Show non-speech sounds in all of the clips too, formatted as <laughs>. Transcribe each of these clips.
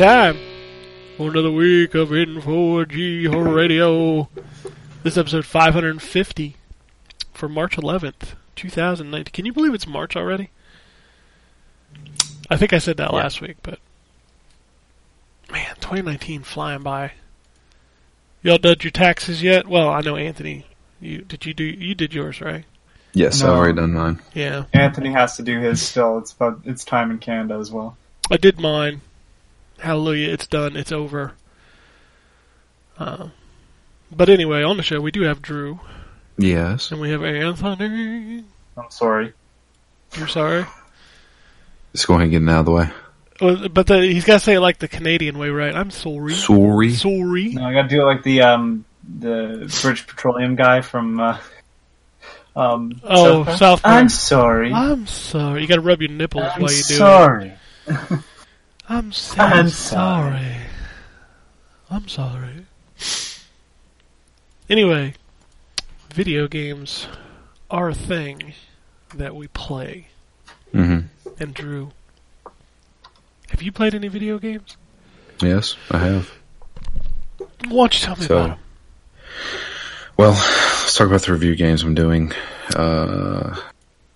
time for another week of N4G Radio. This is episode 550 for March 11th, 2019. Can you believe it's March already? I think I said that last week, but man, 2019 flying by. Y'all done your taxes yet? Well, I know Anthony. You did you do you did yours right? Yes, No. I've already done mine. Yeah, Anthony has to do his still. It's about it's time in Canada as well. I did mine. Hallelujah, it's done. It's over. Uh, but anyway, on the show we do have Drew Yes. and we have Anthony. I'm sorry. You're sorry, Let's go ahead and get it out of the way. well, but the, he's got to say it like the Canadian way, right? I'm sorry. Sorry. Sorry. No, I got to do it like the um the British Petroleum guy from uh, um. Oh, South Park. South Park. I'm sorry. I'm sorry. You got to rub your nipples I'm while you do sorry. it. <laughs> I'm so I'm sorry. sorry. I'm sorry. Anyway, video games are a thing that we play. hmm And Drew, have you played any video games? Yes, I have. Why don't you tell me So- about them? Well, let's talk about the review games I'm doing. Uh,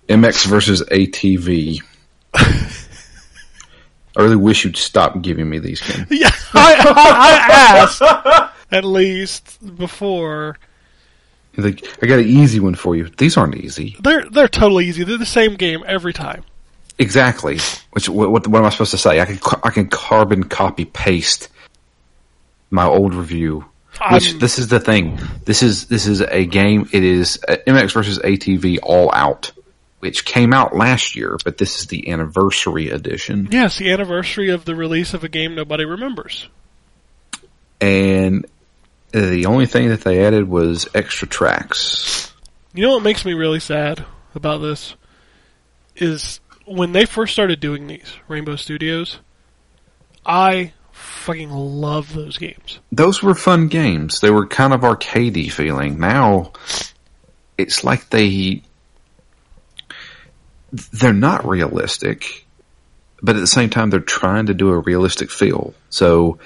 MX versus ATV. <laughs> I really wish you'd stop giving me these games. <laughs> Yeah, I, I, I asked at least before. Like, I got an easy one for you. These aren't easy. They're they're totally easy. They're the same game every time. Exactly. Which what, what, what am I supposed to say? I can I can carbon copy paste my old review. Which I'm- this is the thing. This is this is a game. It is uh, MX versus ATV All Out, which came out last year, but this is the anniversary edition. Yes, the anniversary of the release of a game nobody remembers. And uh, the only thing that they added was extra tracks. You know what makes me really sad about this is when they first started doing these Rainbow Studios. I fucking love those games. Those were fun games. They were kind of arcadey feeling. Now it's like they they're not realistic, but at the same time they're trying to do a realistic feel. So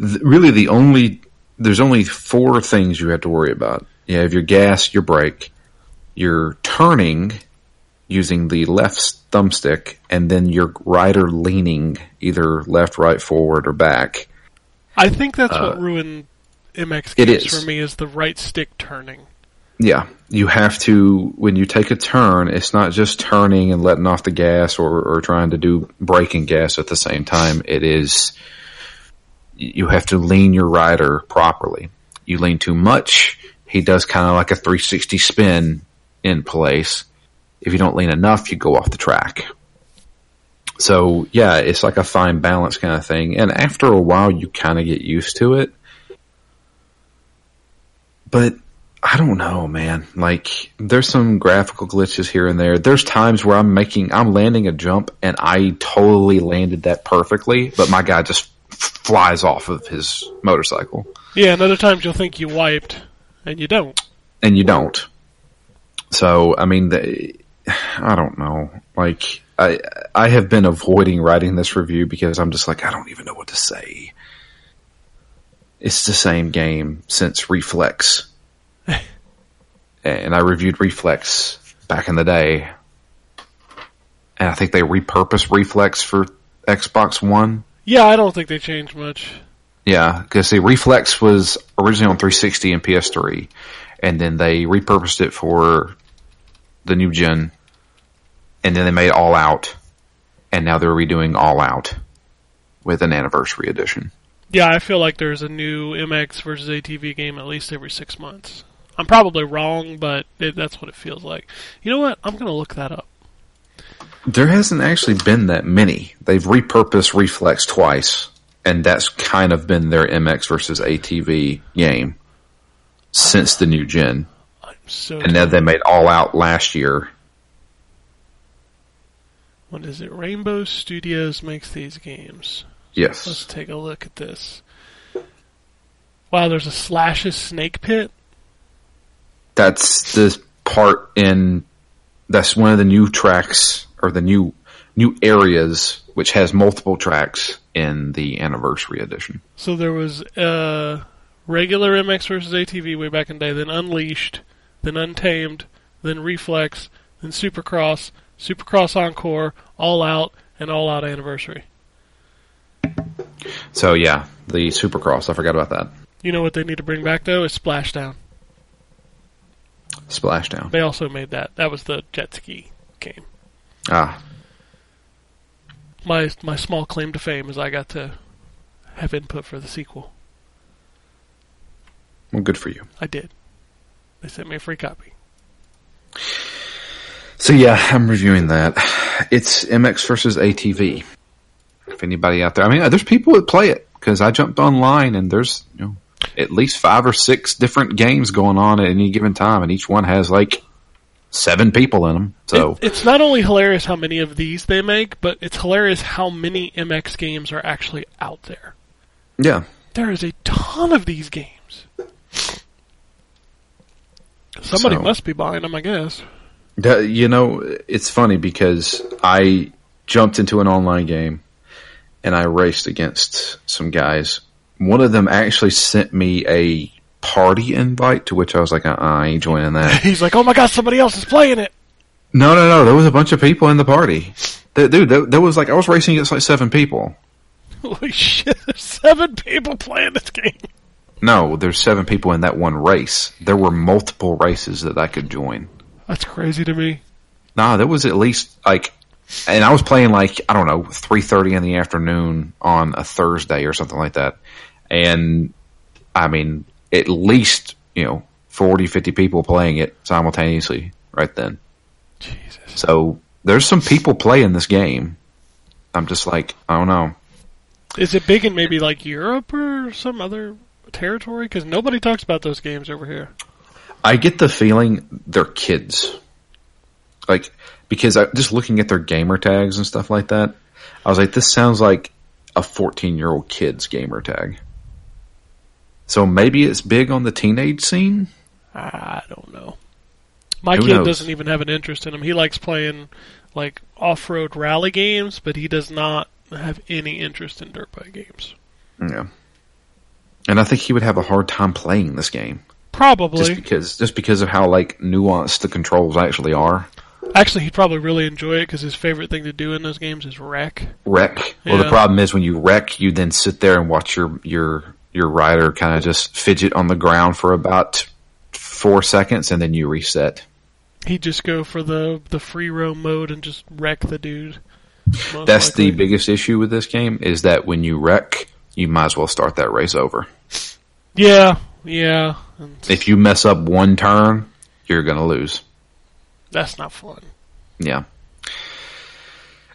th- really the only there's only four things you have to worry about. You have your gas, your brake, your turning using the left thumbstick, and then your rider leaning either left, right, forward, or back. I think that's what ruined MX Uh, it games is. for me is the right stick turning. Yeah, you have to when you take a turn. It's not just turning and letting off the gas or, or trying to do braking gas at the same time. It is you have to lean your rider properly. You lean too much, he does kind of like a 360 spin in place. If you don't lean enough, you go off the track. So yeah, it's like a fine balance kind of thing. And after a while, you kind of get used to it. But I don't know, man. Like, there's some graphical glitches here and there. There's times where I'm making, I'm landing a jump and I totally landed that perfectly, but my guy just flies off of his motorcycle. Yeah, and other times you'll think you wiped, and you don't. And you don't. So, I mean, the, I don't know. Like, I, I have been avoiding writing this review because I'm just like, I don't even know what to say. It's the same game since Reflex. And I reviewed Reflex back in the day. And I think they repurposed Reflex for Xbox One. Yeah, I don't think they changed much. Yeah, because see, Reflex was originally on 360 and PS3, and then they repurposed it for the new gen, and then they made All Out, and now they're redoing All Out with an anniversary edition. Yeah, I feel like there's a new MX versus ATV game at least every six months. I'm probably wrong, but it, that's what it feels like. You know what? I'm going to look that up. There hasn't actually been that many. They've repurposed Reflex twice, and that's kind of been their MX versus ATV game since the new gen. I'm so. And now they made All Out last year. what is it? Rainbow Studios makes these games. Yes. Let's take a look at this. Wow, there's a Slash's Snake Pit. That's the part in that's one of the new tracks or the new new areas which has multiple tracks in the anniversary edition. So there was uh, regular MX versus ATV way back in the day, then Unleashed, then Untamed, then Reflex, then Supercross, Supercross Encore, All Out, and All Out Anniversary. So yeah, the Supercross, I forgot about that. You know what they need to bring back though is Splashdown. Splashdown. They also made that. That was the jet ski game. Ah, My my small claim to fame is I got to have input for the sequel. well good for you. I did. They sent me a free copy. So yeah, I'm reviewing that. It's MX versus ATV. If anybody out there, I mean, there's people that play it because I jumped online and there's you know at least five or six different games going on at any given time, and each one has like seven people in them. So It- it's not only hilarious how many of these they make, but it's hilarious how many MX games are actually out there. yeah, There is a ton of these games. Somebody So- must be buying them, I guess. You know, it's funny because I jumped into an online game and I raced against some guys. One of them actually sent me a party invite to which I was like, uh, I ain't joining that. <laughs> He's like, "Oh my god, somebody else is playing it." No, no, no. There was a bunch of people in the party. Th- Dude, there, there was like I was racing against like seven people. Holy shit! There's seven people playing this game. No, there's seven people in that one race. There were multiple races that I could join. That's crazy to me. Nah, there was at least like, and I was playing like I don't know three thirty in the afternoon on a Thursday or something like that. And I mean, at least you know 40, 50 people playing it simultaneously right then. Jesus. So there's some people playing this game. I'm just like, I don't know. Is it big in maybe like Europe or some other territory? Because nobody talks about those games over here. I get the feeling they're kids. Like, because I, just looking at their gamer tags and stuff like that, I was like, this sounds like a 14 year old kid's gamer tag. So maybe it's big on the teenage scene? I don't know. My Who kid knows? doesn't even have an interest in them. He likes playing like off-road rally games, but he does not have any interest in dirt bike games. Yeah. And I think he would have a hard time playing this game. Probably. Just because, just because of how like nuanced the controls actually are. Actually, he'd probably really enjoy it because his favorite thing to do in those games is wreck. wreck. Well, the problem is when you wreck, you then sit there and watch your your your rider kind of just fidget on the ground for about four seconds, and then you reset. He'd just go for the the free roam mode and just wreck the dude. Most That's the biggest issue with this game is that when you wreck, you might as well start that race over. Yeah, yeah. If you mess up one turn, you're gonna lose. that's not fun. Yeah.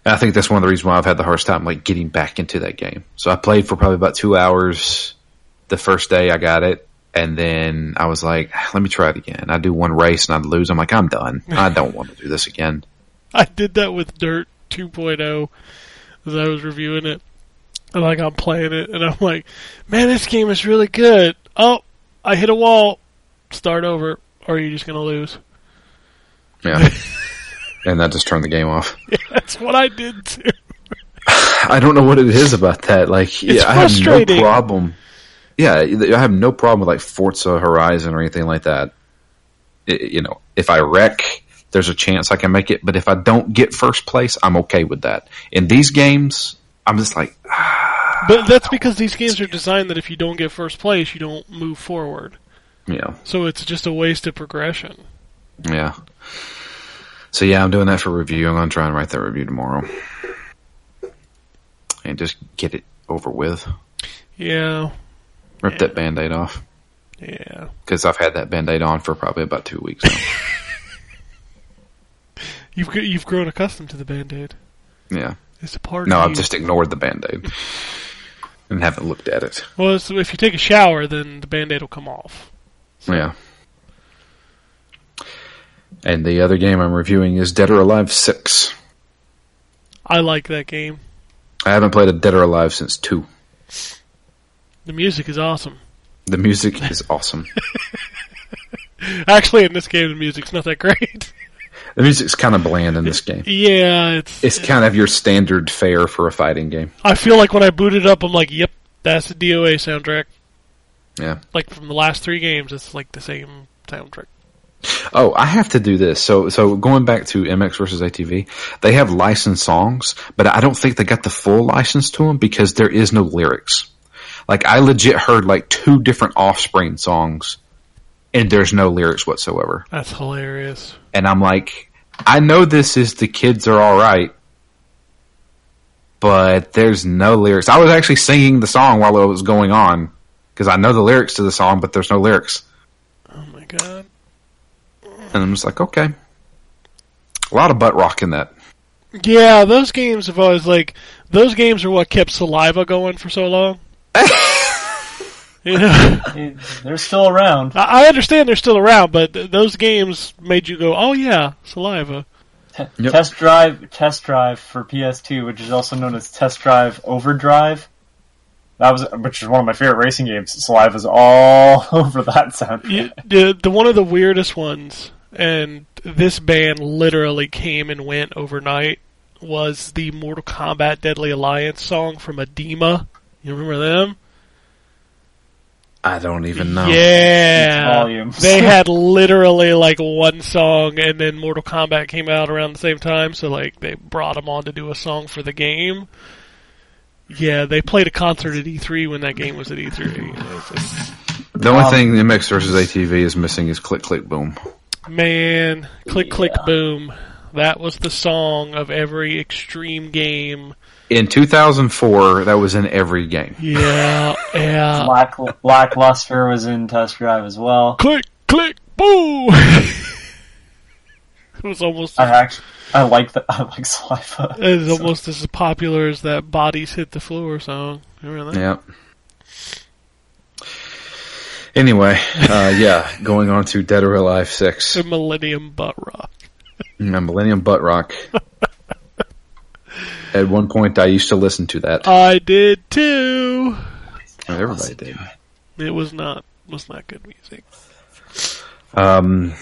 And I think that's one of the reasons why I've had the hardest time like getting back into that game. So I played for probably about two hours the first day I got it. And then I was like, ah, let me try it again. I do one race and I'd lose. I'm like, I'm done. I don't want to do this again. <laughs> I did that with Dirt 2.0 as I was reviewing it. And like I'm playing it and I'm like, man, this game is really good. Oh, I hit a wall. Start over. Or are you just gonna lose? Yeah. <laughs> and that just turned the game off. Yeah, <laughs> That's what I did too. <sighs> I don't know what it is about that. Like, yeah, I have no problem. Yeah, I have no problem with like Forza Horizon or anything like that. I- you know, if I wreck, there's a chance I can make it. But if I don't get first place, I'm okay with that. In these games, I'm just like, ah, <sighs> But that's because these games are designed that if you don't get first place, you don't move forward. Yeah, So it's just a waste of progression. yeah. So yeah, I'm doing that for review. I'm gonna try and write that review tomorrow, and just get it over with. Yeah, Rip Yeah. that band-aid off yeah. because I've had that band-aid on for probably about two weeks now. <laughs> You've you've grown accustomed to the band-aid. yeah. It's a part. No, I've you. just ignored the band-aid <laughs> and haven't looked at it. Well, so if you take a shower, then the band-aid will come off. Yeah. And the other game I'm reviewing is Dead or Alive 6. I like that game. I haven't played a Dead or Alive since 2. The music is awesome. The music <laughs> is awesome. <laughs> Actually, in this game, the music's not that great. <laughs> The music's kind of bland in this game. yeah, it's. It's kind of your standard fare for a fighting game. I feel like when I boot it up, I'm like, "Yep, that's the DOA soundtrack." Yeah. Like from the last three games, it's like the same soundtrack. Oh, I have to do this. So, so going back to MX versus ATV, they have licensed songs, but I don't think they got the full license to them because there is no lyrics. Like I legit heard like two different Offspring songs, and there's no lyrics whatsoever. That's hilarious. And I'm like, I know this is the kids are all right, but there's no lyrics. I was actually singing the song while it was going on because I know the lyrics to the song, but there's no lyrics. Oh my god. And I'm just like, okay. A lot of butt rock in that. Yeah, those games have always like those games are what kept Saliva going for so long. You know, they're still around. I I understand they're still around, but th- those games made you go, "Oh yeah, Saliva." Te- Yep. Test Drive, Test Drive for PS2, which is also known as Test Drive Overdrive. That was, which is one of my favorite racing games. Saliva's all <laughs> over that soundtrack. You, the the one of the weirdest ones, and this band literally came and went overnight. Was the Mortal Kombat Deadly Alliance song from Adema? You remember them? I don't even know. Yeah, they <laughs> had literally like one song, and then Mortal Kombat came out around the same time. So like they brought them on to do a song for the game. Yeah, they played a concert at E3 when that game was at E3. It's just- The only Um, thing MX versus ATV is missing is click click boom. Man, click click boom. That was the song of every extreme game. In 2004, that was in every game. Yeah, yeah. Black Blackluster was in Test Drive as well. click click boom. <laughs> it was almost I actually, I like the, <laughs> I like Saliva. It's was almost as popular as that "Bodies Hit the Floor" song. Remember that? Yeah. Anyway, uh, yeah, going on to Dead or Alive 6. <laughs> The Millennium Butt Rock. Mm, Millennium Butt Rock. At one point, I used to listen to that. I did too. Everybody did. It was not was not good music. Um,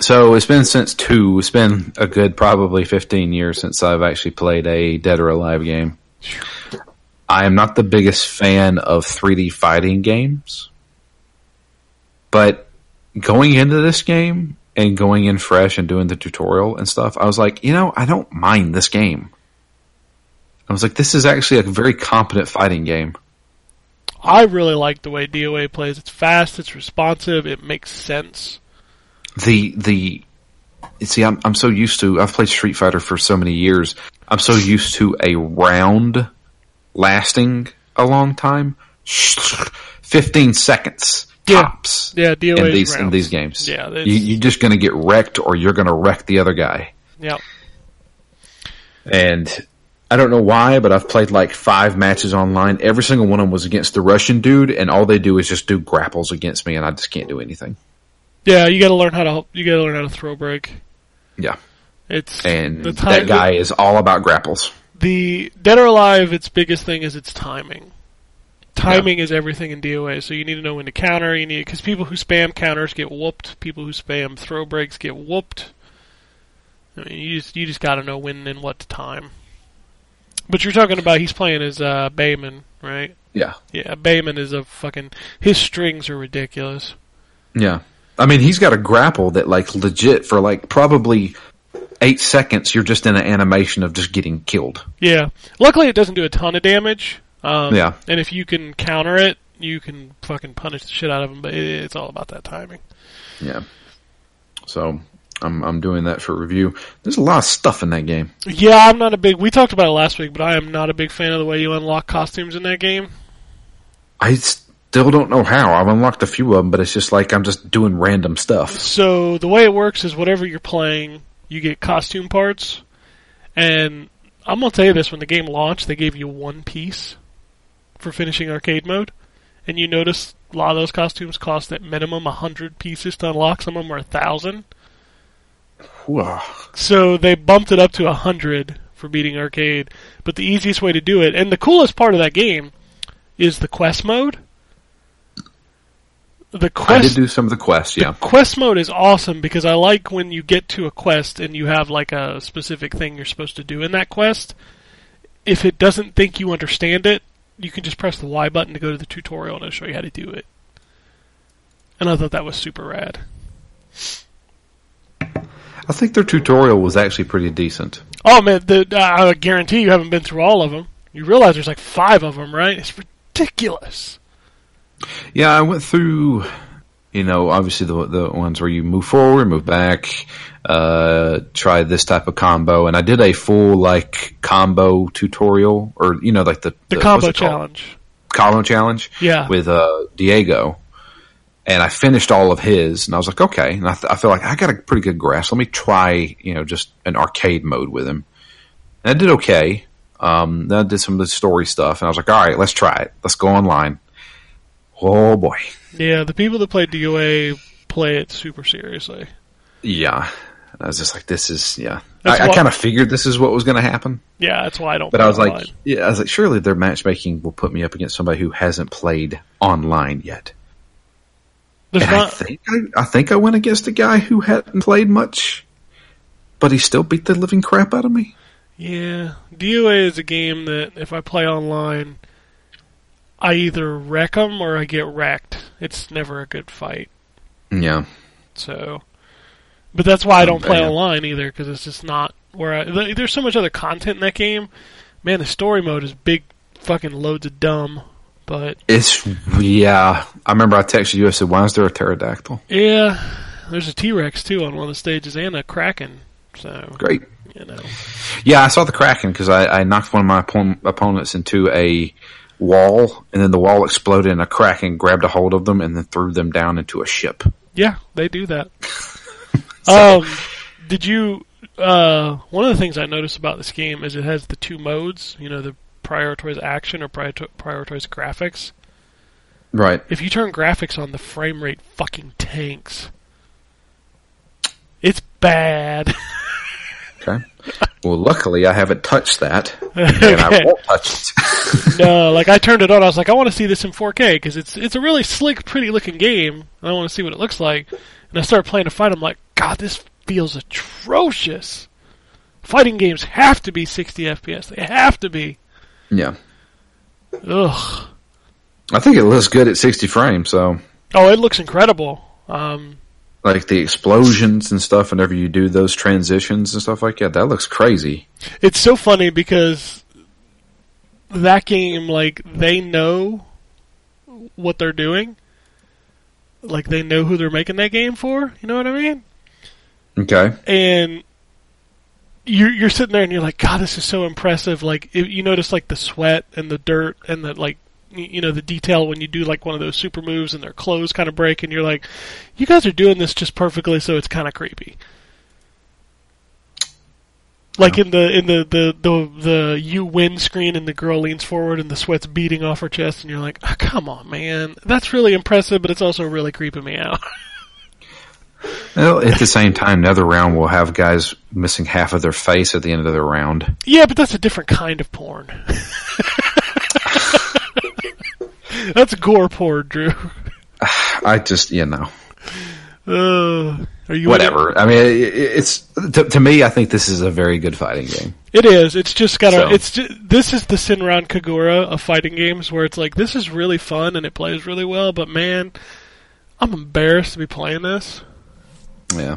so it's been since two. It's been a good probably 15 years since I've actually played a Dead or Alive game. I am not the biggest fan of 3D fighting games, but going into this game and going in fresh and doing the tutorial and stuff, I was like, you know, I don't mind this game. I was like, this is actually a very competent fighting game. I really like the way DOA plays. It's fast. It's responsive. It makes sense. the the see I'm I'm so used to I've played Street Fighter for so many years. I'm so used to a round lasting a long time. 15 seconds Yeah. tops Yeah, DOA in these in these games. Yeah, you, you're just going to get wrecked or you're going to wreck the other guy. Yep. And I don't know why, but I've played like five matches online. Every single one of them was against the Russian dude, and all they do is just do grapples against me, and I just can't do anything. Yeah, you got to learn how to you got to learn how to throw break. Yeah. It's And that guy is all about grapples. The Dead or Alive, its biggest thing is its timing. Timing is everything in DOA, so you need to know when to counter. You need because people who spam counters get whooped. People who spam throw breaks get whooped. I mean, you just you just got to know when and what to time. But you're talking about he's playing as uh, Bayman, right? Yeah. Yeah, Bayman is a fucking his strings are ridiculous. Yeah. I mean, he's got a grapple that, like, legit for like probably eight seconds, you're just in an animation of just getting killed. Yeah. Luckily, it doesn't do a ton of damage. Um, Yeah. And if you can counter it, you can fucking punish the shit out of him, But it, it's all about that timing. Yeah. So I'm I'm doing that for review. There's a lot of stuff in that game. Yeah, I'm not a big. We talked about it last week, but I am not a big fan of the way you unlock costumes in that game. I still don't know how. I've unlocked a few of them, but it's just like I'm just doing random stuff. So the way it works is whatever you're playing, you get costume parts, and I'm gonna tell you this: when the game launched, they gave you one piece for finishing arcade mode, and you notice a lot of those costumes cost at minimum a hundred pieces to unlock. Some of them are a thousand. So they bumped it up to a hundred for beating arcade. But the easiest way to do it, and the coolest part of that game, is the quest mode. The quest. I did do some of the quests, yeah. quest mode is awesome because I like when you get to a quest and you have like a specific thing you're supposed to do in that quest. If it doesn't think you understand it, you can just press the Y button to go to the tutorial and it'll show you how to do it. And I thought that was super rad. I think their tutorial was actually pretty decent. Oh man, the, uh, I guarantee you haven't been through all of them. You realize there's like five of them, right? It's ridiculous. Yeah, I went through, you know, obviously the the ones where you move forward, move back, uh, try this type of combo, and I did a full like combo tutorial, or you know, like the The, what's combo challenge. combo challenge, Yeah. with uh Diego, and I finished all of his, and I was like, okay, and I, th- I feel like I got a pretty good grasp. Let me try, you know, just an arcade mode with him, and I did okay. Um, then I did some of the story stuff, and I was like, all right, let's try it. Let's go online. Oh boy. Yeah, the people that play DOA play it super seriously. Yeah. I was just like, this is, yeah. That's I, I kind of figured this is what was going to happen, Yeah, that's why I don't. but I was like, yeah, I was like, surely their matchmaking will put me up against somebody who hasn't played online yet. There's And I think I, I think I went against a guy who hadn't played much, but he still beat the living crap out of me. Yeah, DOA is a game that if I play online, I either wreck them or I get wrecked. It's never a good fight. Yeah. So, but that's why I don't um, play Yeah. online either because it's just not where I. There's so much other content in that game. Man, the story mode is big, fucking loads of dumb. But It's, yeah. I remember I texted you, I said, why is there a pterodactyl? yeah, there's a T Rex too on one of the stages and a Kraken. So Great. you know, Yeah, I saw the Kraken because I, I knocked one of my oppo- opponents into a wall, and then the wall exploded, and a Kraken grabbed a hold of them and then threw them down into a ship. Yeah, they do that. <laughs> um, did you? Uh, one of the things I noticed about this game is it has the two modes. You know, the prioritize action or prior- prioritize graphics. Right. If you turn graphics on, the frame rate fucking tanks. It's bad. <laughs> Okay. Well, luckily I haven't touched that, and I won't touch it. <laughs> no, like I turned it on. I was like, I want to see this in 4K because it's it's a really slick, pretty looking game. And I want to see what it looks like. And I started playing a fight. I'm like, God, this feels atrocious. Fighting games have to be 60 FPS. They have to be. Yeah. Ugh. I think it looks good at 60 frames, so Oh, it looks incredible. Um, like the explosions and stuff whenever you do those transitions and stuff like that, that looks crazy. it's so funny because that game, like, they know what they're doing. Like, they know who they're making that game for. You know what I mean? Okay. and you're you're sitting there and you're like, God, this is so impressive. Like it, you notice like the sweat and the dirt and the like, you know, the detail when you do like one of those super moves and their clothes kind of break, and you're like, you guys are doing this just perfectly, so it's kind of creepy. Like in the in the the the the you win screen and the girl leans forward and the sweat's beating off her chest and you're like, oh, come on, man, that's really impressive, but it's also really creeping me out. <laughs> Well, at the same time, another round will have guys missing half of their face at the end of the round. Yeah, but that's a different kind of porn. <laughs> that's gore porn, Drew. I just, you know, Uh, are you whatever. I mean, it, it's to, to me. I think this is a very good fighting game. It is. It's just got a. So- It's ju- this is the Senran Kagura of fighting games, where it's like this is really fun and it plays really well, but man, I'm embarrassed to be playing this. Yeah.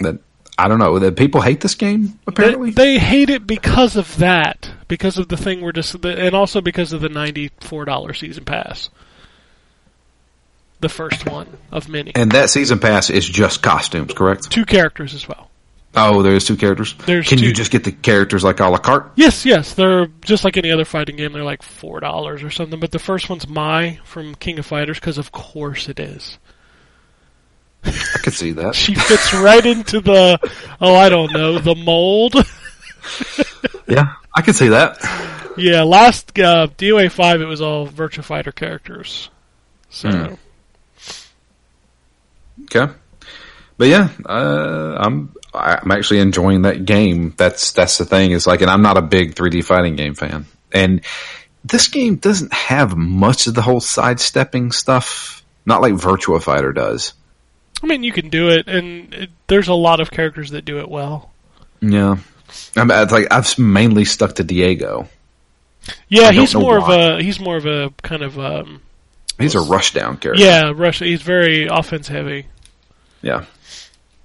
That I don't know. That people hate this game. Apparently, they hate it because of that. because of the thing we're just, and also because of the ninety-four dollar season pass. The first one of many, And that season pass is just costumes, correct? two characters as well. Oh, there's two characters. There's Can two. you just get the characters like a la carte? Yes, yes, they're just like any other fighting game. They're like four dollars or something. But the first one's Mai from King of Fighters because of course it is. I could see that. She fits right into the oh I don't know the mold. Yeah, I could see that. yeah, last uh, DOA five it was all Virtua Fighter characters. So Hmm. Okay, but yeah, uh, I'm I'm actually enjoying that game. That's that's the thing. Is like, and I'm not a big 3D fighting game fan, and this game doesn't have much of the whole sidestepping stuff. Not like Virtua Fighter does. I mean you can do it, and it, there's a lot of characters that do it well. Yeah, I'm it's like I've mainly stuck to Diego. Yeah, he's more why. of a he's more of a kind of um, He's a rushdown character. yeah rush. He's very offense heavy. yeah.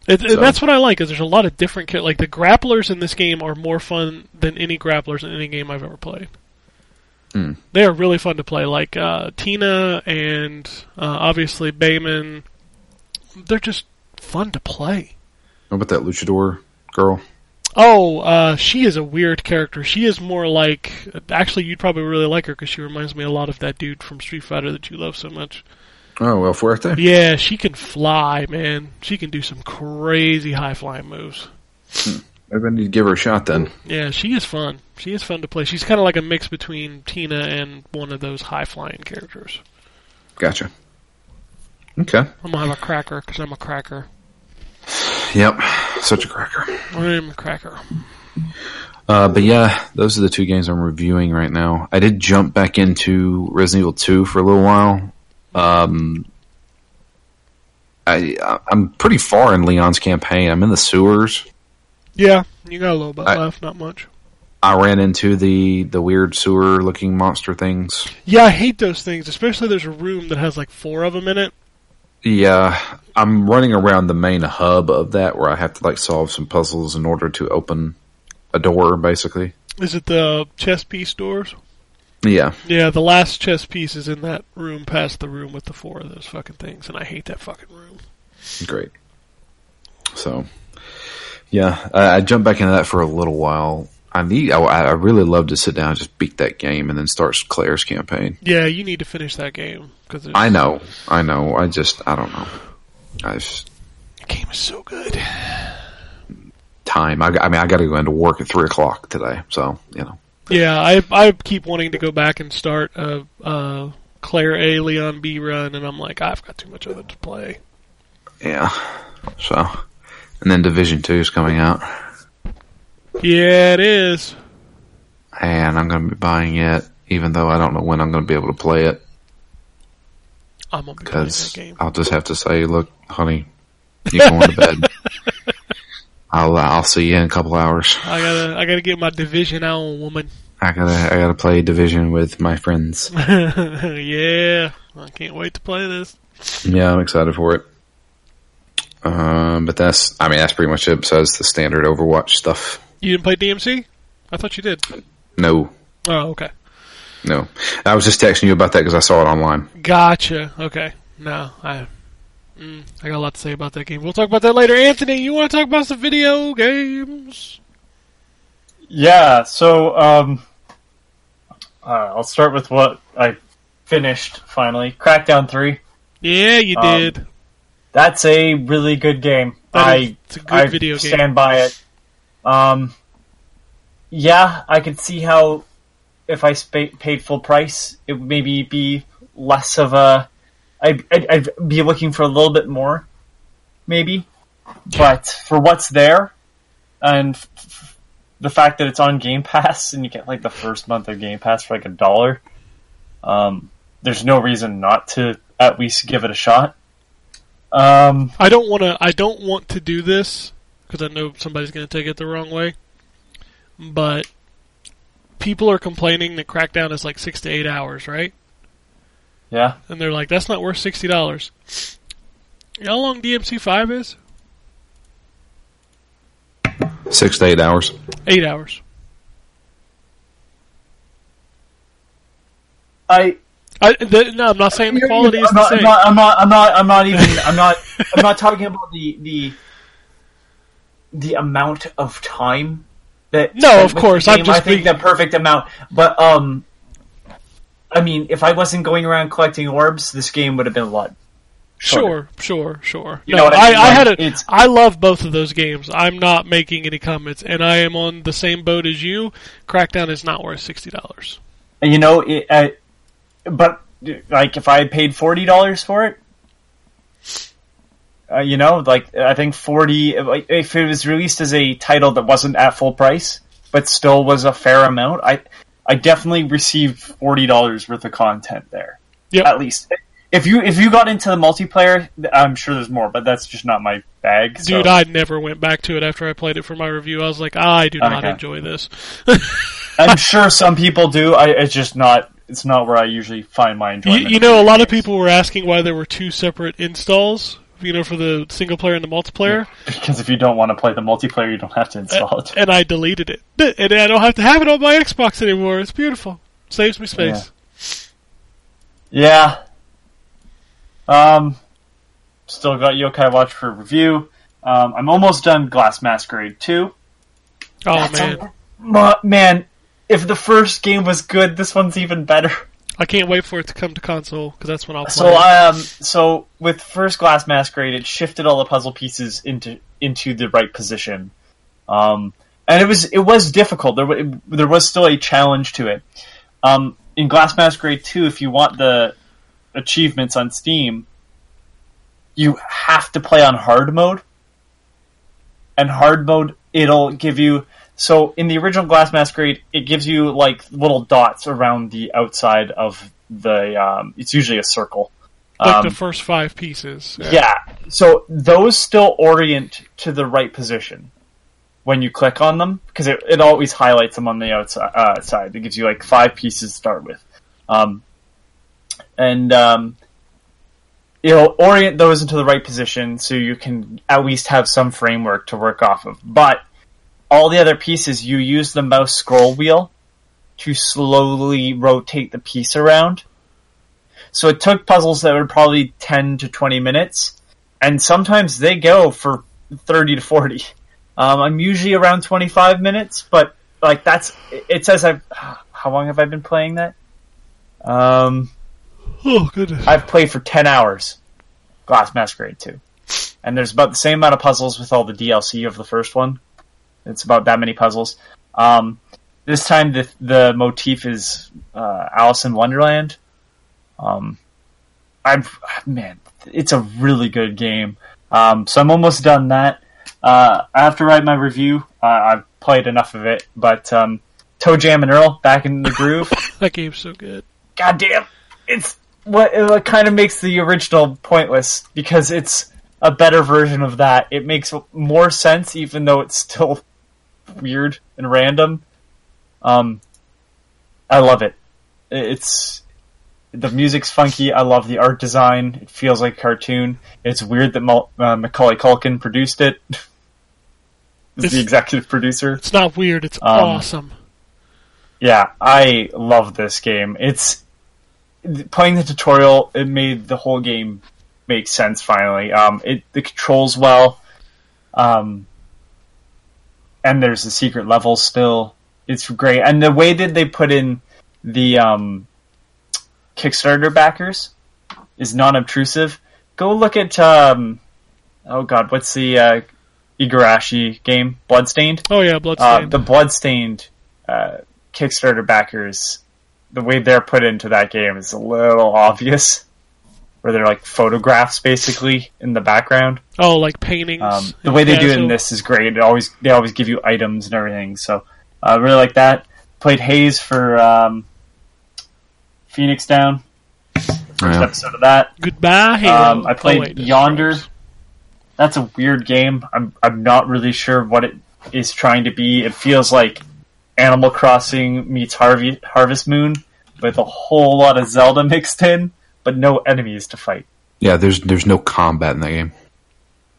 It, So- that's what I like. Is there's a lot of different like the grapplers in this game are more fun than any grapplers in any game I've ever played. Hmm. They are really fun to play. Like uh, Tina and uh, obviously Bayman, they're just fun to play. What about that luchador girl? Oh, uh, she is a weird character. She is more like actually you'd probably really like her because she reminds me a lot of that dude from Street Fighter that you love so much. Oh, well, Fuerte. Yeah, she can fly, man. She can do some crazy high flying moves. Maybe I need to give her a shot then. Yeah, she is fun. She is fun to play. She's kind of like a mix between Tina and one of those high flying characters. Gotcha. Okay. I'm gonna have a cracker because I'm a cracker. Yep. Such a cracker. I'm a cracker. Uh, but yeah, those are the two games I'm reviewing right now. I did jump back into Resident Evil 2 for a little while. Um, I, I'm pretty far in Leon's campaign. I'm in the sewers. Yeah, you got a little bit I- left, not much. I ran into the, the weird sewer looking monster things. Yeah, I hate those things. Especially there's a room that has like four of them in it. Yeah, I'm running around the main hub of that where I have to like solve some puzzles in order to open a door, basically. Is it the chess piece doors? Yeah. Yeah, the last chess piece is in that room past the room with the four of those fucking things, and I hate that fucking room. Great. So, yeah, I, I jumped back into that for a little while. I need. I, I really love to sit down and just beat that game and then start Claire's campaign. Yeah, you need to finish that game because I know, I know. I just, I don't know. I just the game is so good. time. I, I mean, I got to go into work at three o'clock today, so you know. Yeah, I I keep wanting to go back and start a, a Claire A, Leon B run, and I'm like, I've got too much other to play. Yeah. So, and then Division Two is coming out, Yeah, it is. and I'm going to be buying it, even though I don't know when I'm going to be able to play it. I'm be playing that because game. I'll just have to say, look, honey, you going to bed. <laughs> I'll I'll see you in a couple hours. I gotta I gotta get my division on, woman. I gotta I gotta play division with my friends. <laughs> yeah, I can't wait to play this. yeah, I'm excited for it. Um, but that's I mean that's pretty much it. Besides the standard Overwatch stuff. You didn't play DMC? I thought you did. No, Oh, okay. no. I was just texting you about that because I saw it online. Gotcha. Okay. No, I. Mm, I got a lot to say about that game. We'll talk about that later. Anthony, you want to talk about some video games? Yeah, so um, uh, I'll start with what I finished finally. Crackdown 3. Yeah, you Um, did. That's a really good game. That I is- it's a good I video game. stand by it. Um, yeah, I could see how if I spa- paid full price, it would maybe be less of a. I'd, I'd, I'd be looking for a little bit more, maybe. But for what's there, and f- f- the fact that it's on Game Pass and you get like the first month of Game Pass for like a dollar, um, there's no reason not to at least give it a shot. Um, I don't want to. I don't want to do this because I know somebody's going to take it the wrong way. But people are complaining that Crackdown is like six to eight hours, right? yeah. And they're like, "That's not worth sixty dollars." You know how long DMC five is? Six to eight hours. Eight hours. I I, the, no, I'm not saying the quality is I'm the not, same. I'm not. I'm not. I'm not. I'm not even. I'm not. I'm not talking about the the the amount of time that. No, of course, the I'm just I think being- the perfect amount, but um, I mean, if I wasn't going around collecting orbs, this game would have been a lot. Sure, sure, sure. You no, know what I I, mean? I, Like, had a. it's- I love both of those games. I'm not making any comments, and I am on the same boat as you. Crackdown is not worth sixty dollars. You know, it, uh, but like if I paid forty dollars for it, uh, you know, like I think forty. If it was released as a title that wasn't at full price, but still was a fair amount, I I definitely received forty dollars worth of content there. Yep. At least. If you if you got into the multiplayer, I'm sure there's more, but that's just not my bag. so- Dude, I never went back to it after I played it for my review. I was like, I do not Okay. enjoy this. <laughs> I'm sure <laughs> some people do. I it's just not. It's not where I usually find my You, enjoyment. you know, a lot of people were asking why there were two separate installs. You know, for the single player and the multiplayer, <laughs> because if you don't want to play the multiplayer, you don't have to install it. and I deleted it, and I don't have to have it on my Xbox anymore. It's beautiful. Saves me space. Yeah. Um, still got Yokai Watch for review. Um, I'm almost done Glass Masquerade 2. Oh That's man, a- Ma- man, if the first game was good, this one's even better. I can't wait for it to come to console because that's when I'll play. So, um, so with first Glass Masquerade, it shifted all the puzzle pieces into into the right position, um, and it was it was difficult. There wa- there was still a challenge to it. Um, in Glass Masquerade Two, if you want the achievements on Steam, you have to play on hard mode, and hard mode it'll give you. So in the original Glass Masquerade, it gives you like little dots around the outside of the. Um, it's usually a circle. like Um, the first five pieces. yeah. So those still orient to the right position when you click on them because it, it always highlights them on the outside. Uh, side. It gives you like five pieces to start with, um, and um, it'll orient those into the right position so you can at least have some framework to work off of. But all the other pieces, you use the mouse scroll wheel to slowly rotate the piece around. So it took puzzles that were probably 10 to 20 minutes, and sometimes they go for 30 to 40. Um, I'm usually around 25 minutes, but like that's, it says I've, <sighs> how long have I been playing that? Um, Oh goodness. I've played for 10 hours Glass Masquerade 2. And there's about the same amount of puzzles with all the DLC of the first one. It's about that many puzzles. Um, this time the the motif is uh, Alice in Wonderland. Um, I've man, it's a really good game. Um, so I'm almost done that. Uh, I have to write my review. Uh, I've played enough of it, but um, ToeJam and Earl back in the groove. <laughs> That game's so good. goddamn, it's what it kind of makes the original pointless because it's a better version of that. It makes more sense, even though it's still weird and random. Um, I love it. It's the music's funky. I love the art design. It feels like a cartoon. It's weird that Mul- uh, Macaulay Culkin produced it. <laughs> Is the executive producer. It's not weird. It's Um, awesome. Yeah, I love this game. It's playing the tutorial. It made the whole game make sense. Finally, um, it the controls well, um, and there's the secret level still. It's great, and the way that they put in the um, Kickstarter backers is non-obtrusive. Go look at um, oh god, what's the uh, Igarashi game? Bloodstained Oh yeah, uh, Bloodstained. the Bloodstained uh, Kickstarter backers, the way they're put into that game is a little obvious, where they're like photographs basically in the background. oh, like paintings. Um, the way they do it in this is great. It always they always give you items and everything. So I really like that. Played Haze for um, Phoenix Down. First Yeah. episode of that. Goodbye, Halo. Um, I played Oh, wait, Yonder. Stripes. That's a weird game. I'm I'm not really sure what it is trying to be. It feels like Animal Crossing meets Harvey, Harvest Moon with a whole lot of Zelda mixed in, but no enemies to fight. Yeah, there's there's no combat in that game.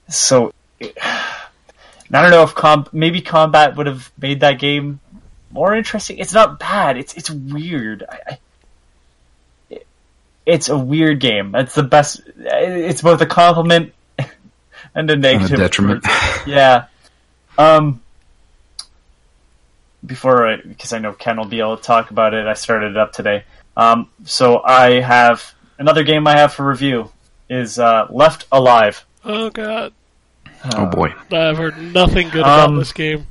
So <sighs> I don't know if com- maybe combat would have made that game more interesting. It's not bad. It's it's weird. I, I, it's a weird game. It's the best. It's both a compliment <laughs> and a And negative. a detriment. <laughs> <laughs> Yeah. Um. Before, I, because I know Ken will be able to talk about it, I started it up today. Um. So I have another game I have for review is uh, Left Alive. Oh god, oh boy. I've heard nothing good about Um, this game.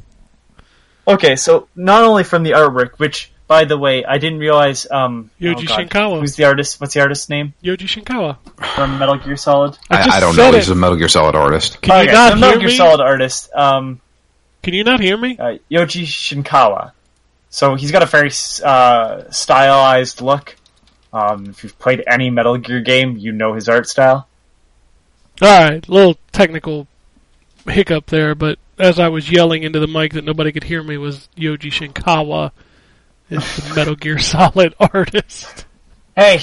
Okay, so not only from the artwork, which by the way, I didn't realize. Um, Yoji oh God, Shinkawa. Who's the artist? What's the artist's name Yoji Shinkawa. from Metal Gear Solid? I, I, just I don't know. It. He's a Metal Gear Solid artist. Can you okay, not so Metal hear Gear me? Solid artist. Um, Can you not hear me? uh, Yoji Shinkawa. So he's got a very uh, stylized look. Um, if you've played any Metal Gear game, you know his art style. All right, little technical hiccup there, but as I was yelling into the mic that nobody could hear me was Yoji Shinkawa is the <laughs> Metal Gear Solid <laughs> artist. Hey,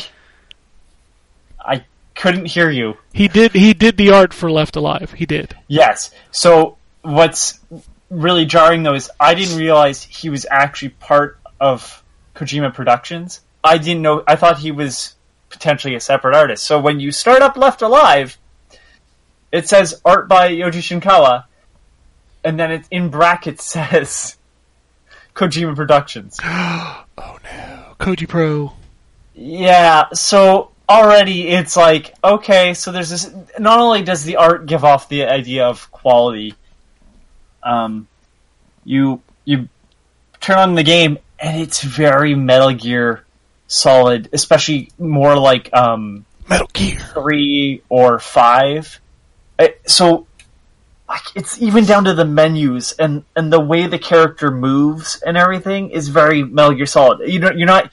I couldn't hear you. He did he did the art for Left Alive. He did. Yes. So what's really jarring though is I didn't realize he was actually part of Kojima Productions. I didn't know. I thought he was potentially a separate artist. So when you start up Left Alive, it says art by Yoji Shinkawa, and then it in brackets <laughs> says Kojima Productions. <gasps> Oh no, Koji Pro. Yeah, so already it's like, okay, so there's this. Not only does the art give off the idea of quality, um, you you turn on the game and it's very Metal Gear Solid, especially more like um, Metal Gear. three or five. Uh, So like, it's even down to the menus and, and the way the character moves and everything is very Metal Gear Solid. You know, you're not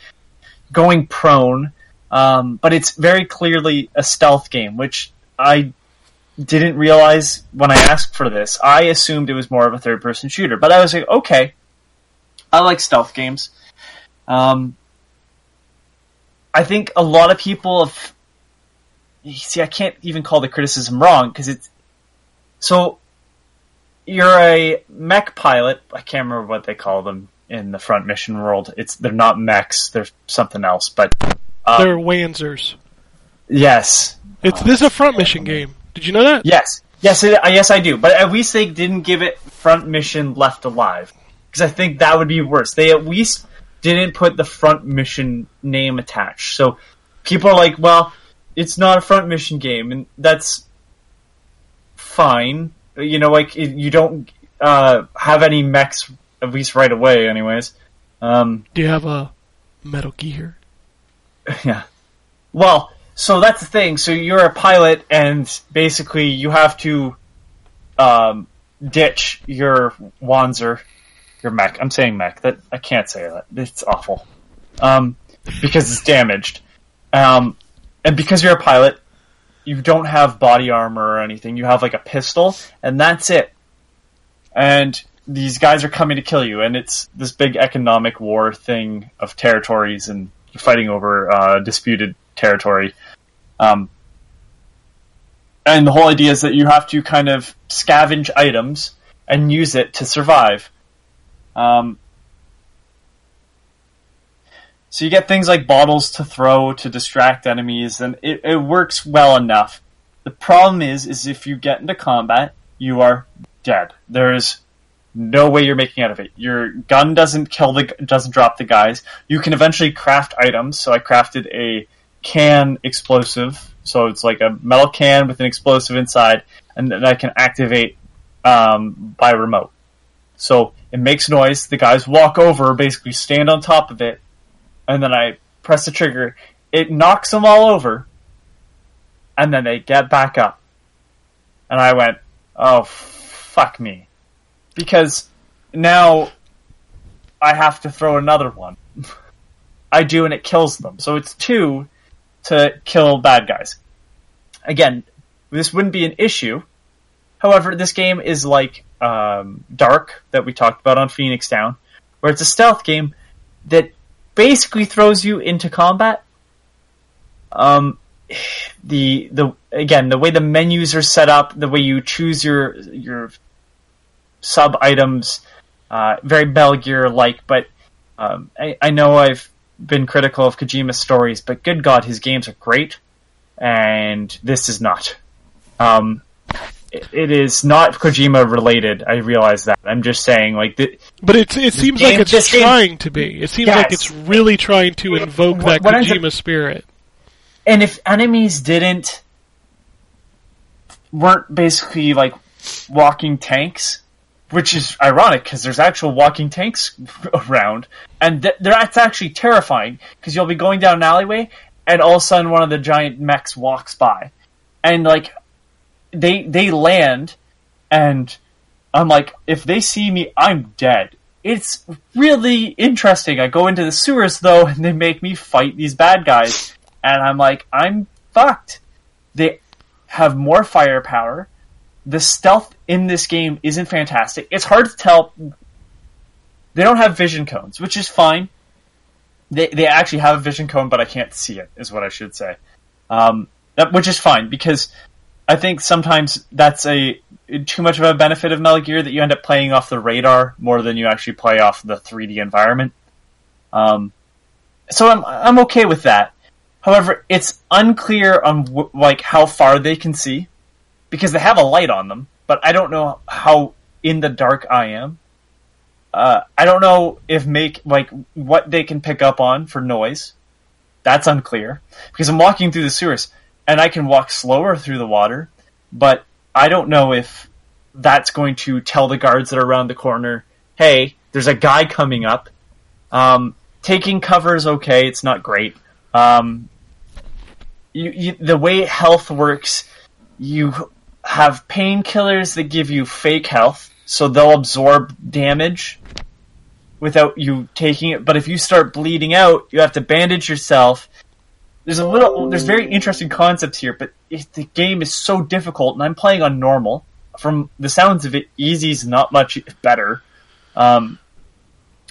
going prone, um, but it's very clearly a stealth game, which I didn't realize when I asked for this. I assumed it was more of a third person shooter, but I was like, okay, I like stealth games. Um, I think a lot of people have see, I can't even call the criticism wrong because it's so you're a mech pilot. I can't remember what they call them in the front mission world. It's they're not mechs; they're something else. But uh, They're Wanzers. yes, It's this is a front mission game. Did you know that? yes, yes, it, uh, yes, I do. But at least they didn't give it front mission left alive because I think that would be worse. They at least didn't put the front mission name attached. So people are like, well, it's not a front mission game, and that's fine. You know, like it- you don't uh, have any mechs at least right away, anyways. Um, Do you have a Metal Gear? <laughs> yeah. Well, so that's the thing. So you're a pilot, and basically you have to um, ditch your Wanzer, your mech. I'm saying mech. That I can't say that. It's awful. Um, because it's damaged. Um, and because you're a pilot, you don't have body armor or anything. You have like a pistol, and that's it. And these guys are coming to kill you, and it's this big economic war thing of territories, and fighting over uh, disputed territory. Um, and the whole idea is that you have to kind of scavenge items and use it to survive. Um, so you get things like bottles to throw to distract enemies, and it, it works well enough. The problem is, is if you get into combat, you are dead. There is no way you're making out of it. Your gun doesn't kill the, doesn't drop the guys. You can eventually craft items. So I crafted a can explosive. So it's like a metal can with an explosive inside, and then I can activate um, by remote. So it makes noise. The guys walk over, basically stand on top of it, and then I press the trigger. It knocks them all over, and then they get back up. And I went, "Oh, fuck me," because now I have to throw another one. <laughs> I do, and it kills them. So it's two to kill bad guys. Again, this wouldn't be an issue. However, this game is like um, Dark that we talked about on Phoenix Down, where it's a stealth game that basically throws you into combat. Um, the the again the way the menus are set up, the way you choose your your sub items, uh, very Metal Gear like. But um, I, I know I've been critical of Kojima's stories, but good God, his games are great, and this is not. Um, it, it is not Kojima related. I realize that. I'm just saying, like, the, But it it seems game- like it's this game- trying to be. It seems like it's really trying to invoke What- that what ends up- Kojima spirit. and if enemies didn't weren't basically like walking tanks, which is ironic because there's actual walking tanks <laughs> around, and th- that's actually terrifying because you'll be going down an alleyway, and all of a sudden one of the giant mechs walks by, and like they they land, and I'm like, if they see me, I'm dead. It's really interesting. I go into the sewers though, and they make me fight these bad guys, and I'm like, I'm fucked. They have more firepower. The stealth in this game isn't fantastic. It's hard to tell. They don't have vision cones, which is fine. They they actually have a vision cone, but I can't see it. Is what I should say. Um, that, which is fine because I think sometimes that's a too much of a benefit of Metal Gear that you end up playing off the radar more than you actually play off the 3D environment. Um, so I'm I'm okay with that. However, it's unclear on w- like how far they can see because they have a light on them, but I don't know how in the dark I am. Uh, I don't know if make like what they can pick up on for noise. That's unclear because I'm walking through the sewers and I can walk slower through the water, but I don't know if that's going to tell the guards that are around the corner, "Hey, there's a guy coming up." Um, taking cover is okay; it's not great. Um, you, you, the way health works, you have painkillers that give you fake health, so they'll absorb damage without you taking it. But if you start bleeding out, you have to bandage yourself. There's a little, there's very interesting concepts here, but the game is so difficult, and I'm playing on normal. From the sounds of it, easy's not much better. Um,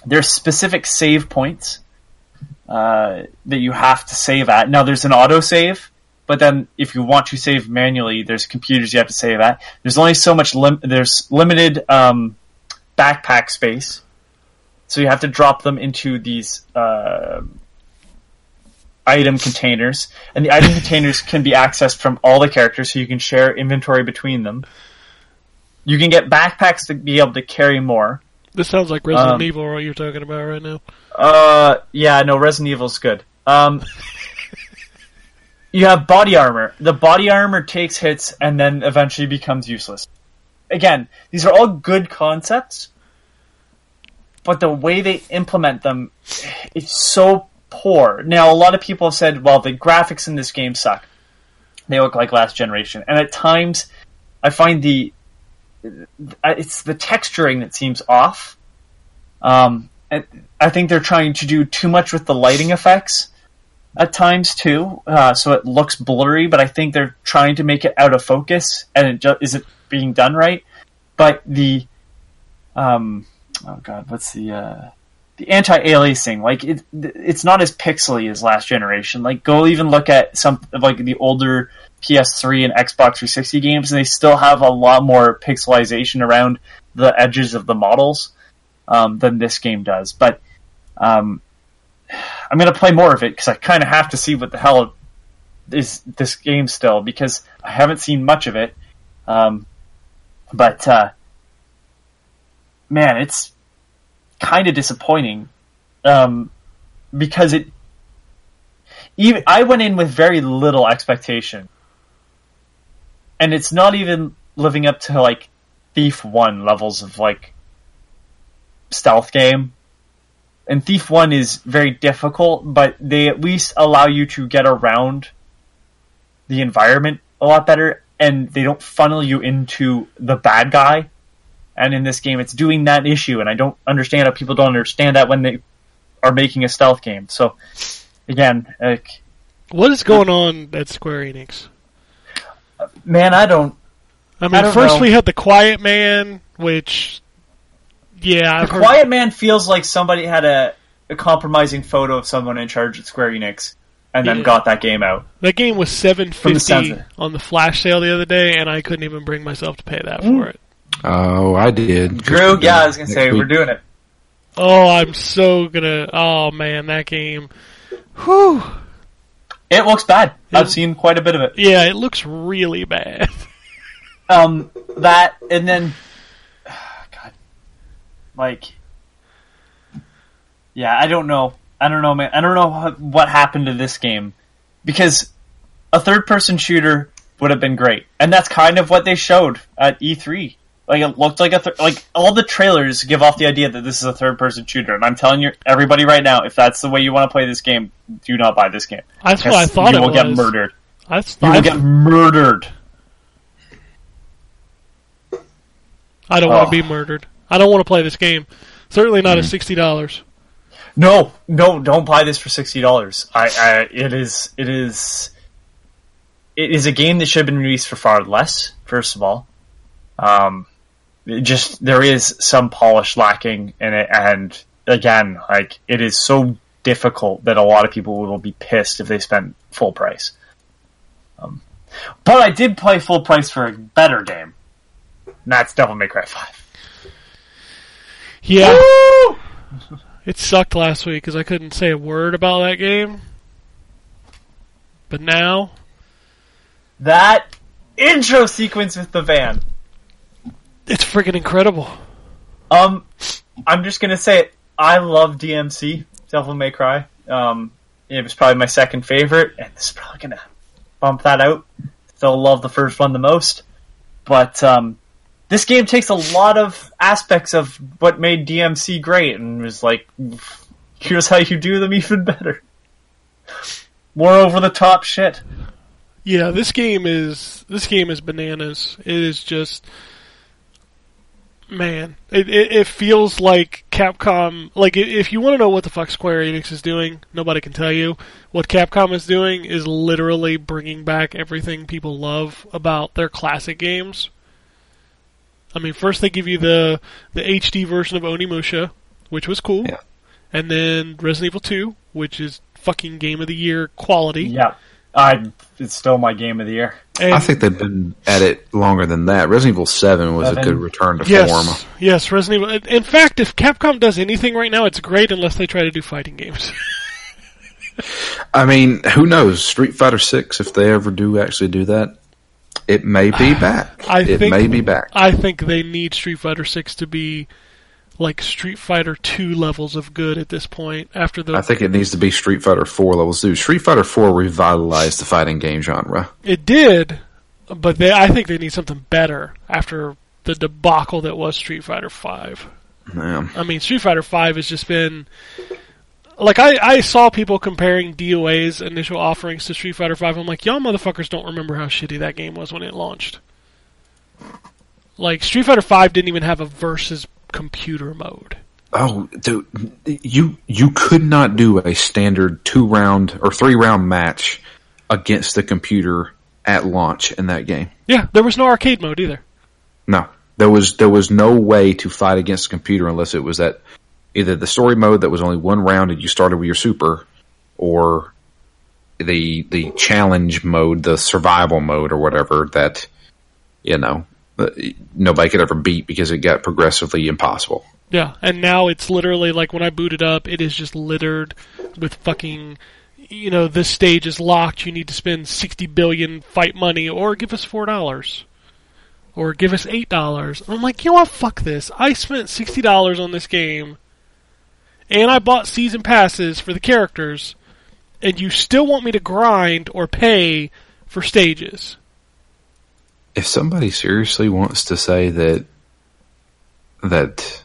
there's specific save points uh, that you have to save at. Now there's an auto save, but then if you want to save manually, there's computers you have to save at. There's only so much lim- there's limited um, backpack space, so you have to drop them into these uh, item containers, and the item containers can be accessed from all the characters, so you can share inventory between them. You can get backpacks to be able to carry more. This sounds like Resident Um, Evil, what you're talking about right now. Uh, yeah, no, Resident Evil's good. Um, <laughs> you have body armor. The body armor takes hits and then eventually becomes useless. Again, these are all good concepts, but the way they implement them, it's so poor. Now, a lot of people have said, well, the graphics in this game suck. They look like last generation. And at times, I find the, it's the texturing that seems off. Um, and I think they're trying to do too much with the lighting effects at times too, uh, so it looks blurry. But I think they're trying to make it out of focus, and it ju- isn't being done right. But the, um, oh god, what's the uh, the anti-aliasing? Like it, it's not as pixely as last generation. Like go even look at some of like the older PS3 and Xbox 360 games, and they still have a lot more pixelization around the edges of the models um, than this game does. But um, I'm going to play more of it because I kind of have to see what the hell is this game still because I haven't seen much of it. Um, but uh, man, it's kind of disappointing um, because it. Even I went in with very little expectation, and it's not even living up to like Thief One levels of like stealth game. And Thief 1 is very difficult, but they at least allow you to get around the environment a lot better, and they don't funnel you into the bad guy. And in this game, it's doing that issue, and I don't understand how people don't understand that when they are making a stealth game. So, again, like, What is going on at Square Enix? man, I don't. I mean, I don't first know. we had the Quiet Man, which, yeah, I've The heard. Quiet Man feels like somebody had a, a compromising photo of someone in charge at Square Enix, and then Yeah. got that game out. That game was seven From the sounds fifty on the flash sale the other day, and I couldn't even bring myself to pay that Mm. for it. Oh, I did. Drew, yeah, I was gonna say Next we're doing it. Oh, I'm so gonna. Oh man, that game. Whew. It looks bad. Yeah. I've seen quite a bit of it. Yeah, it looks really bad. <laughs> Um, that and then, <sighs> God, like, yeah, I don't know. I don't know, man. I don't know what, what happened to this game because a third-person shooter would have been great, and that's kind of what they showed at E3. Like it looked like a th- like all the trailers give off the idea that this is a third-person shooter, and I'm telling you, everybody right now, if that's the way you want to play this game, do not buy this game. That's what I thought you will was. get murdered. I, You I, will get murdered. I don't want Oh. to be murdered. I don't want to play this game. Certainly not at sixty dollars. No, no, don't buy this for sixty dollars. I, I, it is, it is, it is a game that should have been released for far less. First of all, um, just there is some polish lacking in it, and again, like it is so difficult that a lot of people will be pissed if they spend full price. Um, but I did play full price for a better game. And that's Devil May Cry Five. Yeah, it sucked last week because I couldn't say a word about that game. But now, That intro sequence with the van. It's freaking incredible. Um, I'm just gonna say it. I love DMC, Devil May Cry. Um, it was probably my second favorite, and this is probably gonna bump that out. Still love the first one the most, but um, this game takes a lot of aspects of what made DMC great, and was like, here's how you do them even better. More over the top shit. Yeah, this game is this game is bananas. It is just man, it it, it feels like Capcom. Like if you want to know what the fuck Square Enix is doing, nobody can tell you. What Capcom is doing is literally bringing back everything people love about their classic games. I mean, first they give you the the HD version of Onimusha, which was cool, Yeah. and then Resident Evil 2, which is fucking game of the year quality. Yeah, I. It's still my game of the year. And I think they've been at it longer than that. Resident Evil Seven was a good return to Yes, form. yes, Resident Evil. In fact, if Capcom does anything right now, it's great unless they try to do fighting games. <laughs> I mean, who knows? Street Fighter Six, if they ever do actually do that, it may be <sighs> back. I it think- may be back. I think they need Street Fighter Six to be like Street Fighter Two levels of good at this point. After the I think it needs to be Street Fighter Four levels. too. Street Fighter Four revitalized the fighting game genre. it did, but they, I think they need something better after the debacle that was Street Fighter Five. Yeah. I mean, Street Fighter Five has just been like I, I saw people comparing DOA's initial offerings to Street Fighter Five. I'm like, y'all motherfuckers don't remember how shitty that game was when it launched. Like Street Fighter Five didn't even have a versus computer mode. Oh, dude, you you could not do a standard two round or three round match against the computer at launch in that game. Yeah, there was no arcade mode either. No, there was there was no way to fight against the computer unless it was that either the story mode that was only one round and you started with your super, or the the challenge mode, the survival mode or whatever that you know Uh, nobody could ever beat because it got progressively impossible. Yeah, and now it's literally like when I booted up, it is just littered with fucking. You know, this stage is locked. You need to spend sixty billion fight money, or give us four dollars, or give us eight dollars. I'm like, you know what? Fuck this. I spent sixty dollars on this game, and I bought season passes for the characters, and you still want me to grind or pay for stages? If somebody seriously wants to say that that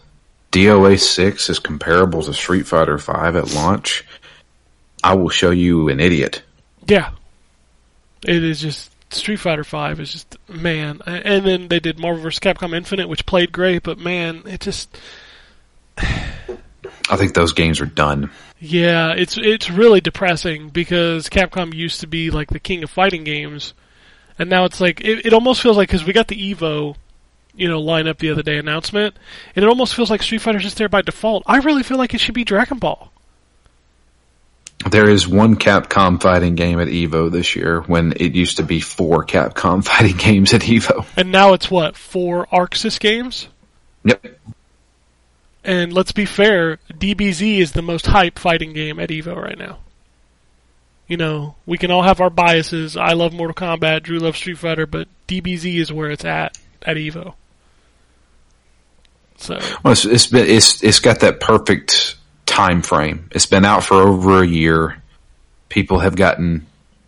DOA six is comparable to Street Fighter five at launch, I will show you an idiot. Yeah, it is just Street Fighter Five is just man, and then they did Marvel vs. Capcom Infinite, which played great, but man, it just I think those games are done. yeah, it's it's really depressing because Capcom used to be like the king of fighting games, and now it's like it, it almost feels like because we got the Evo, you know, lineup the other day announcement, and it almost feels like Street Fighter's just there by default. I really feel like it should be Dragon Ball. There is one Capcom fighting game at Evo this year when it used to be four Capcom <laughs> fighting games at Evo. And now it's what four ArcSys games, Yep. And let's be fair, DBZ is the most hype fighting game at Evo right now. You know, we can all have our biases. I love Mortal Kombat, Drew loves Street Fighter, but DBZ is where it's at at Evo. So Well, it's, it's been it's it's got that perfect time frame. It's been out for over a year. People have gotten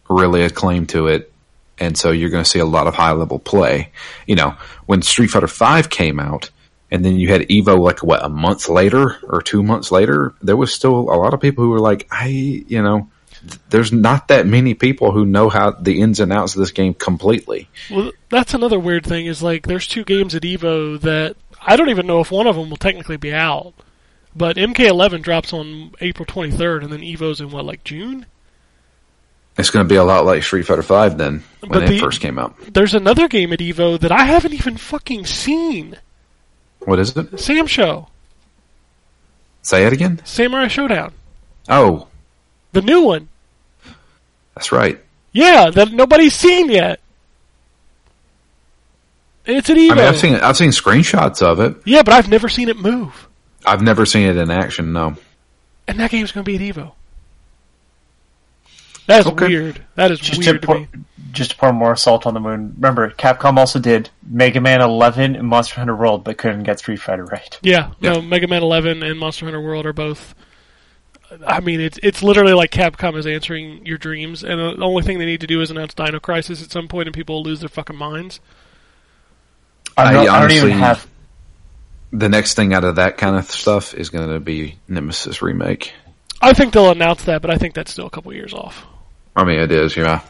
really acclaimed to it, and so you're going to see a lot of high level play. You know, when Street Fighter Five came out, and then you had Evo like what a month later or two months later, there was still a lot of people who were like, I, you know. Th- There's not that many people who know how the ins and outs of this game completely. Well, that's another weird thing is like there's two games at Evo that I don't even know if one of them will technically be out. But MK11 drops on April 23rd, and then Evo's in what, like June? It's going to be a lot like Street Fighter Five then when But it the- first came out. There's another game at Evo that I haven't even fucking seen. What is it? SamSho, Say it again. Samurai Shodown, Oh, the new one. That's right. Yeah, that nobody's seen yet. It's at Evo. I mean, I've seen I've seen screenshots of it. yeah, but I've never seen it move. I've never seen it in action. No. And that game's going to be at Evo. That is Okay. weird. That is Just weird to pour, me. just to pour more salt on the wound. Remember, Capcom also did Mega Man 11 and Monster Hunter World, but couldn't get Street Fighter right. Yeah, Yeah. no, Mega Man 11 and Monster Hunter World are both. I mean, it's it's literally like Capcom is answering your dreams, and the only thing they need to do is announce Dino Crisis at some point, and people will lose their fucking minds. I I don't, I don't even honestly- have. The next thing out of that kind of stuff is going to be Nemesis remake. I think they'll announce that, but I think that's still a couple years off. I mean, it is. Yeah.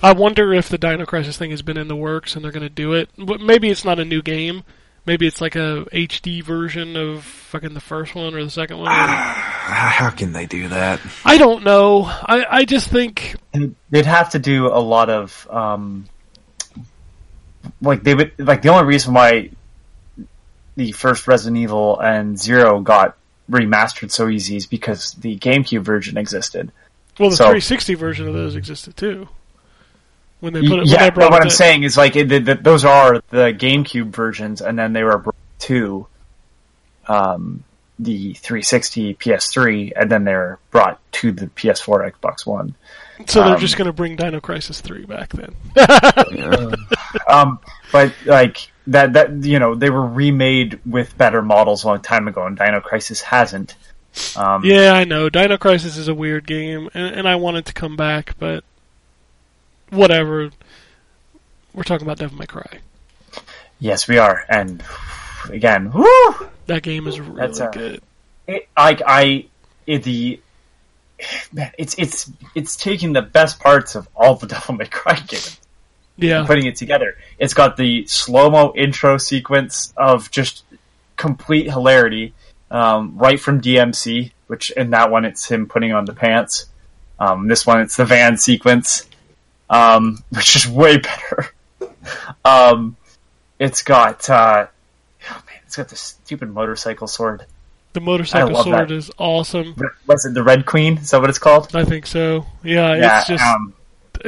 I wonder if the Dino Crisis thing has been in the works and they're going to do it. But maybe it's not a new game. Maybe it's like a HD version of fucking the first one or the second one. How can they do that? I don't know. I I just think They'd have to do a lot of um, like they would like the only reason why the first Resident Evil and Zero got remastered so easy is because the GameCube version existed. well the So- 360 version of those existed too. When they put it, yeah, but what it I'm to- saying is like it, the, those are the GameCube versions, and then they were brought to um, the 360, PS3, and then they're brought to the PS4, Xbox One. So they're Um, just going to bring Dino Crisis 3 back then. Um, but like that, that you know, they were remade with better models a long time ago, and Dino Crisis hasn't. Um, yeah, I know. Dino Crisis is a weird game, and, and I want it to come back, but whatever. We're talking about Devil May Cry. Yes, we are, and again, woo! That game is really That's, uh, good. it, I, I, it, the, man, it's it's it's taking the best parts of all the <laughs> Devil May Cry games, Yeah. putting it together. It's got the slow mo intro sequence of just complete hilarity, um, right from DMC. Which in that one it's him putting on the pants. Um, this one it's the van sequence, um, <laughs> which is way better. um, it's got uh, oh man, it's got the stupid motorcycle sword. The motorcycle sword that. is awesome. Was it the Red Queen? Is that what it's called? I think so. Yeah, Yeah. it's just um,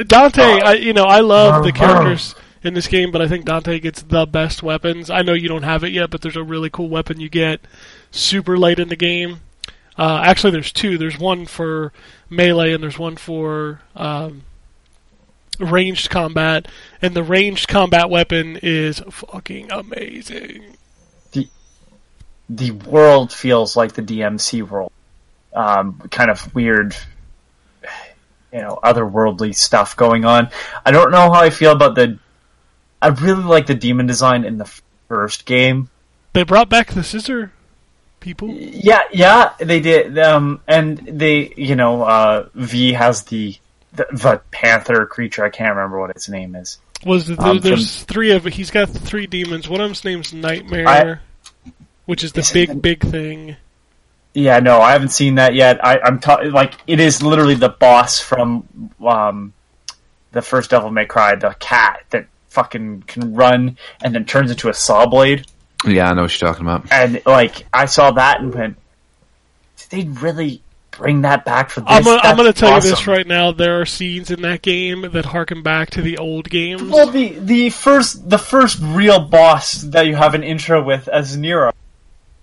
Dante. uh, I you know I love the uh, characters in this game, but I think Dante gets the best weapons. I know you don't have it yet, but there's a really cool weapon you get super late in the game. Uh, actually, there's two. There's one for melee, and there's one for um, ranged combat. And the ranged combat weapon is fucking amazing. the the world feels like the DMC world. Um, kind of weird, you know, otherworldly stuff going on. I don't know how I feel about the. I really like the demon design in the first game. They brought back the scissor people. Yeah, yeah, they did. Um, and they, you know, uh, V has the, the the panther creature. I can't remember what its name is. Was the, Um, there's three of he's got three demons. One of them's name's Nightmare, which is the big the- big thing. Yeah, no, I haven't seen that yet. I, I'm ta- like, it is literally the boss from um, the first Devil May Cry, the cat that fucking can run and then turns into a saw blade. Yeah, I know what you're talking about. And like, I saw that and went, did they really bring that back for this? I'm gonna, I'm gonna tell you this right now. There are scenes in that game that harken back to the old games. Well, the the first the first real boss that you have an intro with as Nero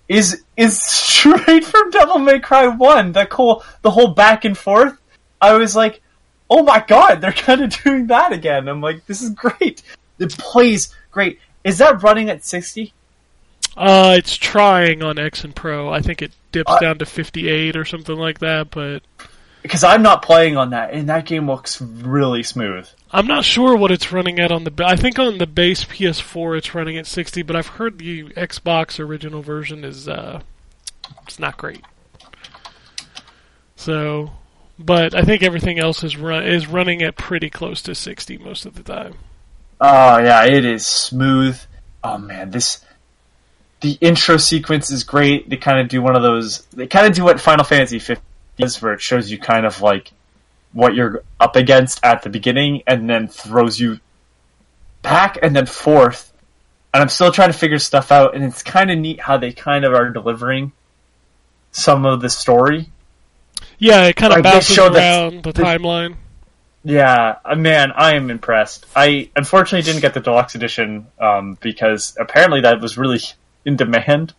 is is straight from Devil May Cry One. The whole the whole back and forth. I was like, oh my god, they're kind of doing that again. I'm like, this is great. It plays great. Is that running at sixty? Uh, it's trying on X and Pro. I think it dips Uh, down to 58 or something like that, but Because I'm not playing on that, and that game looks really smooth. I'm not sure what it's running at on the. I think on the base PS4 it's running at 60, but I've heard the Xbox original version is uh, it's not great. So, but I think everything else is run is running at pretty close to 60 most of the time. Oh yeah, it is smooth. Oh man, this the intro sequence is great. They kind of do one of those. They kind of do what Final Fantasy 15 is, where it shows you kind of like what you're up against at the beginning, and then throws you back and then forth. And I'm still trying to figure stuff out, and it's kind of neat how they kind of are delivering some of the story. Yeah, it kind of Like, bounces the- around the the- timeline. Yeah, uh, man, I am impressed. I unfortunately didn't get the deluxe edition um, because apparently that was really in demand.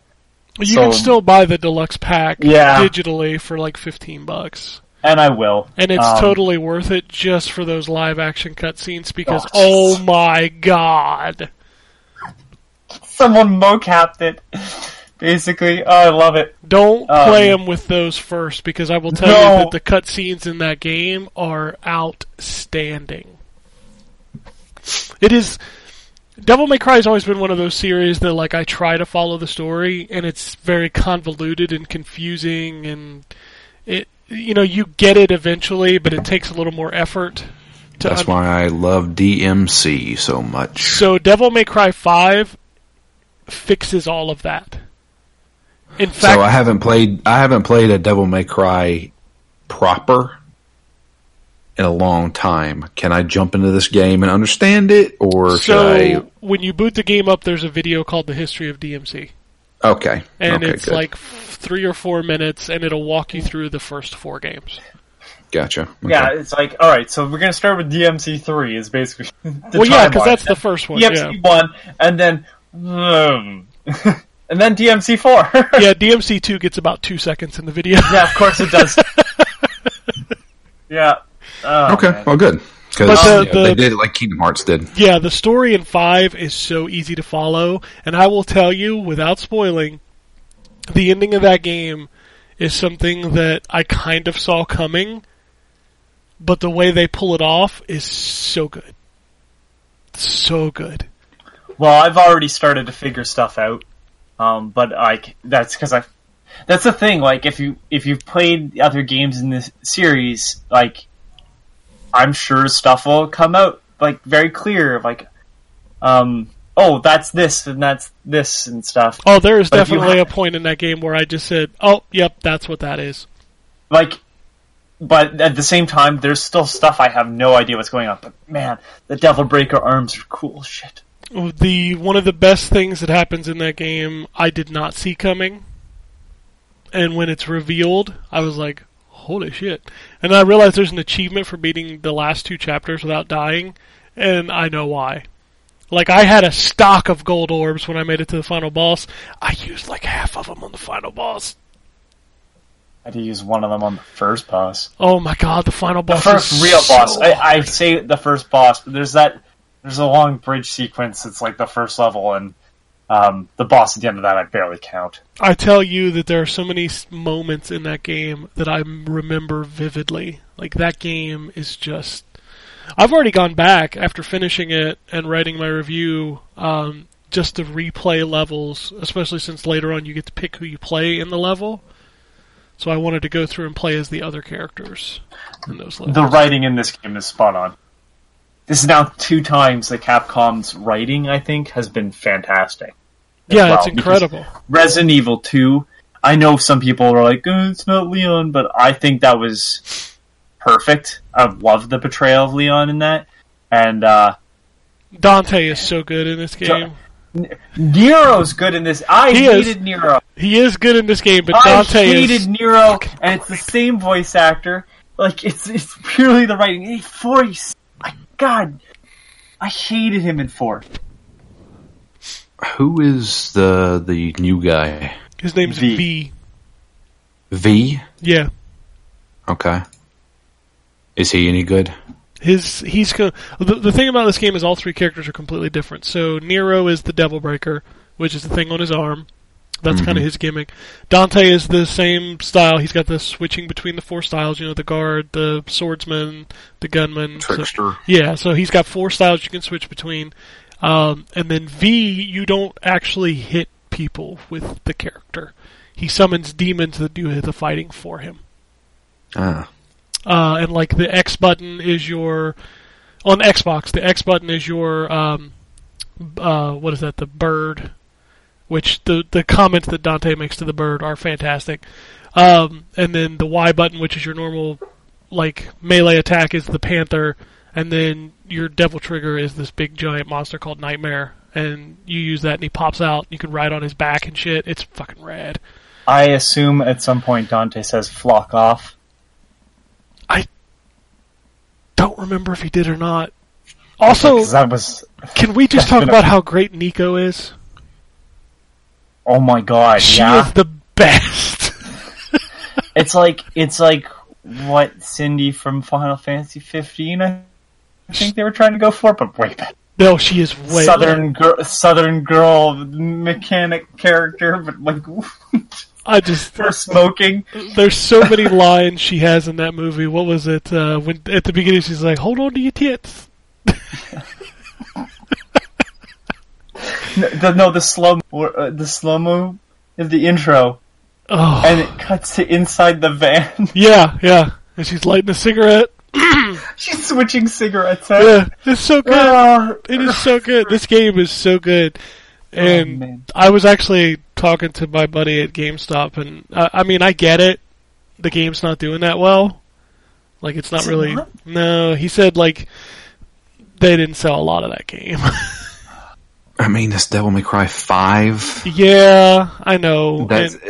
You So- can still buy the deluxe pack Yeah. digitally for like 15 bucks. and I will. And it's Um, totally worth it just for those live action cutscenes because Oh, oh my god. someone mocapped it. Basically, oh, I love it. Don't Um, play them with those first because I will tell No. you that the cutscenes in that game are outstanding. It is Devil May Cry has always been one of those series that like I try to follow the story and it's very convoluted and confusing and it you know you get it eventually but it takes a little more effort to That's un- why I love DMC so much. So Devil May Cry 5 fixes all of that. In fact, so I haven't played I haven't played a Devil May Cry proper in a long time. Can I jump into this game and understand it, or should so I? when you boot the game up, there's a video called "The History of DMC," Okay, and okay, it's good. like three or four minutes, and it'll walk you through the first four games. gotcha. Okay. Yeah, it's like all right. So we're gonna start with DMC three. Is basically <laughs> the well, yeah, because that's the first one. Yeah, one, and then um, <laughs> and then DMC four. <laughs> yeah. DMC two gets about two seconds in the video. yeah, of course it does. yeah. Oh, okay, man. well, good because But the- the- they did it like Kingdom Hearts did. Yeah, the story in 5 is so easy to follow, and I will tell you, without spoiling, the ending of that game is something that I kind of saw coming, but the way they pull it off is so good. So good. Well, I've already started to figure stuff out, um, but like that's because I. That's the thing. Like, if you if you've played other games in this series, like, I'm sure stuff will come out like very clear. Like, um, oh, that's this and that's this and stuff. Oh, there is But definitely ha- a point in that game where I just said, oh, yep, that's what that is. Like, but at the same time, there's still stuff I have no idea what's going on. But man, the Devil Breaker arms are cool shit. the one of the best things that happens in that game I did not see coming. And when it's revealed, I was like, holy shit. And I realized there's an achievement for beating the last two chapters without dying, and I know why. Like I had a stock of gold orbs when I made it to the final boss. I used like half of them on the final boss. I had to use one of them on the first boss. Oh my god, the final boss. The first real so boss. I, I say the first boss, but there's that. There's a long bridge sequence. It's like the first level, and um, the boss at the end of that I barely count. I tell you that there are so many moments in that game that I remember vividly. Like that game is just. I've already gone back after finishing it and writing my review, um, just to replay levels, especially since later on you get to pick who you play in the level. So I wanted to go through and play as the other characters in those levels. The writing in this game is spot on. This is now two times that Capcom's writing, I think, has been fantastic. Yeah, well, it's incredible. Resident Evil 2, I know some people are like, oh, it's not Leon, but I think that was perfect. I love the portrayal of Leon in that. And, uh, Dante is so good in this game. Nero's good in this. I He is. hated Nero. He is good in this game, but Dante is. I Dante hated is. Nero, and it's the same voice actor. Like, it's, it's purely the writing. Hey, voice! My god! I hated him in 4. Who is the the new guy? His name's V. v. V. Yeah. Okay. Is he any good? His he's go- the, the thing about this game is all three characters are completely different. So Nero is the Devil Breaker, which is the thing on his arm. That's kind of mm-hmm. his gimmick. Dante is the same style. He's got the switching between the four styles. You know, the guard, the swordsman, the gunman. So- Trickster. yeah, so he's got four styles you can switch between. Um, and then V, you don't actually hit people with the character. He summons demons that do the fighting for him. Ah. Uh, and like the X button is your on Xbox. The X button is your um, uh, what is that? The bird, which the the comments that Dante makes to the bird are fantastic. Um, and then the Y button, which is your normal like melee attack, is the panther, and then your devil trigger is this big giant monster called Nightmare. And you use that, and he pops out. You can ride on his back and shit. It's fucking rad. I assume at some point Dante says "flock off." I don't remember if he did or not. Also, that was Can we just talk <laughs> about how great Nico is? oh my god, She yeah. is the best. <laughs> It's like it's like what Cindy from Final Fantasy 15. I think they were trying to go for, but way better. no, she is way Southern girl, Southern girl mechanic character, but like I just <laughs> for smoking. there's so many lines she has in that movie. What was it? Uh, when at the beginning she's like, "Hold on to your tits." <laughs> No, the, no, the slow uh, the slow mo is the intro, Oh, and it cuts to inside the van. <laughs> yeah, yeah. And she's lighting a cigarette. <laughs> She's switching cigarettes out. Yeah, it's so good. Ah. It is so good. This game is so good. And Oh. I was actually talking to my buddy at GameStop, and I, I mean, I get it. The game's not doing that well. Like, it's not Is it really. not? No, he said like they didn't sell a lot of that game. <laughs> I mean, this Devil May Cry Five. yeah, I know. That's And-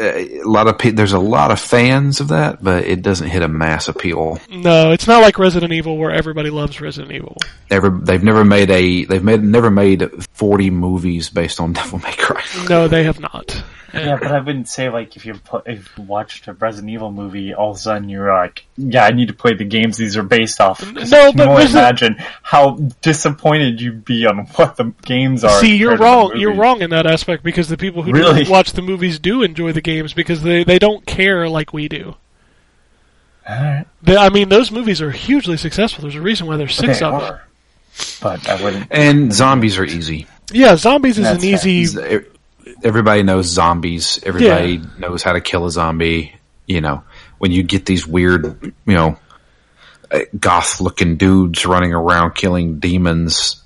uh, a lot of pe- there's a lot of fans of that, but it doesn't hit a mass appeal. no, it's not like Resident Evil where everybody loves Resident Evil. Ever they've never made a they've made never made forty movies based on <laughs> Devil May Cry. No, they have not. <laughs> Yeah, but I wouldn't say like if you pl- if you watched a Resident Evil movie, all of a sudden you're like, yeah, I need to play the games these are based off. 'Cause No, I can but only Resident- imagine how disappointed you'd be on what the games are. See, you're compared to the wrong. You're wrong in that aspect because the people who Really? do watch the movies do enjoy the games because they they don't care like we do. Alright, They, I mean, those movies are hugely successful. There's a reason why there's six of them. But I wouldn't. And zombies are easy. Yeah, zombies is That's an fair. easy. Everybody knows zombies. Everybody knows how to kill a zombie. You know, when you get these weird, you know, goth looking dudes running around killing demons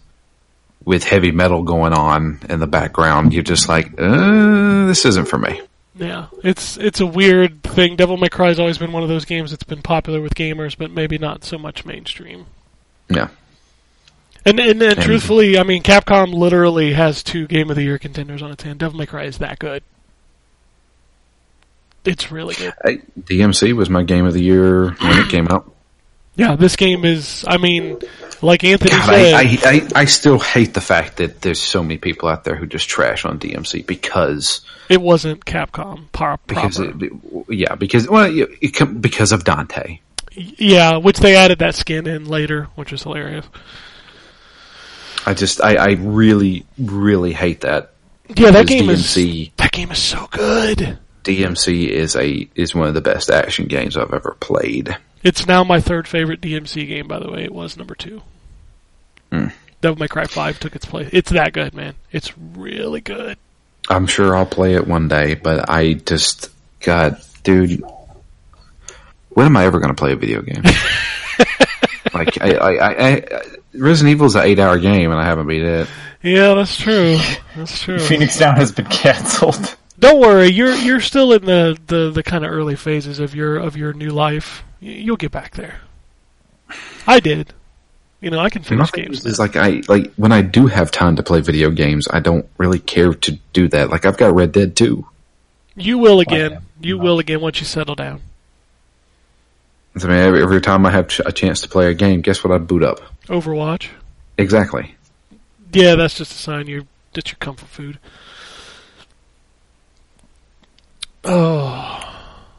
with heavy metal going on in the background, you're just like, uh, this isn't for me. Yeah, it's it's a weird thing. Devil May Cry has always been one of those games that's been popular with gamers, but maybe not so much mainstream. Yeah. And and, and truthfully, I mean, Capcom literally has two Game of the Year contenders on its hand. Devil May Cry is that good. It's really good. I, DMC was my game of the year when it came out. <clears throat> Yeah, this game is. I mean, like Anthony God, said, I, I, I, still hate the fact that there's so many people out there who just trash on DMC because it wasn't Capcom par- because it, yeah because well it, it, because of Dante. yeah, which they added that skin in later, which is hilarious. I just I, I really really hate that. Yeah, that game DMC is that game is so good. DMC is a is one of the best action games I've ever played. It's now my third favorite DMC game. By the way, it was number two. Hmm. Devil May Cry Five took its place. It's that good, man. It's really good. I'm sure I'll play it one day, but I just God, dude, when am I ever going to play a video game? <laughs> like I, I, I, I Resident Evil is an eight hour game, and I haven't beat it. Yeah, that's true. That's true. <laughs> Phoenix Down has been cancelled. Don't worry, you're you're still in the, the, the kind of early phases of your of your new life. You'll get back there. I did. You know, I can finish thing games. is like I like when I do have time to play video games, I don't really care to do that. Like I've got Red Dead 2. You will again. yeah. You will again once you settle down. I mean, every, every time I have ch- a chance to play a game, guess what I boot up? Overwatch. Exactly. Yeah, that's just a sign you're that's your comfort food. Oh,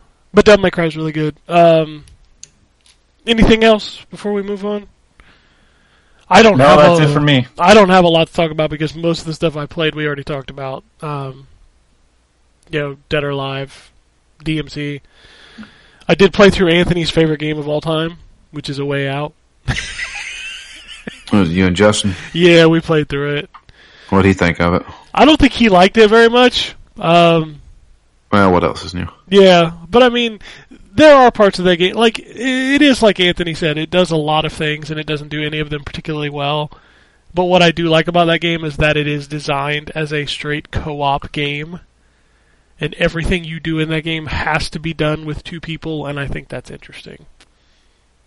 <sighs> but Devil May Cry is really good. Um, anything else before we move on? I don't No, have that's a, it for me. I don't have a lot to talk about because most of the stuff I played we already talked about. Um, you know, Dead or Alive, DMC. I did play through Anthony's favorite game of all time, which is A Way Out. Was you and Justin? Yeah, we played through it. What do he think of it? I don't think he liked it very much. Um, Well, what else is new? yeah, but I mean, there are parts of that game like it is like Anthony said. It does a lot of things, and it doesn't do any of them particularly well. But what I do like about that game is that it is designed as a straight co-op game, and everything you do in that game has to be done with two people, and I think that's interesting.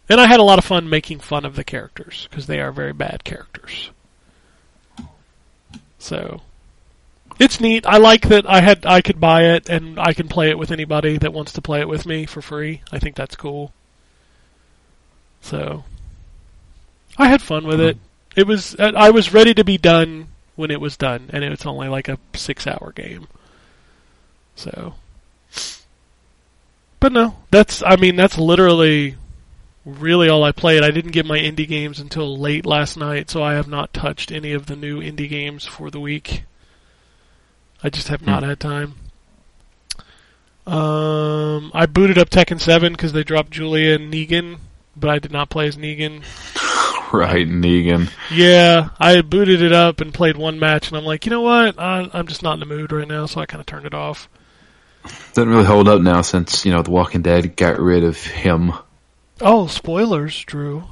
And I had a lot of fun making fun of the characters because they are very bad characters. So it's neat. I like that I had I could buy it and I can play it with anybody that wants to play it with me for free. I think that's cool. So I had fun with it. It was I was ready to be done when it was done, and it's only like a six-hour game. So, but no, that's I mean that's literally really all I played. I didn't get my indie games until late last night, so I have not touched any of the new indie games for the week. I just have not had time. Um, I booted up Tekken 7 because they dropped Julia and Negan, but I did not play as Negan. <laughs> Right, Negan. Yeah, I booted it up and played one match, and I'm like, you know what? I, I'm just not in the mood right now, so I kind of turned it off. Doesn't really hold up now since, you know, The Walking Dead got rid of him. Oh, spoilers, Drew.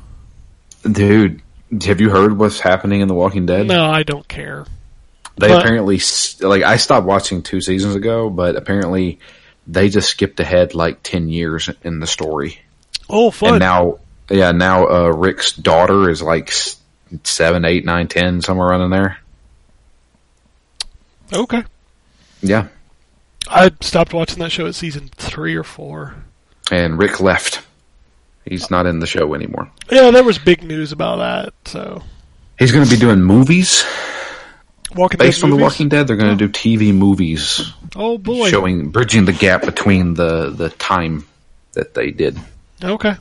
Dude, have you heard what's happening in The Walking Dead? No, I don't care. They But- apparently, like, I stopped watching two seasons ago, but apparently they just skipped ahead like 10 years in the story. Oh, fun. And now, yeah, now, uh, Rick's daughter is like seven, eight, nine, ten, somewhere around in there. okay. Yeah. I stopped watching that show at season three or four. And Rick left. He's uh, not in the show anymore. Yeah, there was big news about that. So, He's going to be doing movies Walking based Dead on The? Walking Dead. They're going to do TV movies Oh boy. showing, bridging the gap between the, the time that they did. Okay.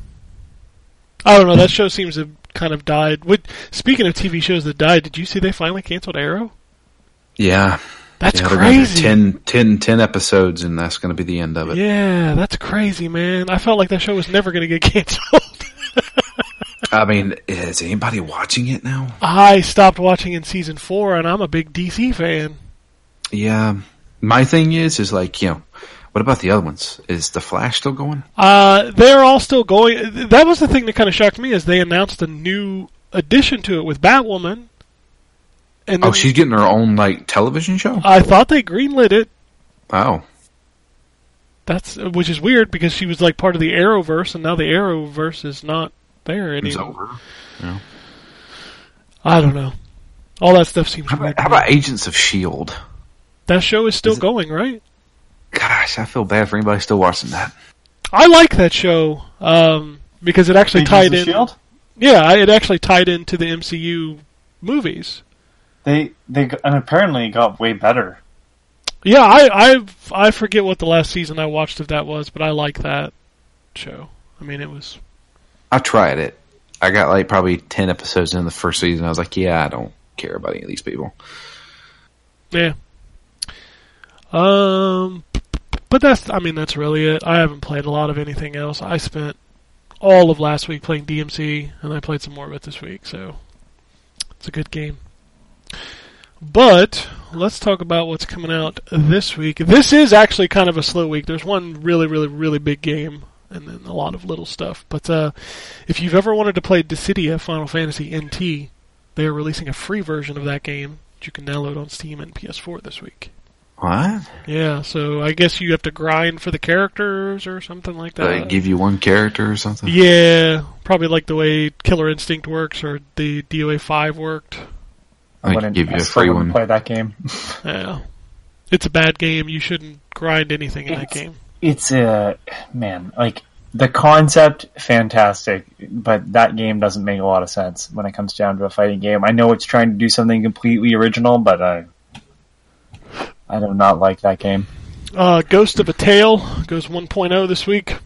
I don't know. That show seems to have kind of died. What, speaking of TV shows that died, did you see they finally canceled Arrow? Yeah. That's yeah, they're gonna do crazy. 10, 10, 10 episodes, and that's going to be the end of it. Yeah, that's crazy, man. I felt like that show was never going to get <laughs> canceled. I mean, is anybody watching it now? I stopped watching in season four, and I'm a big DC fan. Yeah. My thing is, is like, you know, what about the other ones? Is The Flash still going? Uh, they're all still going. That was the thing that kind of shocked me is they announced a new addition to it with Batwoman. And Oh, she's getting her own, like, television show? I thought they greenlit it. Oh. That's which is weird because she was like part of the Arrowverse, and now the Arrowverse is not there It's anymore. over. I don't know. All that stuff seems How weird. about, to how about Agents of S.H.I.E.L.D.? that show is still is it- going, right? Gosh, I feel bad for anybody still watching that. I like that show um, because it actually Agents tied of in. Shield. Yeah, it actually tied into the MCU movies. They they and apparently got way better. Yeah, I I I forget what the last season I watched of that was, but I like that show. I mean, it was I tried it. I got like probably 10 episodes in the first season. I was like, yeah, I don't care about any of these people. yeah. Um, but that's I mean that's really it. I haven't played a lot of anything else. I spent all of last week playing DMC, and I played some more of it this week. So it's a good game. But let's talk about what's coming out this week. This is actually kind of a slow week. There's one really, really, really big game, and then a lot of little stuff. But uh, if you've ever wanted to play Dissidia Final Fantasy NT, they are releasing a free version of that game that you can download on Steam and PS4 this week. What? Yeah, so I guess you have to grind for the characters or something like that. they give you one character or something? yeah, probably like the way Killer Instinct works or the DOA 5 worked. I can wouldn't- give you I a still free wouldn't one. Play that game. Yeah. It's a bad game. You shouldn't grind anything in that game. It's a man like the concept fantastic, but that game doesn't make a lot of sense when it comes down to a fighting game. I know it's trying to do something completely original, but I I do not like that game. Uh, Ghost of a Tale goes 1.0 this week.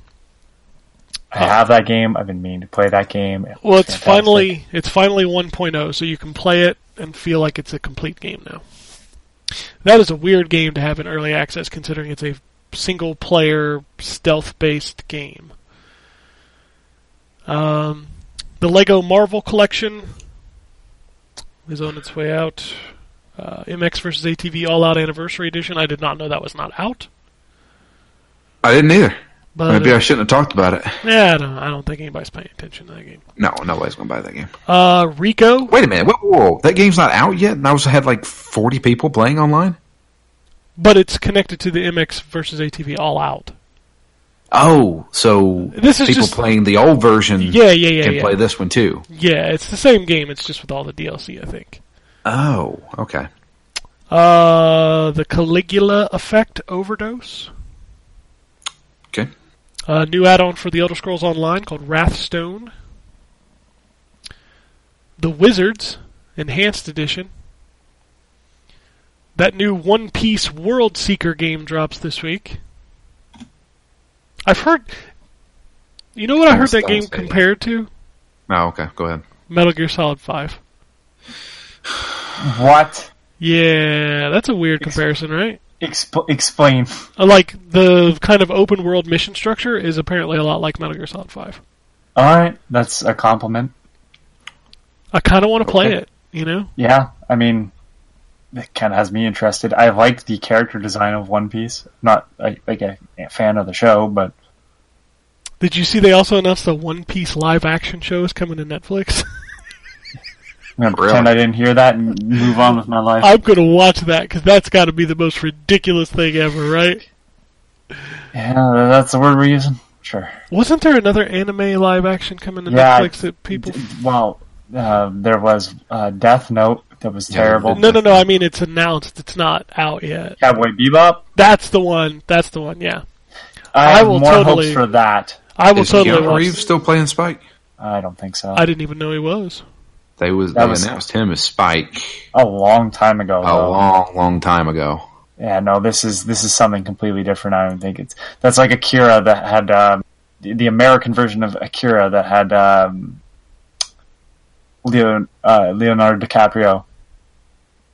I have that game. I've been meaning to play that game. Well, it's Fantastic. finally it's finally 1.0, so you can play it and feel like it's a complete game now. That is a weird game to have in early access, considering it's a single player stealth based game. Um, the Lego Marvel Collection is on its way out. Uh, MX vs ATV All Out Anniversary Edition. I did not know that was not out. I didn't either. But Maybe I shouldn't have talked about it. yeah, I don't, I don't think anybody's paying attention to that game. No, nobody's going to buy that game. Uh, Rico. Wait a minute. Whoa, whoa. That game's not out yet? And I also had like 40 people playing online? But it's connected to the MX versus ATV All Out. Oh, so This is people just- playing the old version Yeah, yeah, yeah, can yeah. play this one too. Yeah, it's the same game. It's just with all the DLC, I think. Oh, okay. Uh, the Caligula Effect Overdose. Okay. A new add-on for the Elder Scrolls Online called Wrathstone. The Wizards Enhanced Edition. That new One Piece World Seeker game drops this week. I've heard. You know what I heard that game compared to? Oh, okay. Go ahead. Metal Gear Solid 5. What? Yeah, that's a weird comparison, right? Exp- explain. Uh, Like the kind of open world mission structure is apparently a lot like Metal Gear Solid 5. All right, that's a compliment. I kind of want to play Okay. it, you know? Yeah, I mean, it kind of has me interested. I like the character design of One Piece. Not a, like a, a fan of the show, but Did you see they also announced the One Piece live action show is coming to Netflix? <laughs> I'm gonna Really? pretend I didn't hear that and move on with my life. I'm going to watch that because that's got to be the most ridiculous thing ever, right? yeah, that's the word we're using. Sure. Wasn't there another anime live action coming to Yeah, Netflix that people. Well, uh, there was uh, Death Note that was terrible. No, no, no. I mean, it's announced. It's not out yet. Cowboy Bebop. That's the one. That's the one. Yeah, I, I will more totally- hopes for that. I will Is totally Keanu watch. Reeves still playing Spike? I don't think so. I didn't even know he was. They was That they was- announced him as Spike a long time ago. a though. long, long time ago. Yeah, no, this is this is something completely different. I don't think it's that's like Akira that had um, the, the American version of Akira that had um, Leo, uh, Leonardo DiCaprio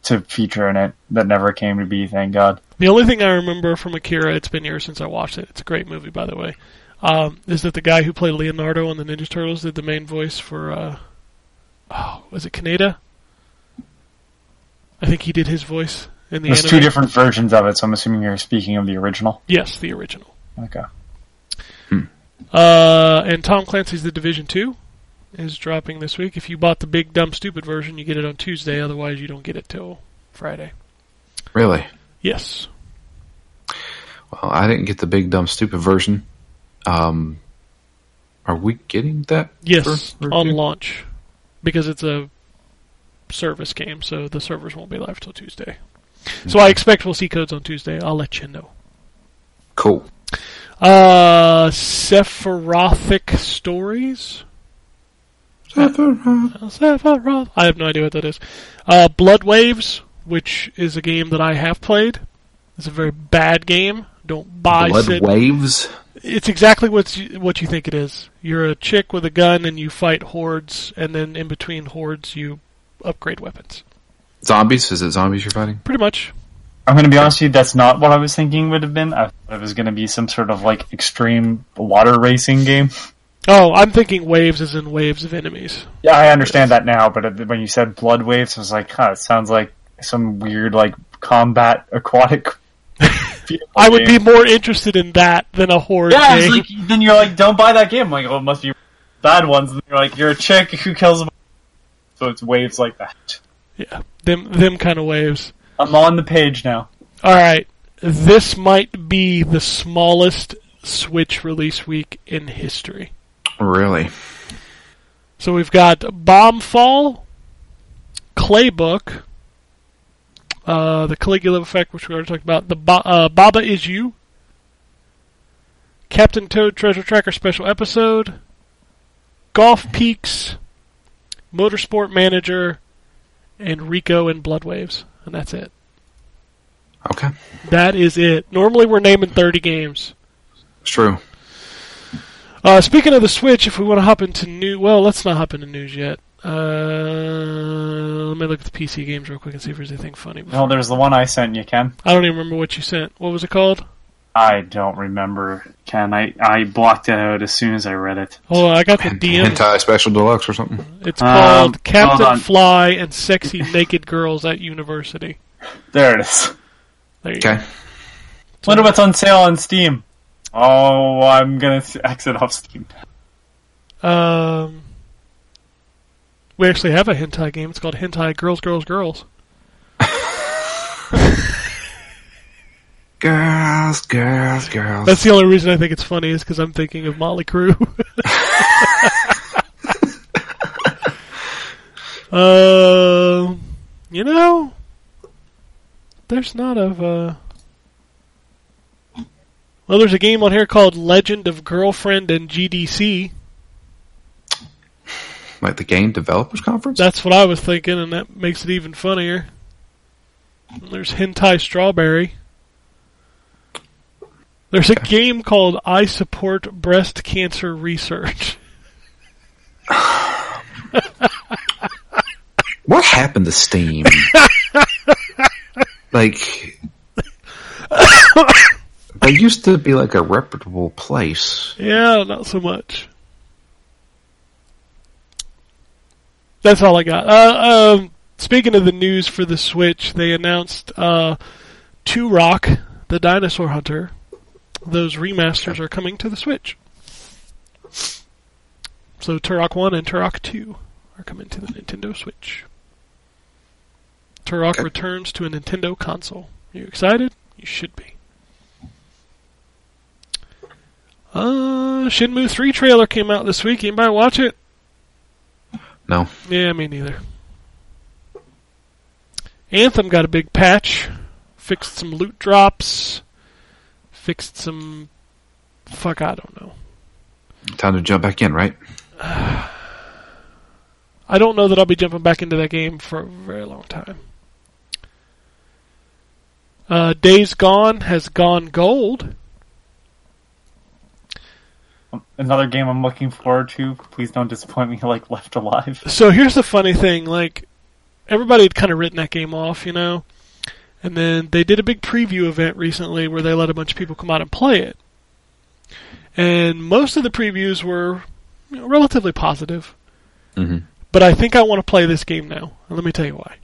to feature in it that never came to be. Thank God. The only thing I remember from Akira, it's been years since I watched it. It's a great movie, by the way. Um, is that the guy who played Leonardo on the Ninja Turtles did the main voice for? Uh, oh, was it Kaneda? I think he did his voice in the There's anime. two different versions of it, so I'm assuming you're speaking of the original. Yes, the original. Okay. Uh, and Tom Clancy's The Division Two is dropping this week. If you bought the big dumb stupid version, you get it on Tuesday. Otherwise, you don't get it till Friday. Really? Yes. Well, I didn't get the big dumb stupid version. Um, are we getting that? Yes, for on review? launch because it's a service game, so the servers won't be live till Tuesday. So I expect we'll see codes on Tuesday. I'll let you know. Cool. Uh, Sephirothic Stories. Sephiroth. Sephiroth? I have no idea what that is. Uh, Blood Waves, which is a game that I have played. It's a very bad game. Don't buy Blood Sid. waves. It's exactly what you, what you think it is. You're a chick with a gun and you fight hordes, and then in between hordes you upgrade weapons. Zombies? Is it zombies you're fighting? Pretty much. I'm going to be honest with you, that's not what I was thinking would have been. I thought it was going to be some sort of like extreme water racing game. Oh, I'm thinking waves as in waves of enemies. Yeah, I understand that now, but when you said blood waves, I was like, huh, it sounds like some weird like combat <laughs> aquatic. I would be more interested in that than a horde Yeah, game. it's like then you're like, don't buy that game. I'm like, oh, it must be bad ones. And you're like, you're a chick who kills. A- so it's waves like that. yeah, them them kind of waves. I'm on the page now. All right, this might be the smallest Switch release week in history. Really? So we've got Bombfall, Claybook, uh, the Caligula effect, which we already talked about. The ba- uh, Baba is you, Captain Toad Treasure Tracker special episode, Golf Peaks, Motorsport Manager, and Rico and Blood Waves, and that's it. Okay, That is it. Normally we're naming 30 games. it's true. Uh, speaking of the Switch, if we want to hop into new, well, let's not hop into news yet. Uh, let me look at the PC games real quick and see if there's anything funny. No, there's the one I sent you, Ken. I don't even remember what you sent. What was it called? I don't remember, Ken. I, I blocked it out as soon as I read it. Oh, I got the DM. Hentai Special Deluxe or something. It's Um, called hold Captain. Fly and Sexy Naked Girls at University. There it is. There you go. Okay. Wonder what's on sale on Steam. Oh, I'm gonna exit off Steam. Um, we actually have a hentai game. It's called Hentai Girls, Girls, Girls. Girls, girls, girls. That's the only reason I think it's funny is because I'm thinking of Motley Crue. <laughs> Um, you know, there's not of uh. Well, there's a game on here called Legend of Girlfriend and GDC. Like the Game Developers Conference. That's what I was thinking, and that makes it even funnier. There's Hentai Strawberry. There's a game called I Support Breast Cancer Research. <laughs> What happened to Steam? <laughs> like, <coughs> they used to be like a reputable place. Yeah, not so much. That's all I got. Uh, um, speaking of the news for the Switch, they announced uh, Turok, the Dinosaur Hunter. Those remasters are coming to the Switch. So Turok 1 and Turok 2 are coming to the Nintendo Switch. Turok Okay. returns to a Nintendo console. You excited? You should be. Uh, Shenmue 3 trailer came out this week. Anybody watch it? No. Yeah, me neither. Anthem got a big patch. Fixed some loot drops. Fixed some. Fuck, I don't know. Time to jump back in, right? <sighs> I don't know that I'll be jumping back into that game for a very long time. Uh, Days Gone has gone gold. Another game I'm looking forward to. Please don't disappoint me <laughs> like Left Alive. So here's the funny thing, like everybody had kind of written that game off, you know, and then they did a big preview event recently where they let a bunch of people come out and play it, and most of the previews were you know, relatively positive. hmm But I think I want to play this game now, and let me tell you why.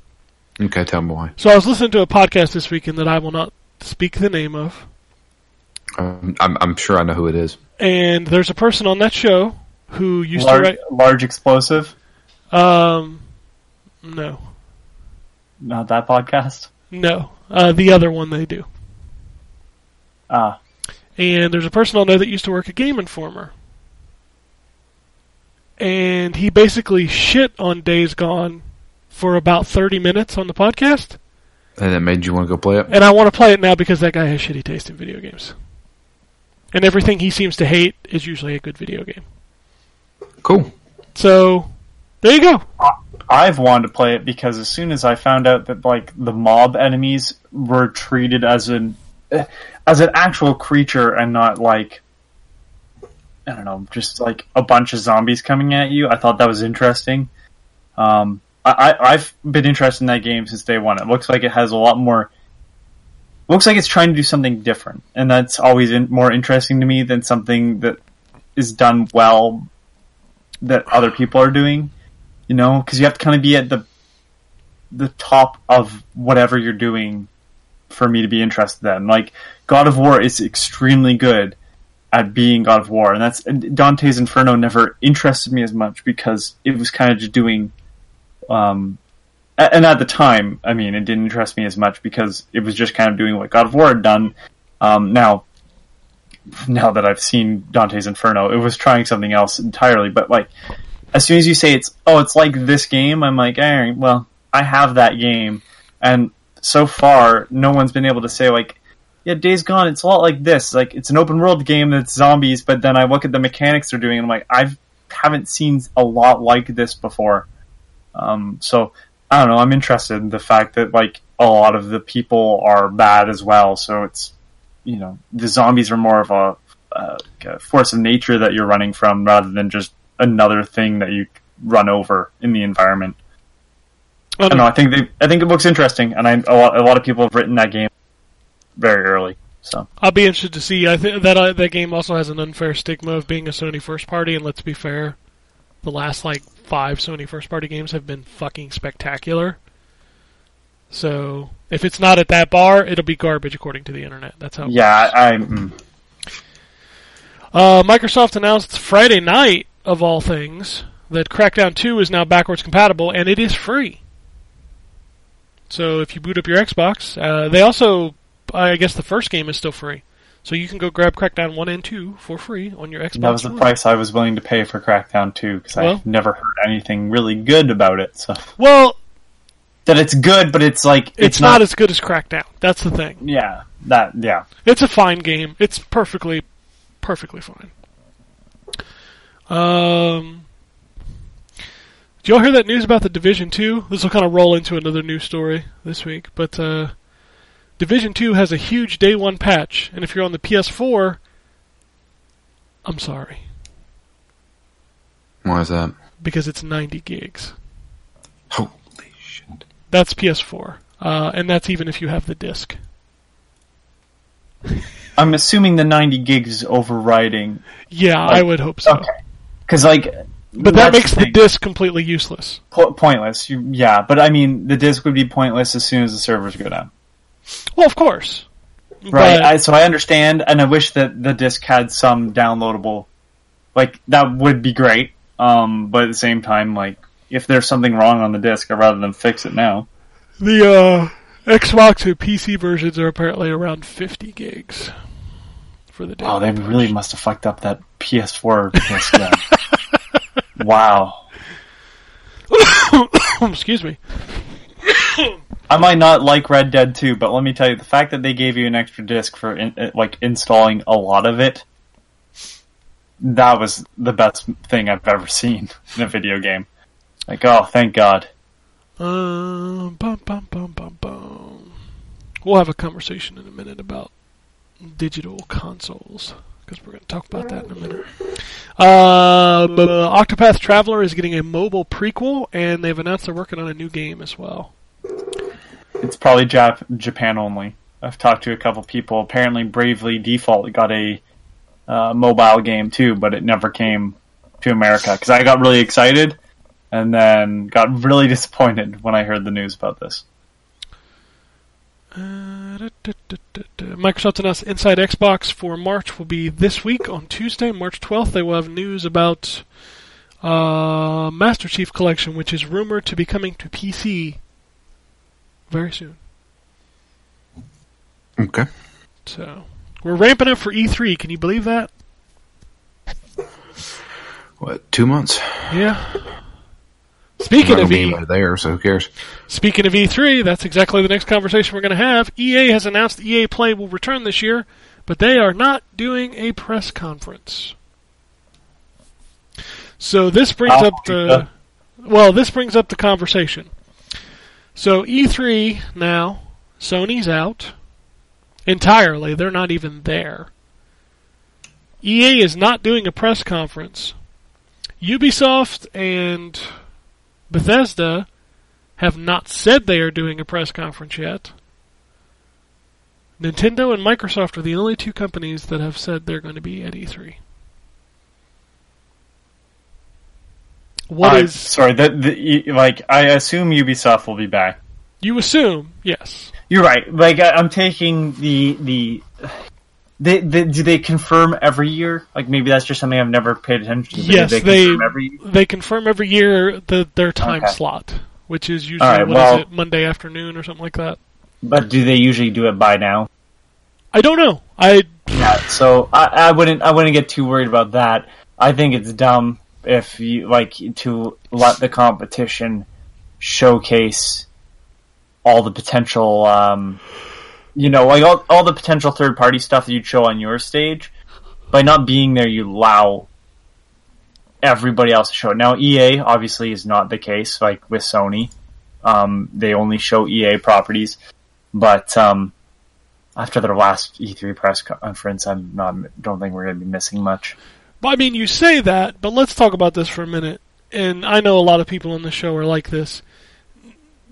Okay, tell me why. So I was listening to a podcast this weekend that I will not speak the name of, Um, I'm, I'm sure I know who it is. and there's a person on that show who used Large, to write large explosive. Um, no, Not that podcast. no, uh, the other one they do. Ah, And there's a person I know that used to work at Game Informer. And he basically shit on Days Gone for about 30 minutes on the podcast. And it made you want to go play it? And I want to play it now because that guy has shitty taste in video games. And everything he seems to hate is usually a good video game. Cool. So, there you go. I've wanted to play it because as soon as I found out that like the mob enemies were treated as an as an actual creature and not like I don't know, just like a bunch of zombies coming at you, I thought that was interesting. Um, I, I, I've been interested in that game since day one. It looks like it has a lot more. Looks like it's trying to do something different, and that's always in, more interesting to me than something that is done well that other people are doing you know, because you have to kind of be at the the top of whatever you're doing for me to be interested in. Like God of War is extremely good at being God of War, and that's and Dante's Inferno never interested me as much because it was kind of just doing. Um, and at the time, I mean, it didn't interest me as much because it was just kind of doing what God of War had done. Um, now, now that I've seen Dante's Inferno, it was trying something else entirely. But like, as soon as you say it's oh it's like this game, I'm like, well, I have that game, and so far no one's been able to say like, yeah, Days Gone, it's a lot like this. Like it's an open world game that's zombies, but then I look at the mechanics they're doing, and I'm like, I haven't seen a lot like this before. Um, so I don't know. I'm interested in the fact that like a lot of the people are bad as well. So it's you know the zombies are more of a, a force of nature that you're running from rather than just another thing that you run over in the environment. I don't know. I think they. I think it looks interesting, and I a lot, a lot of people have written that game very early. So I'll be interested to see. I think that uh, that game also has an unfair stigma of being a Sony first party, and let's be fair, the last like five Sony first party games have been fucking spectacular. So if it's not at that bar, it'll be garbage according to the internet. That's how. it yeah, I, I mm, Uh, Microsoft announced Friday night, of all things, that Crackdown 2 is now backwards compatible and it is free. So if you boot up your Xbox, uh, they also, I guess the first game is still free. So you can go grab Crackdown 1 and 2 for free on your Xbox. that was the One. price I was willing to pay for Crackdown 2 because Well- I've never heard anything really good about it. So Well, that it's good, but it's like it's, not, as good as Crackdown. That's the thing. yeah that yeah. It's a fine game. It's perfectly, perfectly fine. Um, did y'all hear that news about the Division Two? This will kind of roll into another news story this week, but uh, Division Two has a huge day one patch, and if you're on the PS4, I'm sorry Why is that? because it's 90 gigs. Holy shit! That's PS4, uh, and that's even if you have the disc. <laughs> I'm assuming the 90 gigs is overriding Yeah, I would hope so. okay because like. But that makes the thing. disc completely useless. Po- pointless. You, yeah, but I mean, the disc would be pointless as soon as the servers go down. Well, of course. Right. But- I, so I understand, and I wish that the disc had some downloadable. Like that would be great. Um, but at the same time, like if there's something wrong on the disc, I'd rather than fix it now. The uh, Xbox and PC versions are apparently around 50 gigs for the day. Oh, they really must have fucked up that PS4 disc. <laughs> Wow. <coughs> Excuse me. <coughs> <coughs> I might not like Red Dead 2, but let me tell you, the fact that they gave you an extra disc for in, uh, like installing a lot of it, that was the best thing I've ever seen <laughs> in a video game. Like, oh, thank God. Um, bum, bum, bum, bum, bum. We'll have a conversation in a minute about digital consoles because we're going to talk about that in a minute. Uh, but Octopath Traveler is getting a mobile prequel, and they've announced they're working on a new game as well. It's probably Jap- Japan only. I've talked to a couple people. Apparently, Bravely Default got a uh, mobile game too, but it never came to America because I got really excited and then got really <laughs> disappointed when I heard the news about this. Uh. Microsoft announced Inside Xbox for March will be this week on Tuesday, March 12th. They will have news about uh, Master Chief Collection, which is rumored to be coming to PC very soon. Okay. So we're ramping up for E3. Can you believe that? What? Two months? Yeah. Speaking of E, anybody there, so who cares? speaking of E3, that's exactly the next conversation we're going to have. EA has announced EA Play will return this year, but they are not doing a press conference. So this brings Oh, up the well, this brings up the conversation. So E3 now, Sony's out entirely. They're not even there. EA is not doing a press conference. Ubisoft and Bethesda have not said they are doing a press conference yet. Nintendo and Microsoft are the only two companies that have said they're going to be at E3. What Uh, is sorry? That the, like I assume Ubisoft will be back. you assume? Yes. You're right. Like I, I'm taking the the. They, they, do they confirm every year? Like maybe that's just something I've never paid attention to. Yes, they, they confirm every. they confirm every year the their time Okay. slot, which is usually All right, what is well- it Monday afternoon or something like that. But do they usually do it by now? I don't know. I Yeah. So I, I wouldn't I wouldn't get too worried about that. I think it's dumb if you like to let the competition showcase all the potential um, you know, like all, all the potential third party stuff that you'd show on your stage. By not being there, you allow everybody else to show it. Now, EA obviously is not the case, like with Sony. Um, they only show EA properties, but um, after their last E3 press conference, I'm not don't think we're going to be missing much. I mean, you say that, but let's talk about this for a minute. And I know a lot of people on the show are like this.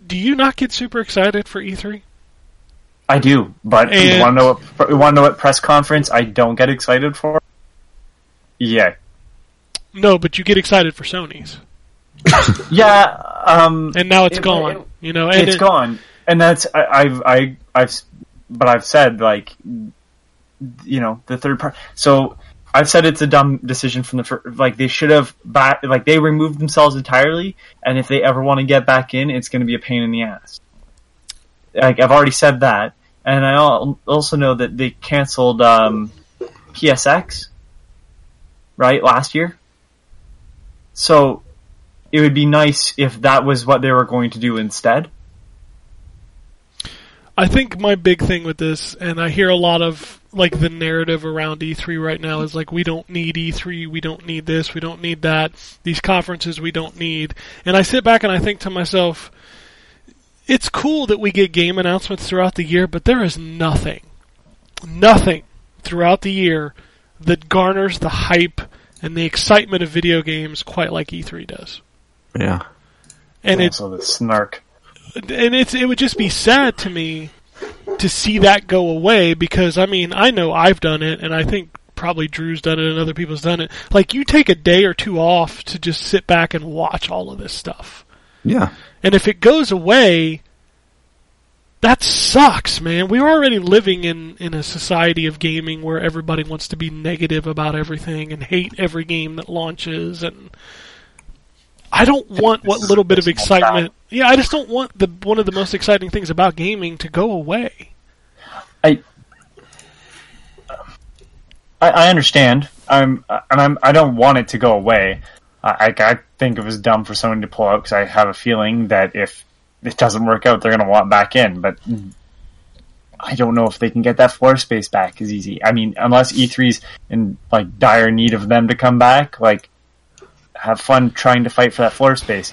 Do you not get super excited for E E3? I do, but And- you want to know what you want to know what press conference I don't get excited for? Yeah, No, but you get excited for Sony's, <laughs> yeah. Um, and now it's It- gone. it- you know, and it's it- gone, and that's I, I've I, I've but I've said like you know the third part. So I've said it's a dumb decision from the fir- like they should have back like they removed themselves entirely, and if they ever want to get back in, it's going to be a pain in the ass. Like I've already said that, and I also know that they canceled um, PSX right last year. So it would be nice if that was what they were going to do instead. I think my big thing with this, and I hear a lot of like the narrative around E3 right now is like we don't need E3, we don't need this, we don't need that, these conferences we don't need. And I sit back and I think to myself, it's cool that we get game announcements throughout the year, but there is nothing, nothing throughout the year that garners the hype and the excitement of video games quite like E3 does. Yeah. And it's also the snark. And it's it would just be sad to me to see that go away because I mean I know I've done it and I think probably Drew's done it and other people's done it. Like you take a day or two off to just sit back and watch all of this stuff. Yeah. And if it goes away that sucks, man. We're already living in, in a society of gaming where everybody wants to be negative about everything and hate every game that launches and I don't want what little bit of excitement. Yeah, I just don't want the one of the most exciting things about gaming to go away. I, I I understand. I'm and I'm I don't want it to go away. I I think it was dumb for someone to pull out because I have a feeling that if it doesn't work out, they're going to want back in. But I don't know if they can get that floor space back as easy. I mean, unless E3's in like dire need of them to come back, like have fun trying to fight for that floor space.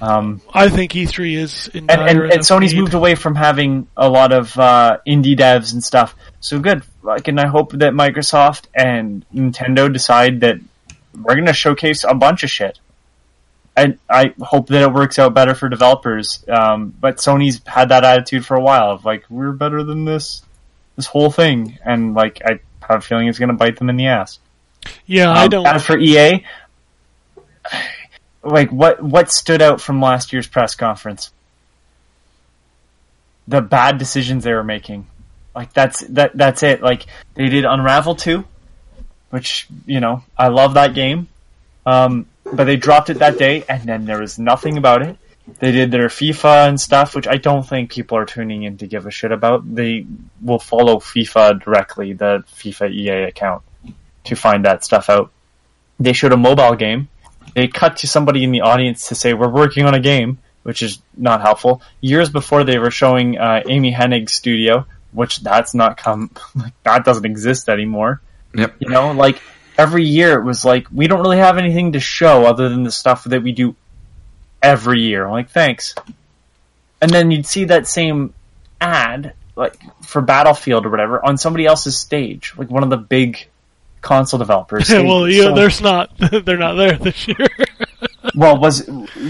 Um, I think E3 is in and, and, and Sony's need. moved away from having a lot of uh, indie devs and stuff. So good. Like, and I hope that Microsoft and Nintendo decide that we're going to showcase a bunch of shit. And I hope that it works out better for developers. Um, but Sony's had that attitude for a while of like, we're better than this, this whole thing. And like, I have a feeling it's going to bite them in the ass. Yeah, I Um, don't. As for EA, like what what stood out from last year's press conference? The bad decisions they were making. Like that's that that's it. Like they did Unravel 2, which, you know, I love that game. Um, but they dropped it that day and then there was nothing about it. They did their FIFA and stuff, which I don't think people are tuning in to give a shit about. They will follow FIFA directly, the FIFA EA account, to find that stuff out they showed a mobile game. They cut to somebody in the audience to say, "We're working on a game," which is not helpful. Years before, they were showing uh, Amy Hennig's studio, which that's not come. <laughs> Like, that doesn't exist anymore. Yep. You know, like every year it was like we don't really have anything to show other than the stuff that we do every year. I'm like, thanks. And then you'd see that same ad, like for Battlefield or whatever, on somebody else's stage, like one of the big console developers. <laughs> well, you know, So- there's not. <laughs> They're not there this year. <laughs> well, was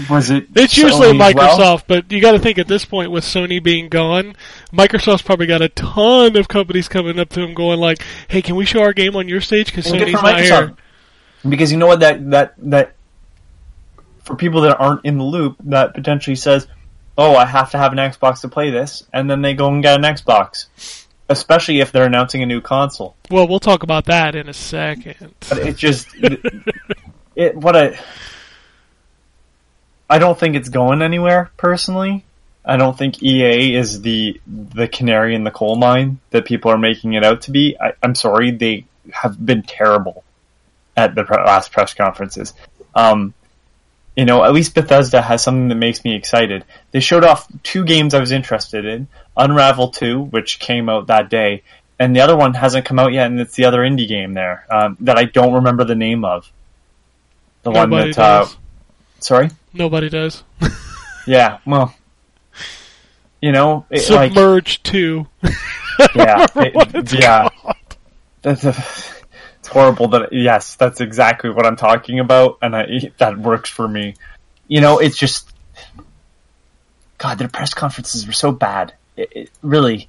was it? It's usually Sony Microsoft, well? but you got to think at this point with Sony being gone, Microsoft's probably got a ton of companies coming up to them going like, "Hey, can we show our game on your stage because Sony's not here?" because you know what that that that for people that aren't in the loop, that potentially says, "Oh, I have to have an Xbox to play this," and then they go and get an Xbox, especially if they're announcing a new console. Well, we'll talk about that in a second. But it just it, <laughs> it what I don't think it's going anywhere personally. I don't think EA is the the canary in the coal mine that people are making it out to be. I, I'm sorry, they have been terrible at the pre- last press conferences. Um, you know, at least Bethesda has something that makes me excited. They showed off two games I was interested in: Unravel Two, which came out that day, and the other one hasn't come out yet, and it's the other indie game there um, that I don't remember the name of. The Nobody one that, uh, sorry, Nobody does. <laughs> yeah, well, You know, it, like Submerged two. <laughs> yeah, it- <laughs> yeah. That's a, it's horrible that yes, that's exactly what I'm talking about, and I, that works for me. You know, it's just God, their press conferences were so bad. It, it really,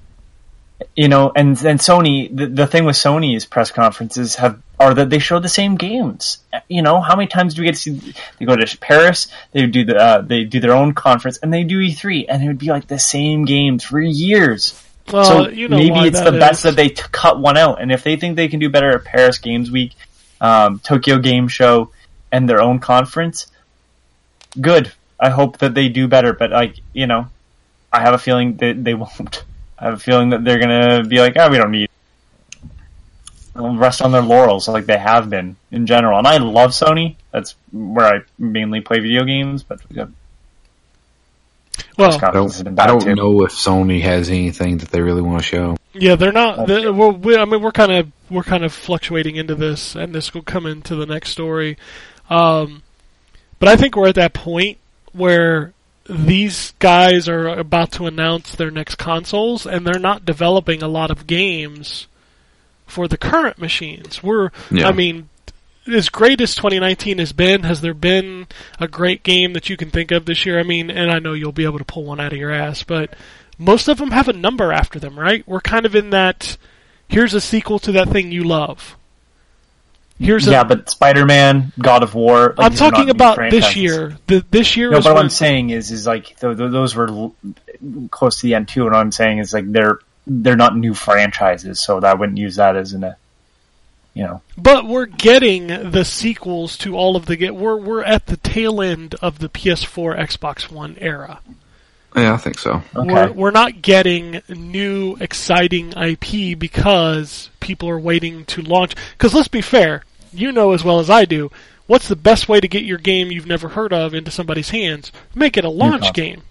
you know, and then Sony. The, the thing with Sony's press conferences have are that they show the same games. You know, how many times do we get to see? They go to Paris, they do the uh, they do their own conference, and they do E3, and it would be like the same games for years Well, so you know maybe it's the best that they t- cut one out, and if they think they can do better at Paris Games Week, um, Tokyo Game Show, and their own conference, good. I hope that they do better, but like you know, I have a feeling that they won't. I have a feeling that they're gonna be like, oh, we don't need. They'll rest on their laurels like they have been in general, and I love Sony. That's where I mainly play video games, but Well, press I don't, I don't know if Sony has anything that they really want to show. Yeah, they're not. Okay. The, well, we, I mean, we're kind of we're kind of fluctuating into this, and this will come into the next story. Um, but I think we're at that point where these guys are about to announce their next consoles, and they're not developing a lot of games for the current machines. We're, Yeah. I mean, as great as 2019 has been, has there been a great game that you can think of this year? I mean, and I know you'll be able to pull one out of your ass, but most of them have a number after them, right? We're kind of in that. Here's a sequel to that thing you love. Here's yeah, a. but Spider-Man, God of War. like, I'm talking about this year. The, this year No, is but what I'm saying is, is like th- th- those were l- close to the end too. And what I'm saying is like they're they're not new franchises, so I wouldn't use that as an, a, you know, But we're getting the sequels to all of the get. We're we're at the tail end of the PS4, Xbox One era. Yeah, I think so. okay. We're we're not getting new exciting IP because people are waiting to launch. Because let's be fair, you know as well as I do. What's the best way to get your game you've never heard of into somebody's hands? Make it a launch console. game.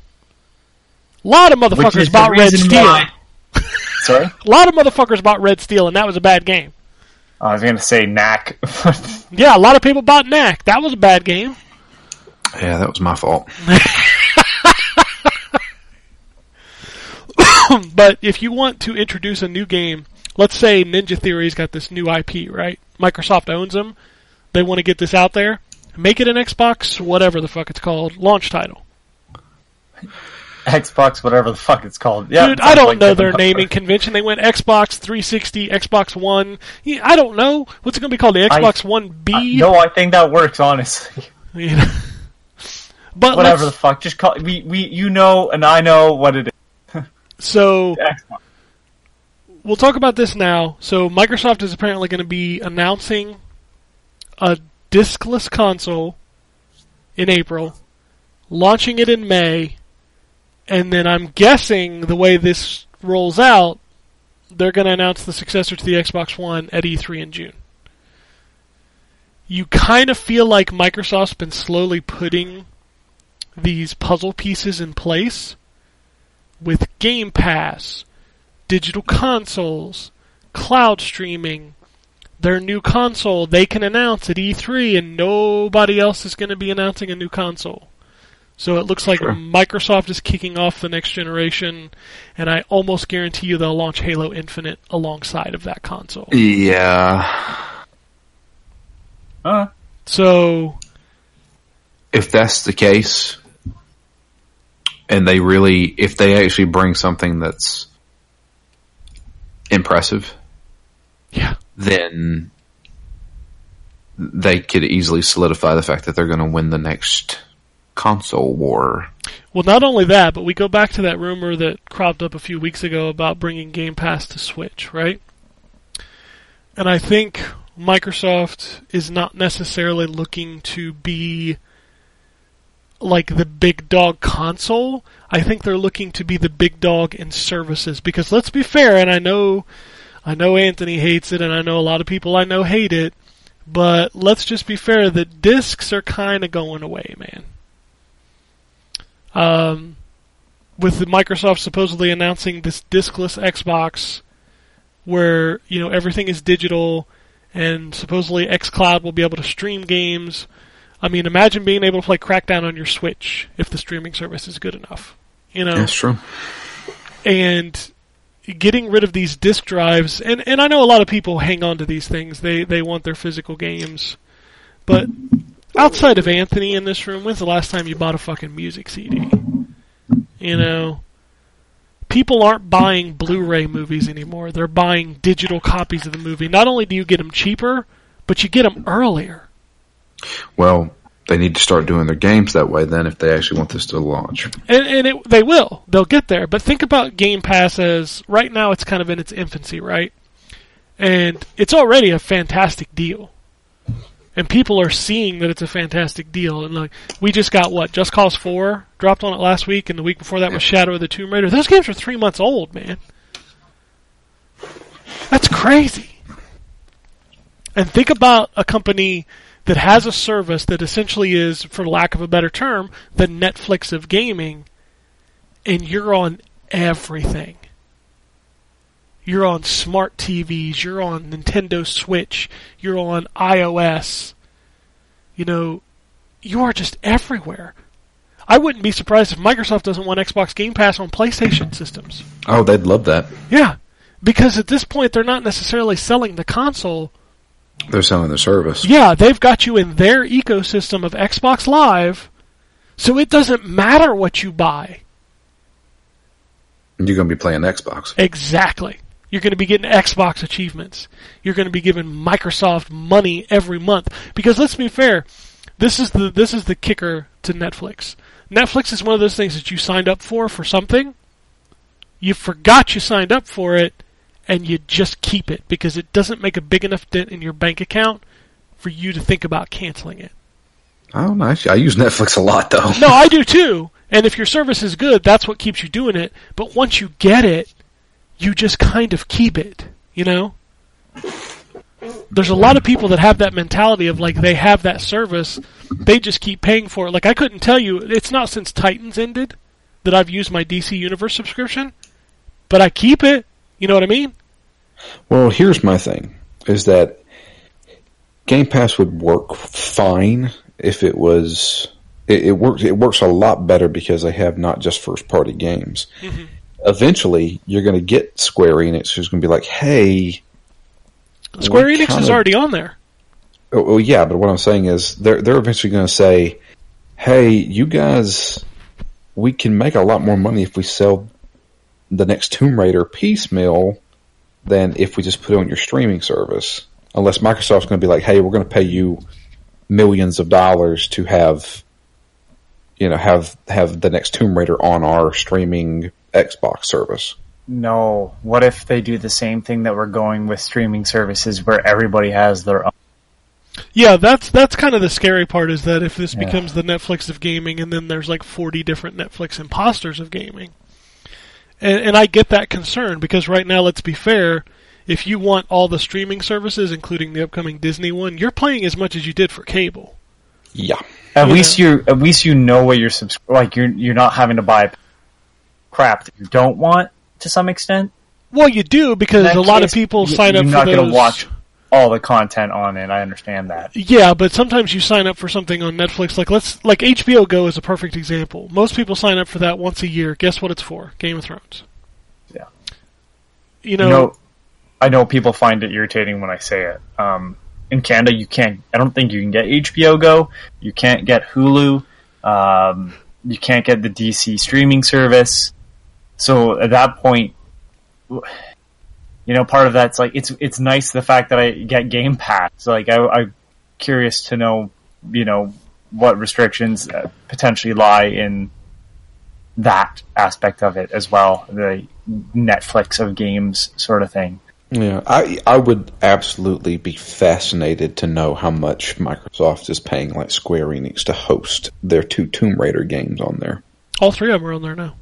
A lot of motherfuckers is bought Red Steel. why- Sorry, A lot of motherfuckers bought Red Steel, and that was a bad game. I was gonna say Knack. <laughs> Yeah, a lot of people bought Knack. That was a bad game. Yeah, that was my fault. <laughs> But if you want to introduce a new game, let's say Ninja Theory's got this new IP, right? Microsoft owns them. They want to get this out there. Make it an Xbox, whatever the fuck it's called, launch title. Xbox, whatever the fuck it's called. Yeah, Dude, I don't like know their naming convention. They went Xbox 360, Xbox One. I don't know. What's it going to be called? The Xbox One B? Uh, no, I think that works honestly. <laughs> You know? But whatever the fuck, just call we we you know and I know what it is. <laughs> so Xbox. we'll talk about this now. So Microsoft is apparently going to be announcing a diskless console in April, launching it in May, and then I'm guessing the way this rolls out, they're going to announce the successor to the Xbox One at E3 in June. You kind of feel like Microsoft's been slowly putting these puzzle pieces in place with Game Pass, digital consoles, cloud streaming, their new console they can announce at E3 and nobody else is going to be announcing a new console. So it looks like Sure. Microsoft is kicking off the next generation and I almost guarantee you they'll launch Halo Infinite alongside of that console. Yeah. Uh, So If that's the case, and they really, if they actually bring something that's impressive, yeah. then they could easily solidify the fact that they're going to win the next console war. Well, not only that, but we go back to that rumor that cropped up a few weeks ago about bringing Game Pass to Switch, right? And I think Microsoft is not necessarily looking to be like the big dog console. I think they're looking to be the big dog in services because let's be fair, and I know I know Anthony hates it and I know a lot of people I know hate it, but let's just be fair that discs are kind of going away, man um, with Microsoft supposedly announcing this diskless Xbox, where you know everything is digital, and supposedly XCloud will be able to stream games. I mean, imagine being able to play Crackdown on your Switch if the streaming service is good enough. You know, That's true. and getting rid of these disk drives and and I know a lot of people hang on to these things. They they want their physical games. But outside of Anthony in this room, when's the last time you bought a fucking music CD? You know, people aren't buying Blu-ray movies anymore. They're buying digital copies of the movie. Not only do you get them cheaper, but you get them earlier. Well, they need to start doing their games that way then if they actually want this to launch. And, and it, they will. They'll get there. But think about Game Pass as right now it's kind of in its infancy, right? And it's already a fantastic deal. And people are seeing that it's a fantastic deal. And like, we just got what? Just Cause 4 dropped on it last week, and the week before that was Shadow of the Tomb Raider. Those games are three months old, man. That's crazy. And think about a company that has a service that essentially is, for lack of a better term, the Netflix of gaming, and you're on everything. You're on smart TVs, you're on Nintendo Switch, you're on iOS. You know, you are just everywhere. I wouldn't be surprised if Microsoft doesn't want Xbox Game Pass on PlayStation systems. Oh, they'd love that. Yeah, because at this point they're not necessarily selling the console. They're selling the service. Yeah, they've got you in their ecosystem of Xbox Live, so it doesn't matter what you buy. You're going to be playing Xbox. Exactly. You're going to be getting Xbox achievements. You're going to be giving Microsoft money every month because let's be fair, this is the this is the kicker to Netflix. Netflix is one of those things that you signed up for for something. You forgot you signed up for it and you just keep it because it doesn't make a big enough dent in your bank account for you to think about canceling it. Oh, nice. I use Netflix a lot though. No, I do too. And if your service is good, that's what keeps you doing it. But once you get it, you just kind of keep it, you know? There's a lot of people that have that mentality of like they have that service, they just keep paying for it. Like I couldn't tell you, it's not since Titans ended that I've used my DC Universe subscription, but I keep it. You know what I mean? Well, here's my thing: is that Game Pass would work fine if it was. It, it works. It works a lot better because they have not just first party games. Mm-hmm. Eventually, you're going to get Square Enix, who's going to be like, "Hey, Square Enix is kinda- already on there. Oh, oh, yeah, but what I'm saying is they're they're eventually going to say, "Hey, you guys, we can make a lot more money if we sell the next Tomb Raider piecemeal than if we just put it on your streaming service." Unless Microsoft's going to be like, "Hey, we're going to pay you millions of dollars to have, you know, have have the next Tomb Raider on our streaming Xbox service." No. What if they do the same thing that we're going with streaming services where everybody has their own? Yeah, that's that's kind of the scary part is that if this Yeah. becomes the Netflix of gaming, and then there's like 40 different Netflix imposters of gaming, and and I get that concern because right now, let's be fair, if you want all the streaming services, including the upcoming Disney one, you're playing as much as you did for cable. Yeah, At Yeah. least you at least you know what you're subs- like you're you're not having to buy crap that you don't want to some extent. Well, you do because a lot of people you- sign up You're for not going to watch all the content on it. I understand that. Yeah, but sometimes you sign up for something on Netflix. Like let's like HBO Go is a perfect example. Most people sign up for that once a year. Guess what it's for? Game of Thrones. Yeah. You know, You know, I know people find it irritating when I say it. Um, in Canada, you can't. I don't think you can get HBO Go. You can't get Hulu. Um, you can't get the DC streaming service. So at that point, you know, part of that's like it's it's nice the fact that I get Game Pass. Like I, I'm curious to know, you know, what restrictions uh, potentially lie in that aspect of it as well. The Netflix of games sort of thing. Yeah, I I would absolutely be fascinated to know how much Microsoft is paying like Square Enix to host their two Tomb Raider games on there. all three of them are on there now.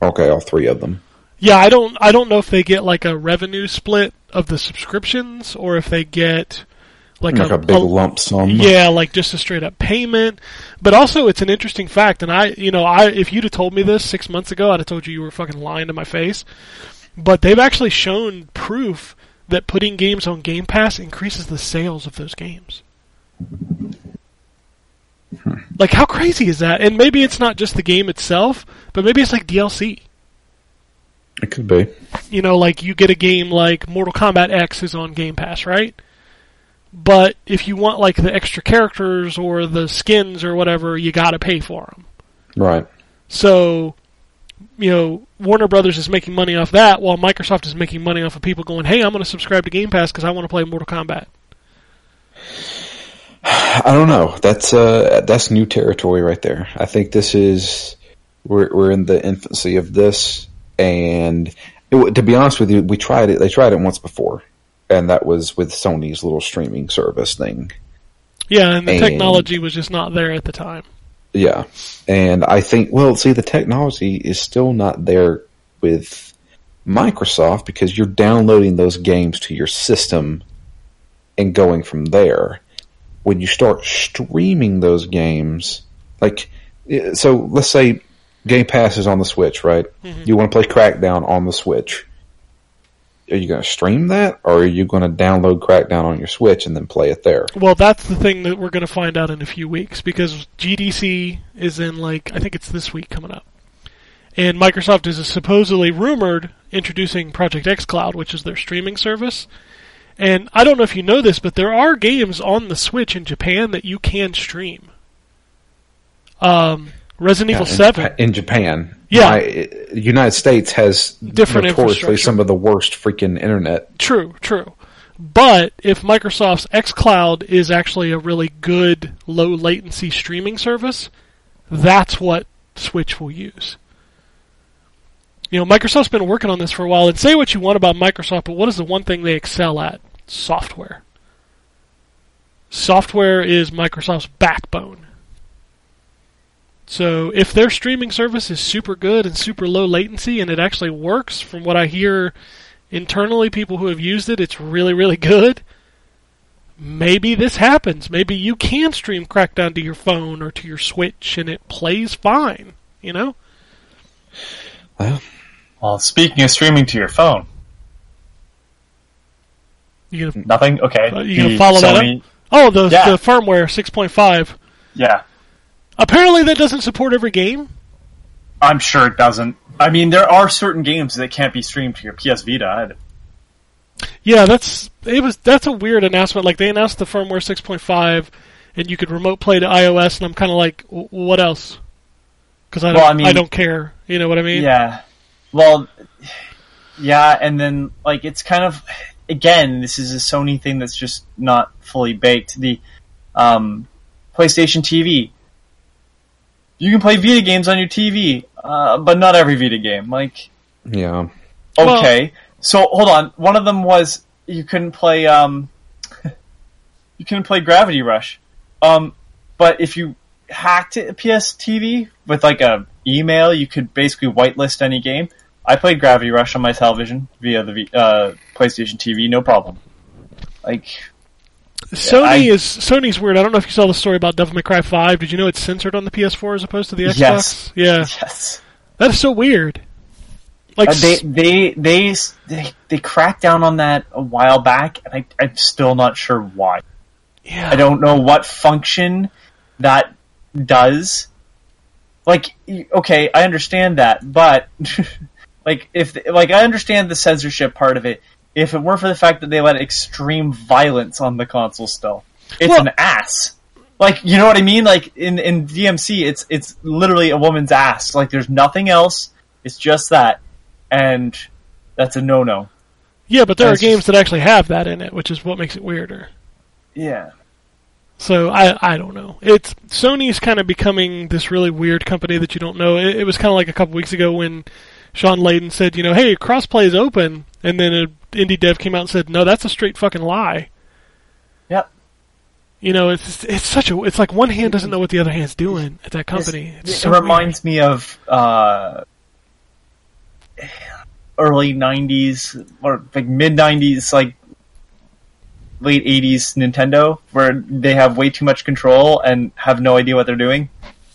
Okay, all three of them. Yeah, I don't I don't know if they get like a revenue split of the subscriptions or if they get like, Like a big lump sum. Yeah, like just a straight up payment. But also it's an interesting fact and I you know, I if you'd have told me this 6 months ago, I'd have told you you were fucking lying to my face. But they've actually shown proof that putting games on Game Pass increases the sales of those games. Like how crazy is that? And maybe it's not just the game itself, but maybe it's like DLC. It could be. You know, like you get a game like Mortal Kombat X is on Game Pass, right? But if you want like the extra characters or the skins or whatever, you got to pay for them. Right. So, you know, Warner Brothers is making money off that, while Microsoft is making money off of people going, "Hey, I'm going to subscribe to Game Pass because I want to play Mortal Kombat." I don't know. That's uh, that's new territory right there. I think this is we're we're in the infancy of this, and it, to be honest with you, we tried it. They tried it once before, and that was with Sony's little streaming service thing. Yeah, and the And- technology was just not there at the time. Yeah, and I think well, see, the technology is still not there with Microsoft because you're downloading those games to your system and going from there. When you start streaming those games, like eh, so, let's say Game Pass is on the Switch, right? You want to play Crackdown on the Switch. Are you going to stream that, or are you going to download Crackdown on your Switch and then play it there? Well, that's the thing that we're going to find out in a few weeks because GDC is in like I think it's this week coming up, and Microsoft is supposedly rumored introducing Project X Cloud, which is their streaming service. And I don't know if you know this, but there are games on the Switch in Japan that you can stream. Um, Resident Evil in Seven. Japa- in Japan. Yeah. My- United States has Different notoriously some of the worst freaking internet. True, true. But if Microsoft's xCloud is actually a really good low latency streaming service, that's what Switch will use. You know, Microsoft's been working on this for a while, and say what you want about Microsoft, but what is the one thing they excel at? Software. Software is Microsoft's backbone. So if their streaming service is super good and super low latency and it actually works, from what I hear internally, people who have used it, it's really, really good. Maybe this happens. Maybe you can stream Crackdown to your phone or to your Switch and it plays fine. You know? Well, Well, speaking of streaming to your phone, You gonna, nothing. Okay, Uh, you gonna follow that up? Oh, the Yeah. the firmware 6.5. Yeah, Apparently, that doesn't support every game. I'm sure it doesn't. I mean, there are certain games that can't be streamed to your PS Vita. Yeah, that's it was that's a weird announcement. Like they announced the firmware 6.5, and you could remote play to iOS, and I'm kind of like, "W- what else? Because I don't, Well, I mean- I don't care. You know what I mean? Yeah. Well, yeah, and then like it's kind of again, this is a Sony thing that's just not fully baked. The um, PlayStation TV. You can play Vita games on your TV, uh, but not every Vita game. Like, yeah. Well- okay, so hold on. One of them was you couldn't play. Um, <laughs> you couldn't play Gravity Rush. Um, but if you hacked it, PS TV with like a email, you could basically whitelist any game. I played Gravity Rush on my television via the V- uh, PlayStation TV, no problem. Like, Sony I- is Sony's weird. I don't know if you saw the story about Devil May Cry 5. Did you know it's censored on the PS4 as opposed to the Xbox? Yes. Yeah, <laughs> yes, that is so weird. Like Uh, they they they they they cracked down on that a while back, and I, I'm still not sure why. yeah, I don't know what function that does. Like, okay, I understand that, but <laughs> like if like I understand the censorship part of it. If it weren't for the fact that they let extreme violence on the console, still, it's Well- an ass. Like, you know what I mean? Like in in DMC, it's it's literally a woman's ass. Like, there's nothing else. It's just that, and that's a no no. yeah, but there are games just- that actually have that in it, which is what makes it weirder. Yeah. So I I don't know. It's Sony's kind of becoming this really weird company that you don't know. It, it was kind of like a couple weeks ago when Shawn Layden said, you know, hey, crossplay is open, and then an indie dev came out and said, no, that's a straight fucking lie. Yep. You know, it's it's such a it's like one hand doesn't know what the other hand's doing at that company. It's, it so weird. reminds me of uh, early '90s or like mid '90s, like late '80s Nintendo, where they have way too much control and have no idea what they're doing.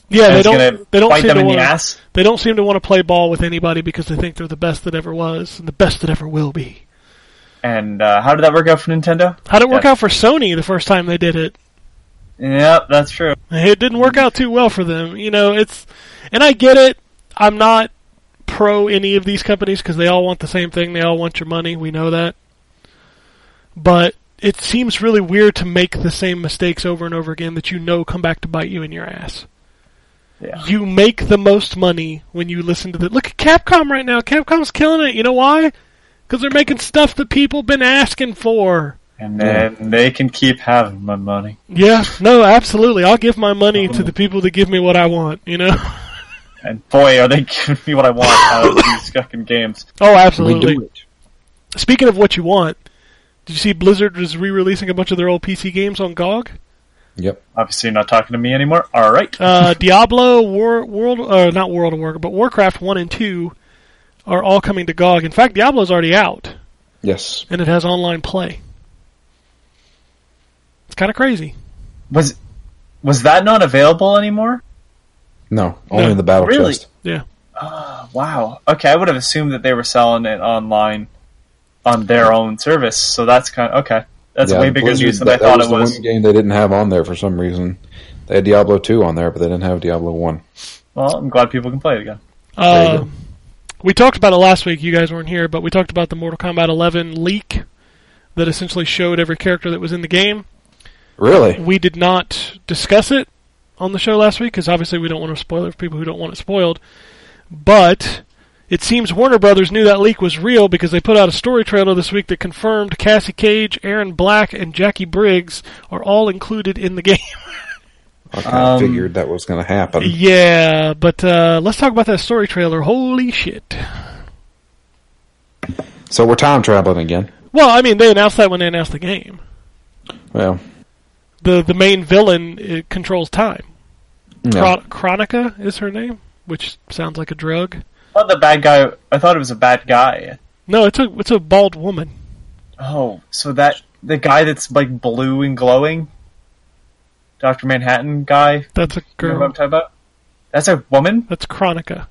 Yeah, and they it's don't gonna they don't bite them in the ass. They don't seem to want to play ball with anybody because they think they're the best that ever was and the best that ever will be. And uh, how did that work out for Nintendo? How did it work Yeah. out for Sony the first time they did it? Yep, that's true. It didn't work out too well for them. You know, it's, and I get it. I'm not pro any of these companies because they all want the same thing. They all want your money. We know that. But it seems really weird to make the same mistakes over and over again that you know come back to bite you in your ass. Yeah. You make the most money when you listen to the. Look at Capcom right now. Capcom's killing it. You know why? Because they're making stuff that people been asking for. And then they can keep having my money. Yeah, no, absolutely. I'll give my money to the people that give me what I want. You know. <laughs> And boy, are they giving me what I want out of these fucking games. Oh, absolutely. Speaking of what you want, did you see Blizzard is re-releasing a bunch of their old PC games on GOG? Yep. Obviously, you're not talking to me anymore. All right. Uh, <laughs> Diablo, War, World, uh, not World of Warcraft, but Warcraft one and two are all coming to GOG. In fact, Diablo's already out, Yes. and it has online play. It's kind of crazy. Was was that not available anymore? No, only No. in the battle Really? chest. Yeah. Oh, wow. Okay, I would have assumed that they were selling it online on their own service. So that's kind of okay. That's Yeah, way bigger Blizzard- news than that, I thought that was it the was. one game they didn't have on there for some reason. They had Diablo 2 on there, but they didn't have Diablo 1. Well, I'm glad people can play it again. Uh, we talked about it last week. You guys weren't here, but we talked about the Mortal Kombat 11 leak that essentially showed every character that was in the game. Really? We did not discuss it on the show last week because obviously we don't want to spoil it for people who don't want it spoiled. But it seems Warner Brothers knew that leak was real because they put out a story trailer this week that confirmed Cassie Cage, Erron Black, and Jacqui Briggs are all included in the game. <laughs> I kind of Um, figured that was going to happen. yeah, but uh, let's talk about that story trailer. Holy shit! So we're time traveling again. Well, I mean, they announced that when they announced the game. Well, the The main villain it controls time. yeah. Chron- Kronika is her name, which sounds like a drug. I thought the bad guy. I thought it was a bad guy. No, it's a it's a bald woman. Oh, so that the guy that's like blue and glowing, Doctor Manhattan guy. That's a Remember what girl. I'm talking about? That's a woman. That's Kronika.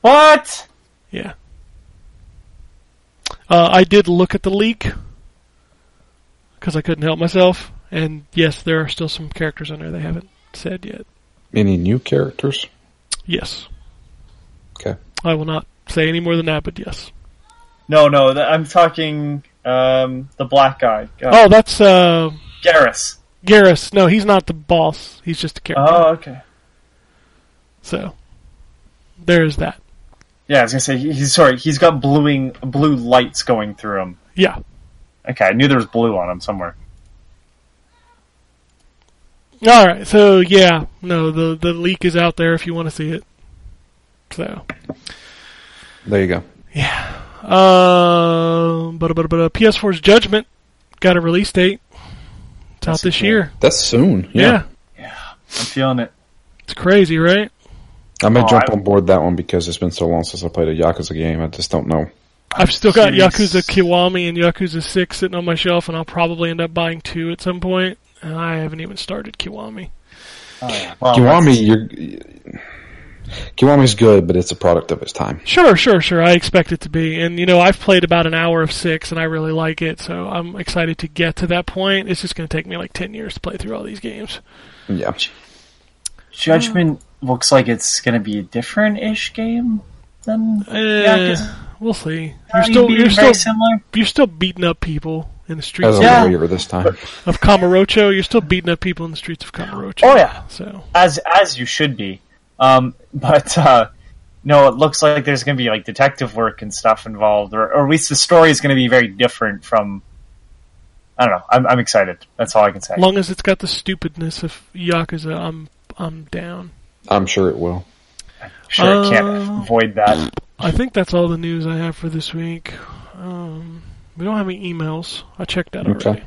What? Yeah. Uh, I did look at the leak because I couldn't help myself, and yes, there are still some characters on there they haven't said yet. Any new characters? Yes, Okay. I will not say any more than that, but yes. No, no. th- I'm talking um, the black guy. Uh, Oh, that's uh, Geras. Geras. No, he's not the boss. He's just a character. Oh, okay. So there's that. Yeah, I was gonna say he's sorry. He's got bluing blue lights going through him. Yeah. Okay, I knew there was blue on him somewhere. All right. So yeah, no, the the leak is out there if you want to see it. So There you go. Yeah. Um, but but but PS4's Judgment got a release date. It's out this cool. year. That's soon. Yeah. Yeah. I'm feeling it. it's crazy, right? I may Oh, jump I- on board that one because it's been so long since I played a Yakuza game. I just don't know. I've still got Curious. Yakuza Kiwami and Yakuza Six sitting on my shelf, and I'll probably end up buying two at some point. And I haven't even started Kiwami. Oh, yeah. Well, Kiwami, you're. Kiwami's good, but it's a product of its time. Sure, sure, sure. I expect it to be, and you know, I've played about an hour of Six, and I really like it. So I'm excited to get to that point. It's just going to take me like ten years to play through all these games. Yeah. Judgment looks like it's gonna be a different-ish game than Eh, Yakuza. we'll see. You're still being you're very still similar. you're still beating up people in the streets As a Yeah. this time. of Kamurocho. You're still beating up people in the streets of Kamurocho. Oh yeah, So as as you should be. Um, but uh, no, it looks like there's going to be like detective work and stuff involved, or, or at least the story is going to be very different from. I don't know. I'm, I'm excited. That's all I can say. as long as it's got the stupidness of Yakuza, I'm I'm down. I'm sure it will. Sure, can't Uh, avoid that. I think that's all the news I have for this week. Um, we don't have any emails. I checked that Okay. already.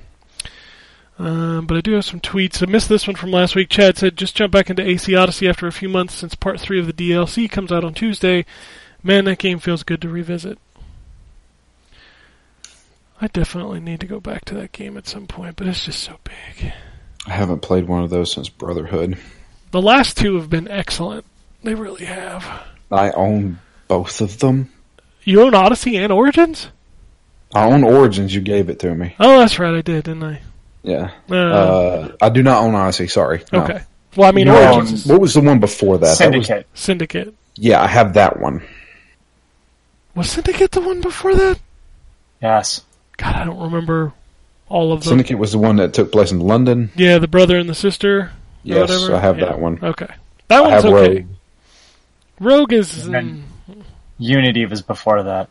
Um, but I do have some tweets. I missed this one from last week. Chad said, just jump back into AC Odyssey after a few months since part 3 of the DLC comes out on Tuesday. Man, that game feels good to revisit. I definitely need to go back to that game at some point, but it's just so big. I haven't played one of those since Brotherhood. The last two have been excellent. They really have. I own both of them. You own Odyssey and Origins? I own Origins. You gave it to me. Oh, that's right, I did, didn't I? Yeah. Uh, Uh, I do not own Odyssey. Sorry. No. okay. Well, I mean, You Origins own- What was the one before that? That was- Syndicate. Syndicate. yeah, I have that one. Was Syndicate the one before that? Yes. God, I don't remember all of them. Syndicate was the one that took place in London. Yeah, the brother and the sister. or Yes, whatever. I have Yeah. that one. Okay, that I one's okay. Rogue. Rogue is. And- mm, Unity was before that.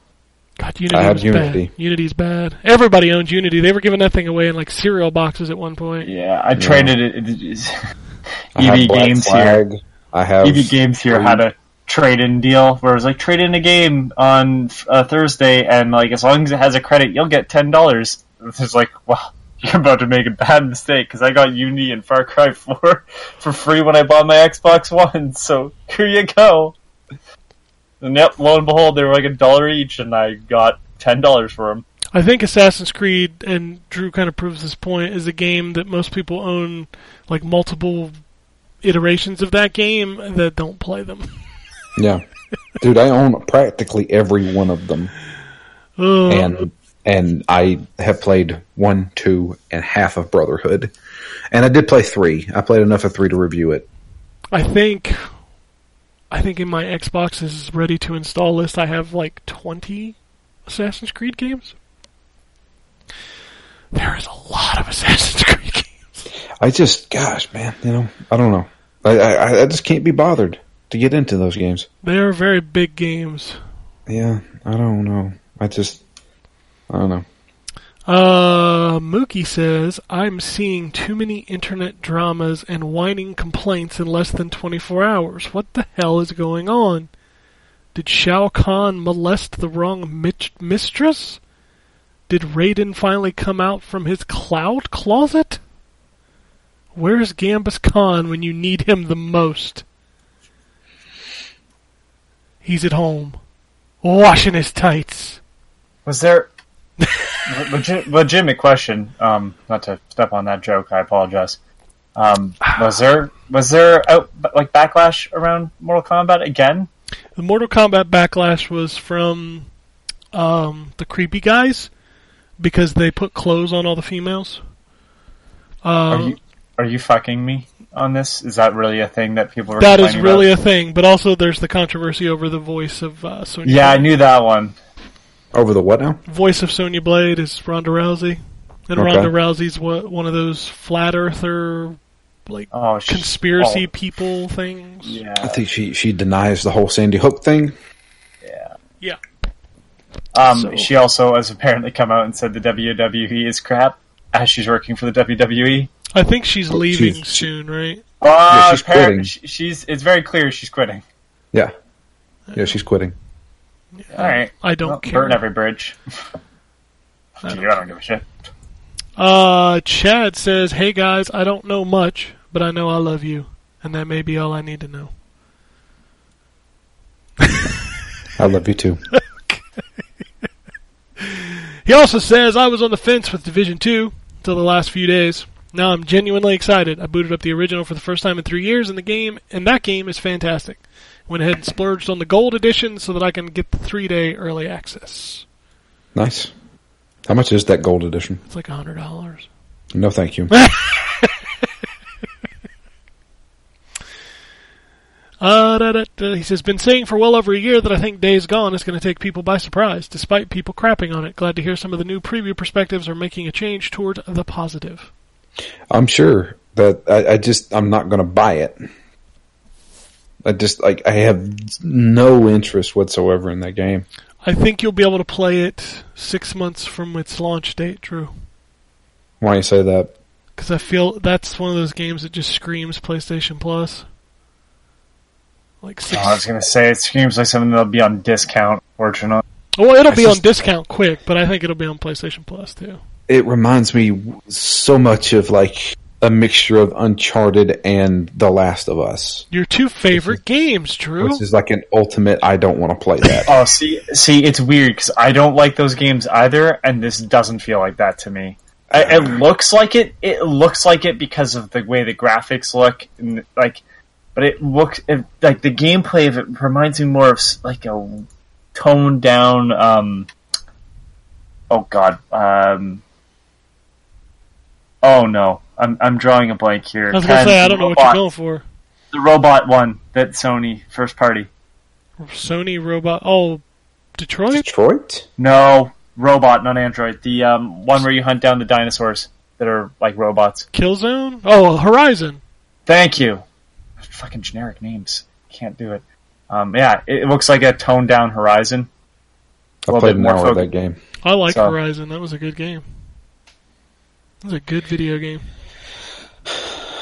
God, Unity I have was Unity. bad. Unity's bad. Everybody owns Unity. They were giving that thing away in like cereal boxes at one point. Yeah, I traded it. it- it- I have EB Black Games here. I have EB Games here had a trade-in deal where it was like trade in a game on uh, Thursday, and like as long as it has a credit, you'll get ten dollars. It's like, well, <laughs> you're about to make a bad mistake because I got Unity and Far Cry Four <laughs> for free when I bought my Xbox One. <laughs> So here you go. And yep, lo and behold, they were like a dollar each, and I got ten dollars for them. I think Assassin's Creed, and Drew kind of proves this point, is a game that most people own like multiple iterations of that game that don't play them. <laughs> Yeah, dude, I own practically every one of them, Ugh. and and I have played one, two, and half of Brotherhood, and I did play three. I played enough of three to review it. I think I think in my Xbox is ready to install list I have like 20 Assassin's Creed games. There is a lot of Assassin's <laughs> Creed games. I just, gosh, man, you know, I don't know. I, I, I just can't be bothered to get into those games. They are very big games. Yeah, I don't know. I just, I don't know. Uh, Mookie says, I'm seeing too many internet dramas and whining complaints in less than 24 hours. What the hell is going on? Did Shao Kahn molest the wrong mit- mistress? Did Raiden finally come out from his cloud closet? Where's Gambus Khan when you need him the most? He's at home, washing his tights. Was there <laughs> legit, legitimate question? Um, not to step on that joke, I apologize. Um, was there was there out, like backlash around Mortal Kombat again? The Mortal Kombat backlash was from um, the creepy guys because they put clothes on all the females. Are Um, you are you fucking me on this? Is that really a thing that people are? that is really about? a thing, but also there's the controversy over the voice of uh, Sonya. yeah. I knew that one. Over the what now? voice of Sonya Blade is Ronda Rousey, and Okay. Ronda Rousey's what, one of those flat earther like Oh, she's- conspiracy oh, people things. Yeah, I think she she denies the whole Sandy Hook thing. Yeah. Yeah. Um, So- she also has apparently come out and said the WWE is crap as she's working for the. WWE. I think she's leaving she's- soon, right? Uh, she's quitting. she's. It's very clear she's quitting. Yeah, yeah, she's quitting. All right. I don't Well, care. Burn every bridge. <laughs> I don't I don't give a shit. Uh, Chad says, "Hey guys, I don't know much, but I know I love you, and that may be all I need to know." <laughs> I love you too. <laughs> He also says, "I was on the fence with Division Two until the last few days. Now I'm genuinely excited. I booted up the original for the first time in three years, and the game and that game is fantastic. Went ahead and splurged on the gold edition so that I can get the three-day early access. Nice. How much is that gold edition? It's like a hundred dollars." No, thank you. <laughs> Uh, da, da, da. He says, been saying for well over a year that I think Days Gone is going to take people by surprise, despite people crapping on it. Glad to hear some of the new preview perspectives are making a change toward the positive. I'm sure that I, I just I'm not going to buy it. I just like I have no interest whatsoever in that game. I think you'll be able to play it six months from its launch date, Drew. Why you say that? Because I feel that's one of those games that just screams PlayStation Plus. Like six. Oh, I was gonna say it screams like something that'll be on discount. Fortunately, well, it'll I be on discount quick, but I think it'll be on PlayStation Plus too. It reminds me so much of like a mixture of Uncharted and The Last of Us, Your two favorite games, Drew. which is like an ultimate. I don't want to play that. <laughs> oh see, see, it's weird because I don't like those games either, and this doesn't feel like that to me. I, it looks like it. It looks like it because of the way the graphics look, and like, but it looks it, like the gameplay of it reminds me more of like a toned down. Um, oh God. Um, oh no, I'm I'm drawing a blank here. I was gonna Ken, say I don't know what you're going for. The robot one that Sony first party. Sony robot. Oh, Detroit? Detroit? No, robot, not android. The um, one where you hunt down the dinosaurs that are like robots. Killzone? Oh, Horizon. Thank you. Fucking generic names. Can't do it. Um, yeah, it, it looks like a toned down Horizon. I played an more hour of that game. I like So- Horizon. That was a good game. That was a good video game.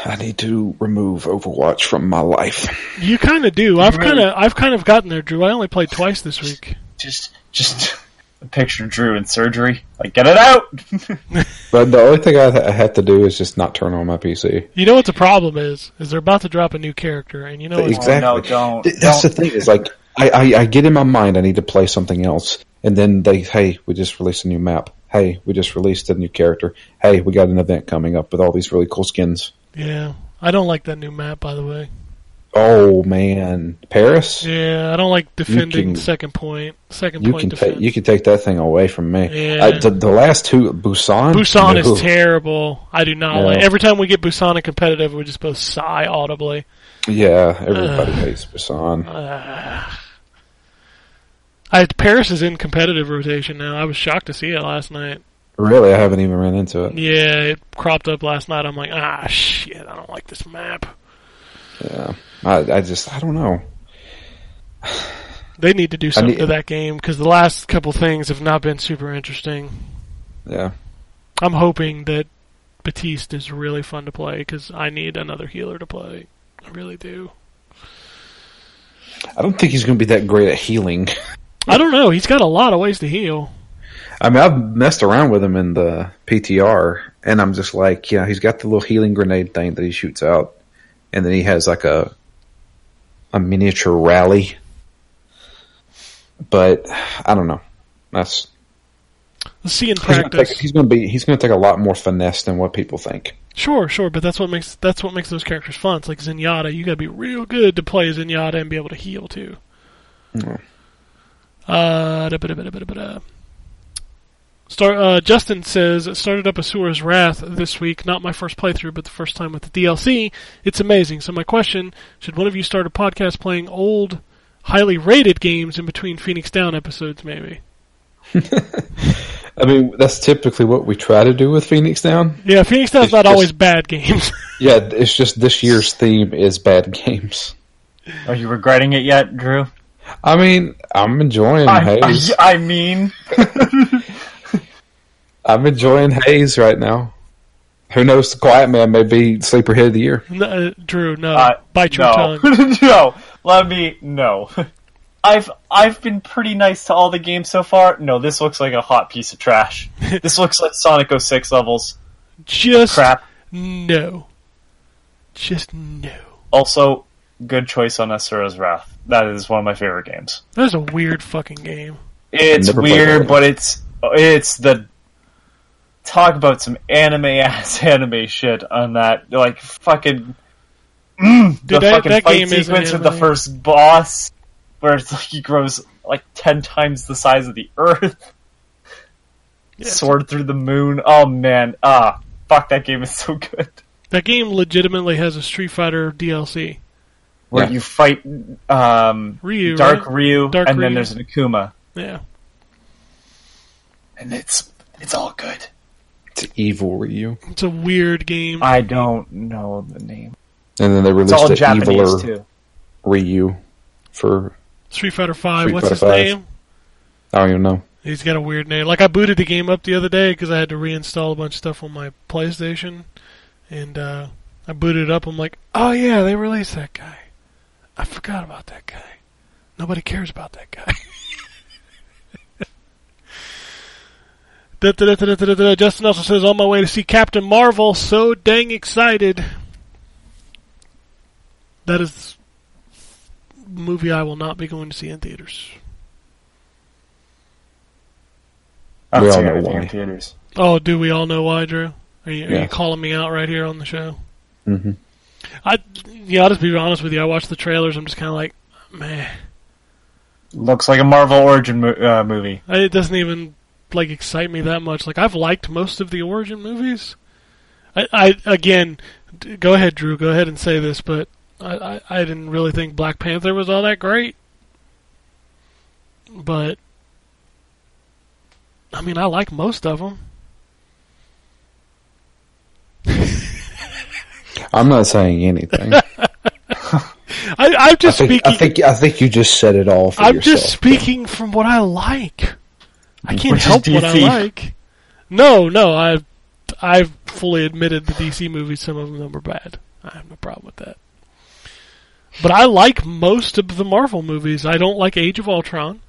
I need to remove Overwatch from my life. You kind of do. I've Really? kind of, I've kind of gotten there, Drew. I only played twice this week. Just, just a picture of Drew in surgery. Like, get it out. <laughs> But the only thing I, I have to do is just not turn on my PC. You know what the problem is? Is they're about to drop a new character, and you know it's Exactly. Oh, no, don't. Th- That's don't. the thing. Is like I, I, I get in my mind I need to play something else, and then they hey we just released a new map. Hey, we just released a new character. Hey, we got an event coming up with all these really cool skins. Yeah, I don't like that new map, by the way. Oh man, Paris. Yeah, I don't like defending can- second point. Second You point can defense. take you can take that thing away from me. Yeah. I, the, the last two Busan. Busan no. is terrible. I do not No. like. Every time we get Busan in competitive, we just both sigh audibly. Yeah, everybody hates Busan. I Paris is in competitive rotation now. I was shocked to see it last night. Really, I haven't even ran into it. Yeah, it cropped up last night. I'm like, ah, shit, I don't like this map. Yeah, I, I just I don't know. They need to do something need- to that game because the last couple things have not been super interesting. Yeah, I'm hoping that Baptiste is really fun to play because I need another healer to play. I really do. I don't think he's going to be that great at healing. I don't know. He's got a lot of ways to heal. I mean, I've messed around with him in the PTR, and I'm just like, yeah, he's got the little healing grenade thing that he shoots out, and then he has like a a miniature rally. But I don't know. That's Let's see in he's gonna, practice. take, he's going to be he's going to take a lot more finesse than what people think. Sure, sure, but that's what makes that's what makes those characters fun. It's like Zenyatta. You got to be real good to play Zenyatta and be able to heal too. Mm. Uh, da- Start, uh, Justin says, started up Asura's Wrath this week. Not my first playthrough, but the first time with the DLC. It's amazing. So my question, should one of you start a podcast playing old, highly rated games in between Phoenix Down episodes, maybe? <laughs> I mean, that's typically what we try to do with Phoenix Down. Yeah, Phoenix Down's It's not just- always bad games. <laughs> Yeah, it's just this year's theme is bad games. Are you regretting it yet, Drew? I mean, I'm enjoying I, I, I mean, <laughs> I'm enjoying Haze right now. Who knows? The Quiet Man may be sleeper hit of the year. no, uh, Drew, no. uh, Bite your no, tongue. <laughs> no. Let me no. <laughs> I've I've been pretty nice to all the games so far. No, this looks like a hot piece of trash. <laughs> this looks like Sonic 06 levels. Just Crap. no. Just no. Also, good choice on Asura's Wrath. That is one of my favorite games. That's a weird fucking game. It's weird, but it's it's the talk about some anime <laughs> ass anime shit on that. Like fucking mm, the that- fucking that fight game sequence with the first boss, where it's like he grows like ten times the size of the Earth, Yeah, sword through the moon. Oh man, ah, fuck that game is so good. That game legitimately has a Street Fighter DLC. Where Yeah. you fight um, Ryu, Dark right? Ryu, Dark and Ryu. then there's an Akuma, Yeah. and it's it's all good. It's evil Ryu. It's a weird game. I don't know the name. And then they It's released all the Japanese eviler too. Ryu for Street Fighter Five. Street What's Fighter his V. name? I don't even know. He's got a weird name. Like I booted the game up the other day because I had to reinstall a bunch of stuff on my PlayStation, and uh, I booted it up. I'm like, oh yeah, they released that guy. I forgot about that guy. Nobody cares about that guy. <laughs> Da, da, da, da, da, da, da. Justin also says, on my way to see Captain Marvel. So dang excited. That is a movie I will not be going to see in theaters. I We don't all see know why. in theaters. Oh, do we all know why, Drew? Are you, are you calling me out right here on the show? hmm I, yeah, I'll just be honest with you. I watched the trailers. I'm just kind of like, man, Looks like a Marvel origin mo- uh, movie. it doesn't even like excite me that much. Like I've liked most of the origin movies. I, I again, go ahead, Drew. Go ahead and say this, but I, I, I didn't really think Black Panther was all that great. But I mean, I like most of them. <laughs> I'm not saying anything. <laughs> I, I'm I just think, speaking. I think I think you just said it all for I'm yourself. just speaking from what I like. I can't Which help what I like. No, no, I've I've fully admitted the DC movies. Some of them were bad. I have no problem with that. But I like most of the Marvel movies. I don't like Age of Ultron.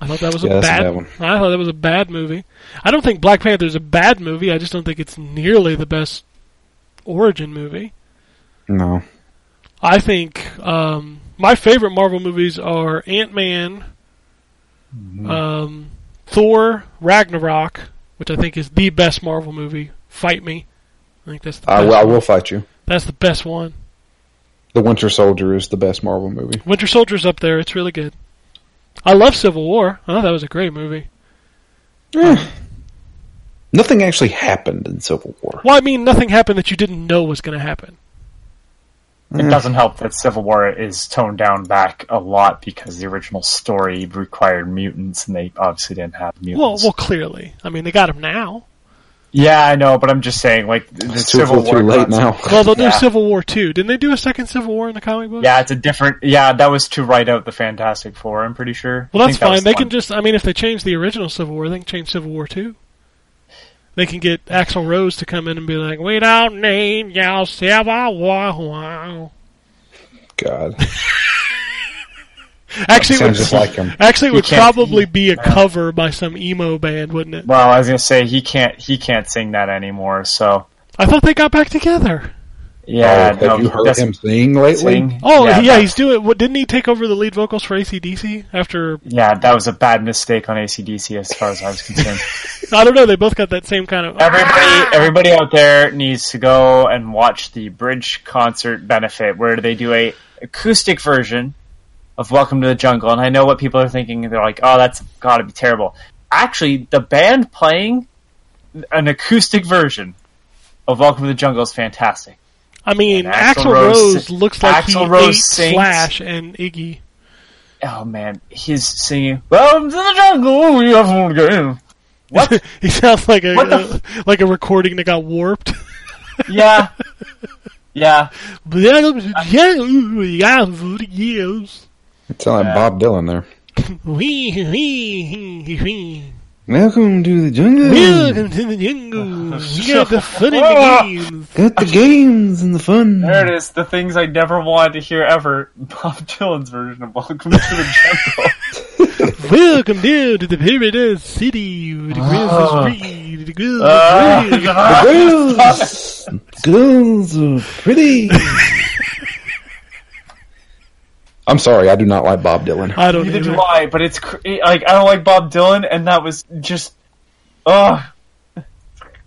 I thought that was a Yeah, a bad. bad one. I thought that was a bad movie. I don't think Black Panther is a bad movie. I just don't think it's nearly the best origin movie. No. I think um, my favorite Marvel movies are Ant Man, um, Thor, Ragnarok, which I think is the best Marvel movie. Fight me. I think that's the I, will- I will fight you. That's the best one. The Winter Soldier is the best Marvel movie. Winter Soldier's up there. It's really good. I love Civil War. I thought that was a great movie. Yeah. Nothing actually happened in Civil War. Well, I mean, nothing happened that you didn't know was going to happen. It mm. doesn't help that Civil War is toned down back a lot because the original story required mutants, and they obviously didn't have mutants. well, well, clearly. I mean, they got them now. yeah, I know, but I'm just saying, like the It's too, Civil too War. late now. Well, they'll do Yeah. Civil War too. Didn't they do a second Civil War in the comic book? Yeah, it's a different. Yeah, that was to write out the Fantastic Four. I'm pretty sure. Well, that's think that fine. They the can one. just, I mean, if they change the original Civil War, they can change Civil War 2. They can get Axl Rose to come in and be like, we don't need your Civil War. Wow. God. <laughs> Actually, it would, just like him. actually, it would probably he- be a cover by some emo band, wouldn't it? Well, I was gonna say he can't. He can't sing that anymore. So I thought they got back together. Yeah, oh, no, have you heard him sing lately? sing. Oh, yeah, that- he's doing. What didn't he take over the lead vocals for ACDC after? Yeah, that was a bad mistake on ACDC as far as I was concerned. <laughs> I don't know. They both got that same kind of. everybody, everybody out there needs to go and watch the Bridge concert benefit where they do a acoustic version of Welcome to the Jungle. And I know what people are thinking. They're like, "Oh, that's got to be terrible." Actually, the band playing an acoustic version of Welcome to the Jungle is fantastic. I mean, Axel, Axl Axl Rose, Rose- looks like Axl he Rose ate sings- Slash and Iggy. Oh man, he's singing "Welcome to the Jungle." We have one game. What? <laughs> he sounds like a What the uh, like a recording that got warped. <laughs> yeah, yeah. It sounded like Bob Dylan there. <laughs> Welcome to the jungle. Welcome to the jungle. <laughs> We got the fun in Ah. the games. Got the games and the fun. There it is. The things I never wanted to hear ever. <laughs> Bob Dylan's version of "Welcome to the Jungle." <laughs> Welcome down to the paradise city. The grass Ah. is green. The girls Ah. are pretty. Girls, girls are pretty. I'm sorry, I do not like Bob Dylan. I don't Neither either. do I. But it's cr- like I don't like Bob Dylan, and that was just oh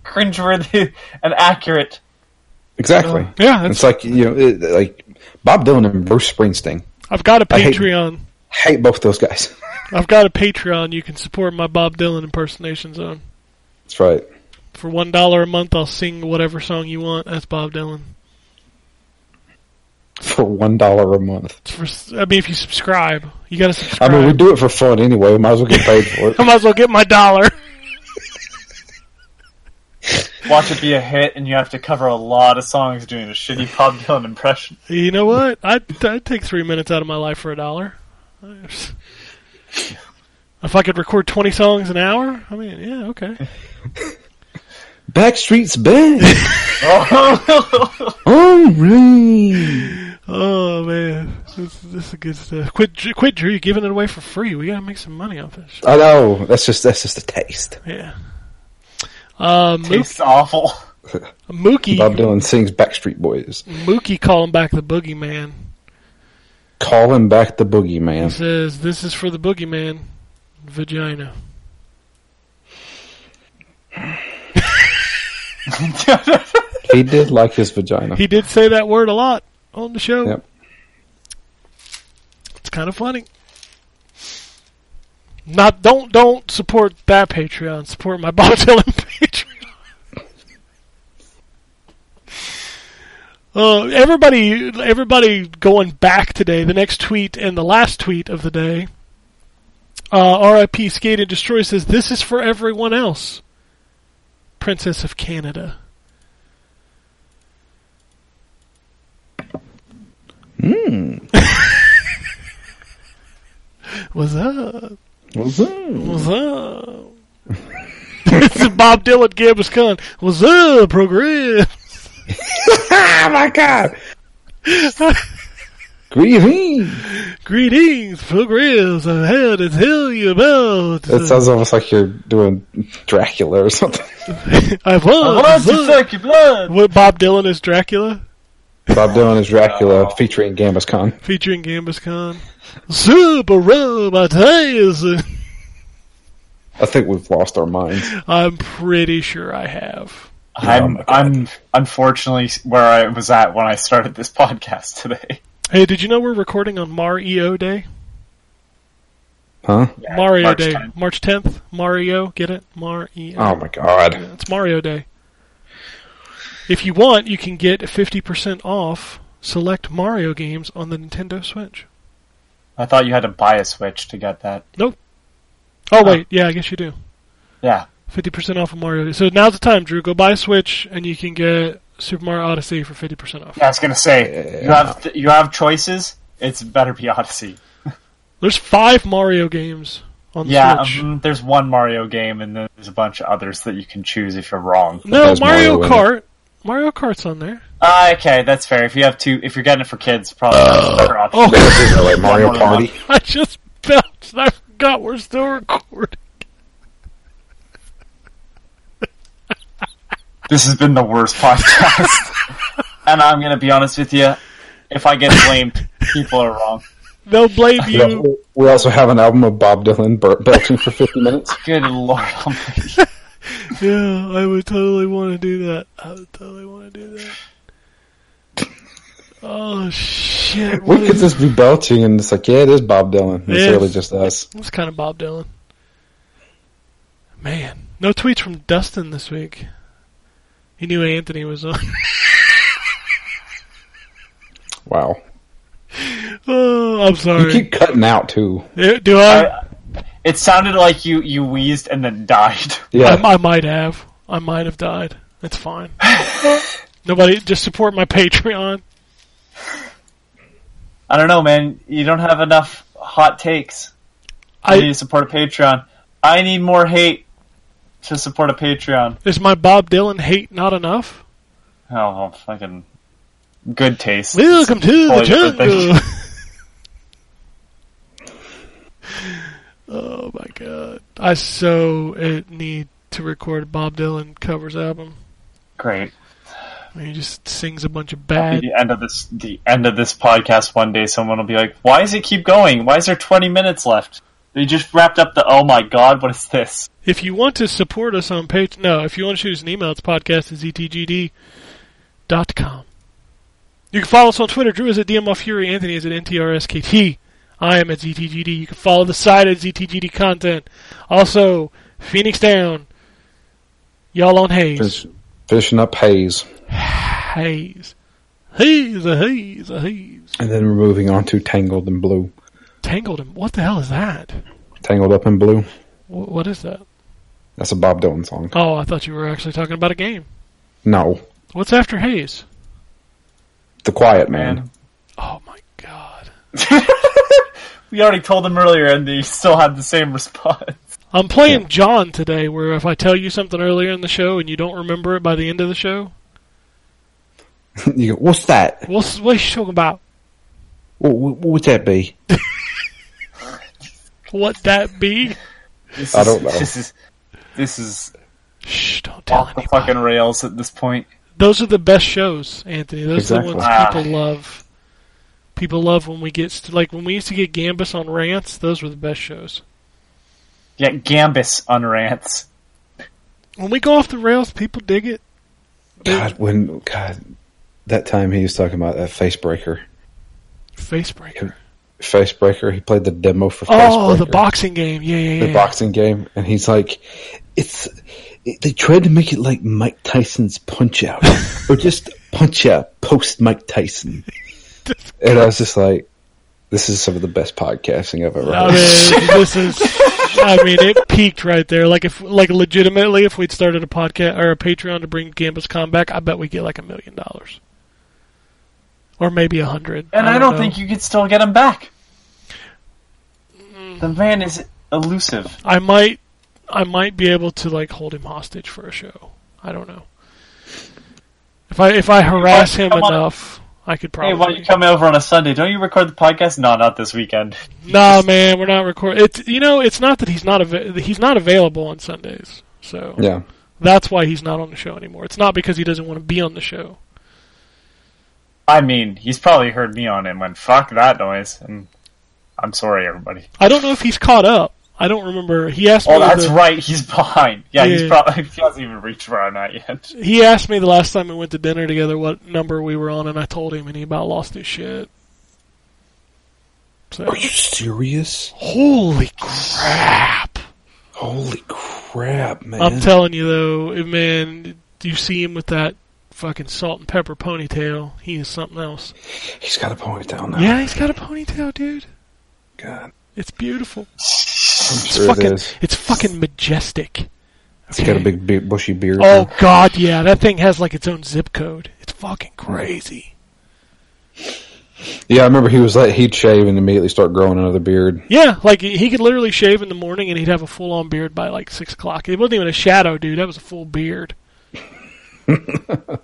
cringeworthy and accurate. Exactly. Yeah, It's like you know, it, like Bob Dylan and Bruce Springsteen. I've got a I hate- Patreon. Hate both those guys. <laughs> I've got a Patreon. You can support my Bob Dylan impersonations on. That's right. For one dollar a month, I'll sing whatever song you want. That's Bob Dylan. For one dollar a month. For, I mean, if you subscribe, you got to subscribe. I mean, we do it for fun anyway. We might as well get paid for it. <laughs> I might as well get my dollar. <laughs> Watch it be a hit, and you have to cover a lot of songs doing a shitty Bob Dylan impression. You know what? I'd, I'd take three minutes out of my life for a dollar. If I could record 20 songs an hour, I mean, yeah, okay. Backstreet's back. Oh. <laughs> All right. Oh, man. This, this is good stuff. Quit, quit, Drew. You're giving it away for free. We gotta make some money off this. I know. That's just that's just a taste. Yeah. Uh, Mook, Tastes awful. Mookie, Bob Dylan sings Backstreet Boys. Mookie calling back the boogeyman. Calling back the He boogeyman. says, this is for the boogeyman. Vagina. <laughs> He did like his vagina. He did say that word a lot on the show. Yep. It's kind of funny. Not don't don't support that Patreon. Support my <laughs> Bob Dylan Patreon. <laughs> Uh, everybody, everybody going back today. The next tweet and the last tweet of the day Uh, R.I.P. Skate and Destroy says this is for everyone else. Princess of Canada. Hmm. <laughs> What's up? What's up? What's up? this <laughs> is Bob Dylan, Gambus Khan. What's up, progress? oh <laughs> my god! Greetings! Greetings, progress. I had to tell you about. It sounds almost like you're doing Dracula or something. I was. What to suck your blood? What Bob Dylan is Dracula, Bob Dylan is Dracula featuring Gambus Khan. featuring Gambus Khan. Super Robotizer. I think we've lost our minds. I'm pretty sure I have. I'm my I'm unfortunately where I was at when I started this podcast today. Hey, did you know we're recording on Mario Day? Huh? Mario March Day, 10th. March 10th. Mario, get it? Mario. Oh my god. It's Mario Day. If you want, you can get 50% off select Mario games on the Nintendo Switch. I thought you had to buy a Switch to get that. Nope. Oh, wait, yeah, I guess you do. Yeah. 50% off of Mario So now's the time, Drew. Go buy a Switch, and you can get Super Mario Odyssey for 50% off. Yeah, I was gonna say you have you have choices. It's better be Odyssey. <laughs> There's five Mario games on the Yeah, Switch. um, there's one Mario game, and then there's a bunch of others that you can choose if you're wrong. no, Mario, Mario in Kart. Mario Kart's on there. Uh, okay, that's fair. If you have two, if you're getting it for kids, probably that's a better option. Oh, <laughs> like Mario. Party. I just belched. I forgot we're still recording. This has been the worst podcast. <laughs> and I'm gonna be honest with you. If I get blamed, people are wrong. They'll blame you. also- We also have an album of Bob Dylan belching for 50 minutes. Good lord almighty. Yeah, I would totally want to do that. I would totally want to do that. Oh shit! We What could is, just be belching and it's like, yeah, it is Bob Dylan. It's It is. really just us. it's kind of Bob Dylan. Man, no tweets from Dustin this week. He knew Anthony was on. <laughs> Wow. oh, I'm You sorry. keep cutting out too. Do I? I, it sounded like you you wheezed and then died. <laughs> Yeah. I, I might have. I might have died. It's fine. <laughs> Nobody, just support my Patreon. I don't know, man. You don't have enough hot takes. I need to support a Patreon. I need more hate to support a Patreon. is my Bob Dylan hate not enough? Oh, well, fucking good taste. Welcome to the Totally jungle. <laughs> oh my god! I so need to record a Bob Dylan covers album. Great. Where he just sings a bunch of bad. the end of this, the end of this podcast, one day, someone will be like, "Why does it keep going? Why is there 20 minutes left?" They just wrapped up the. Oh my god, what is this? If you want to support us on Patreon, no, if you want to shoot us an email, it's podcast at ztgd.com. You can follow us on Twitter. Drew is at DML Fury. Anthony is at NTRSKT. I am at ZTGD. You can follow the site at ZTGD Content. Also, Phoenix Down. Y'all on Haze. Fish, fishing up haze. <sighs> Haze. Haze, a haze, a haze. And then we're moving on to Tangled in Blue. Tangled him. What the hell is that? Tangled Up in Blue. Wh- What is that? That's a Bob Dylan song. Oh, I thought you were actually talking about a game. No. What's after Haze? The Quiet. Man. Oh my god. <laughs> We already told them earlier, and they still had the same response. <laughs> I'm playing John today, where if I tell you something earlier in the show and you don't remember it by the end of the show, <laughs> you go, what's that? what's what you talking about? What, what, what's that be? <laughs> What that be? This I is- don't know. This is this is Shh! Don't tell off the fucking rails at this point. Those are the best shows, Anthony. Those are the ones Ah. people love. People love when we get st- like when we used to get Gambus on rants. Those were the best shows. Yeah, Gambus on rants. When we go off the rails, people dig it. God, when, God, that time he was talking about that Facebreaker. Facebreaker. Facebreaker, he played the demo for Oh, Facebreaker. the boxing game. Yeah, yeah, yeah. the boxing game, and he's like, "It's it, they tried to make it like Mike Tyson's Punch Out, or just Punch Out post Mike Tyson." <laughs> and I was just like, This is some of the best podcasting I've ever I mean, <laughs> this is. I mean, it peaked right there. Like if, like legitimately, if we'd started a podcast or a Patreon to bring Gambus Con back, I bet we get like a million dollars, or maybe a hundred. And I don't know. think you could still get him back. Mm. The man is elusive. I might, I might be able to like hold him hostage for a show. I don't know. If I if I harass him come on. enough, I could probably. Hey, why don't you come over on a Sunday? Don't you record the podcast? No, not this weekend. Nah, man, we're not recording. It's you know, it's not that he's not av- he's not available on Sundays. So Yeah. that's why he's not on the show anymore. It's not because he doesn't want to be on the show. I mean, he's probably heard me on it and went, fuck that noise. And I'm sorry, everybody. I don't know if he's caught up. I don't remember. He asked me. Oh, me. that's the, right. He's behind. Yeah, he's probably <laughs> he hasn't even reached where I'm at yet. He asked me the last time we went to dinner together what number we were on, and I told him, and he about lost his shit. So, Are you serious? holy crap! Holy crap, man! I'm telling you though, man, you see him with that fucking salt and pepper ponytail. He is something else. He's got a ponytail now. Yeah, he's got a ponytail, dude. God, It's beautiful. It's sure fucking. it. It's fucking majestic. He's got a big, big bushy beard. Oh god, yeah, that thing has like its own zip code. It's fucking crazy. Yeah, I remember he was like he'd shave and immediately start growing another beard. Yeah, like he could literally shave in the morning and he'd have a full on beard by like six o'clock. It wasn't even a shadow, dude. That was a full beard. <laughs> that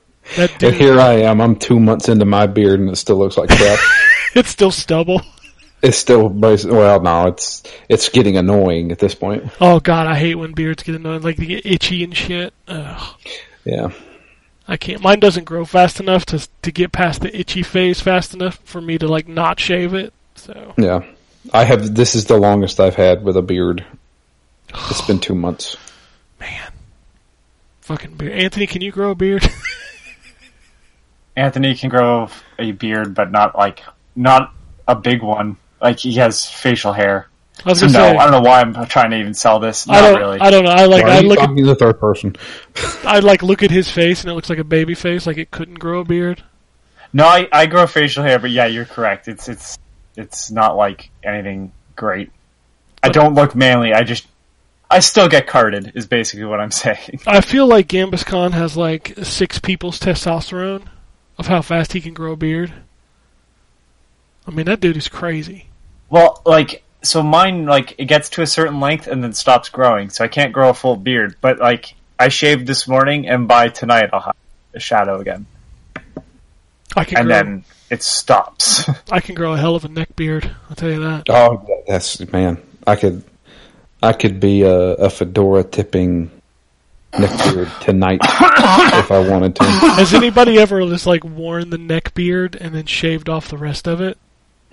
And here I am. I'm two months into my beard and it still looks like crap. <laughs> it's still stubble. It's still well, no, it's it's getting annoying at this point. Oh god, I hate when beards get annoying, like they get itchy and shit. Ugh, Yeah, I can't. Mine doesn't grow fast enough to to get past the itchy phase fast enough for me to like not shave it. So yeah. I have. This is the longest I've had with a beard. It's been two months. <sighs> man, fucking beard. Anthony, can you grow a beard? <laughs> Anthony can grow a beard, but not like not a big one. Like he has facial hair. I was So no, say. I don't know why I'm trying to even sell this. Not I don't. really. I don't know. I like. Why are I look at. talking in the third person? <laughs> I like look at his face, and it looks like a baby face, like it couldn't grow a beard. No, I, I grow facial hair, but yeah, you're correct. It's it's it's not like anything great. I don't look manly. I just I still get carded. Is basically what I'm <laughs> saying. I feel like Gambus Khan has like six people's testosterone of how fast he can grow a beard. I mean, that dude is crazy. Well, like so mine like it gets to a certain length and then stops growing, so I can't grow a full beard. But like I shaved this morning, and by tonight I'll have a shadow again, I can and grow. then it stops. <laughs> I can grow a hell of a neck beard. I'll tell you that. Oh, that's man. I could, I could be a, a fedora tipping neck beard tonight <coughs> if I wanted to. Has anybody ever just like worn the neck beard and then shaved off the rest of it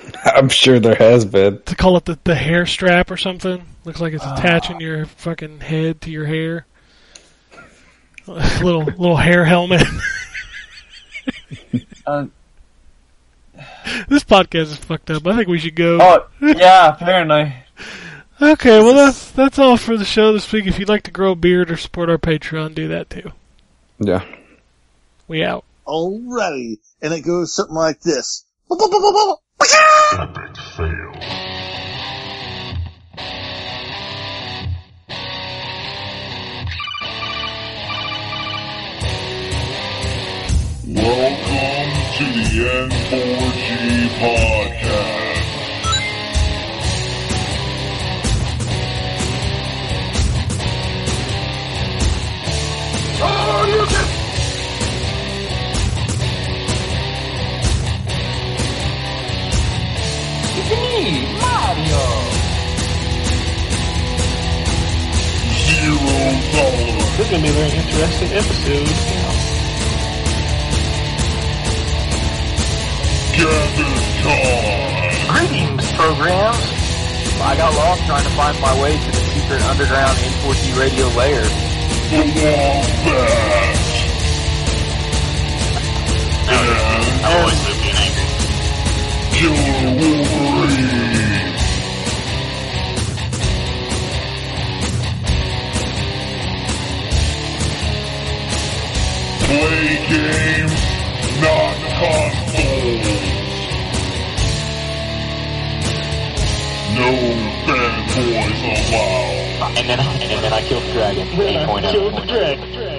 <laughs> I'm sure there has been. to call it the, the hair strap or something? Looks like it's attaching your fucking head to your hair. <laughs> little little hair helmet. <laughs> uh, this podcast is fucked up. I think we should go. oh yeah, apparently. Okay, well that's that's all for the show this week. If you'd like to grow a beard or support our Patreon, do that too. Yeah. We out. Alrighty. And it goes something like this. Epic fail. Welcome to the N4G podcast. Zero tolerance. This is gonna be a very interesting episode. Gather time. Greetings, programs. I got lost trying to find my way to the secret underground N4G radio lair. The Wombat. I always live being angry. Killer Wolverine. Play games, not consoles. No fanboys allowed. And then, and then I killed the dragon. Then I 8.0. killed the dragon.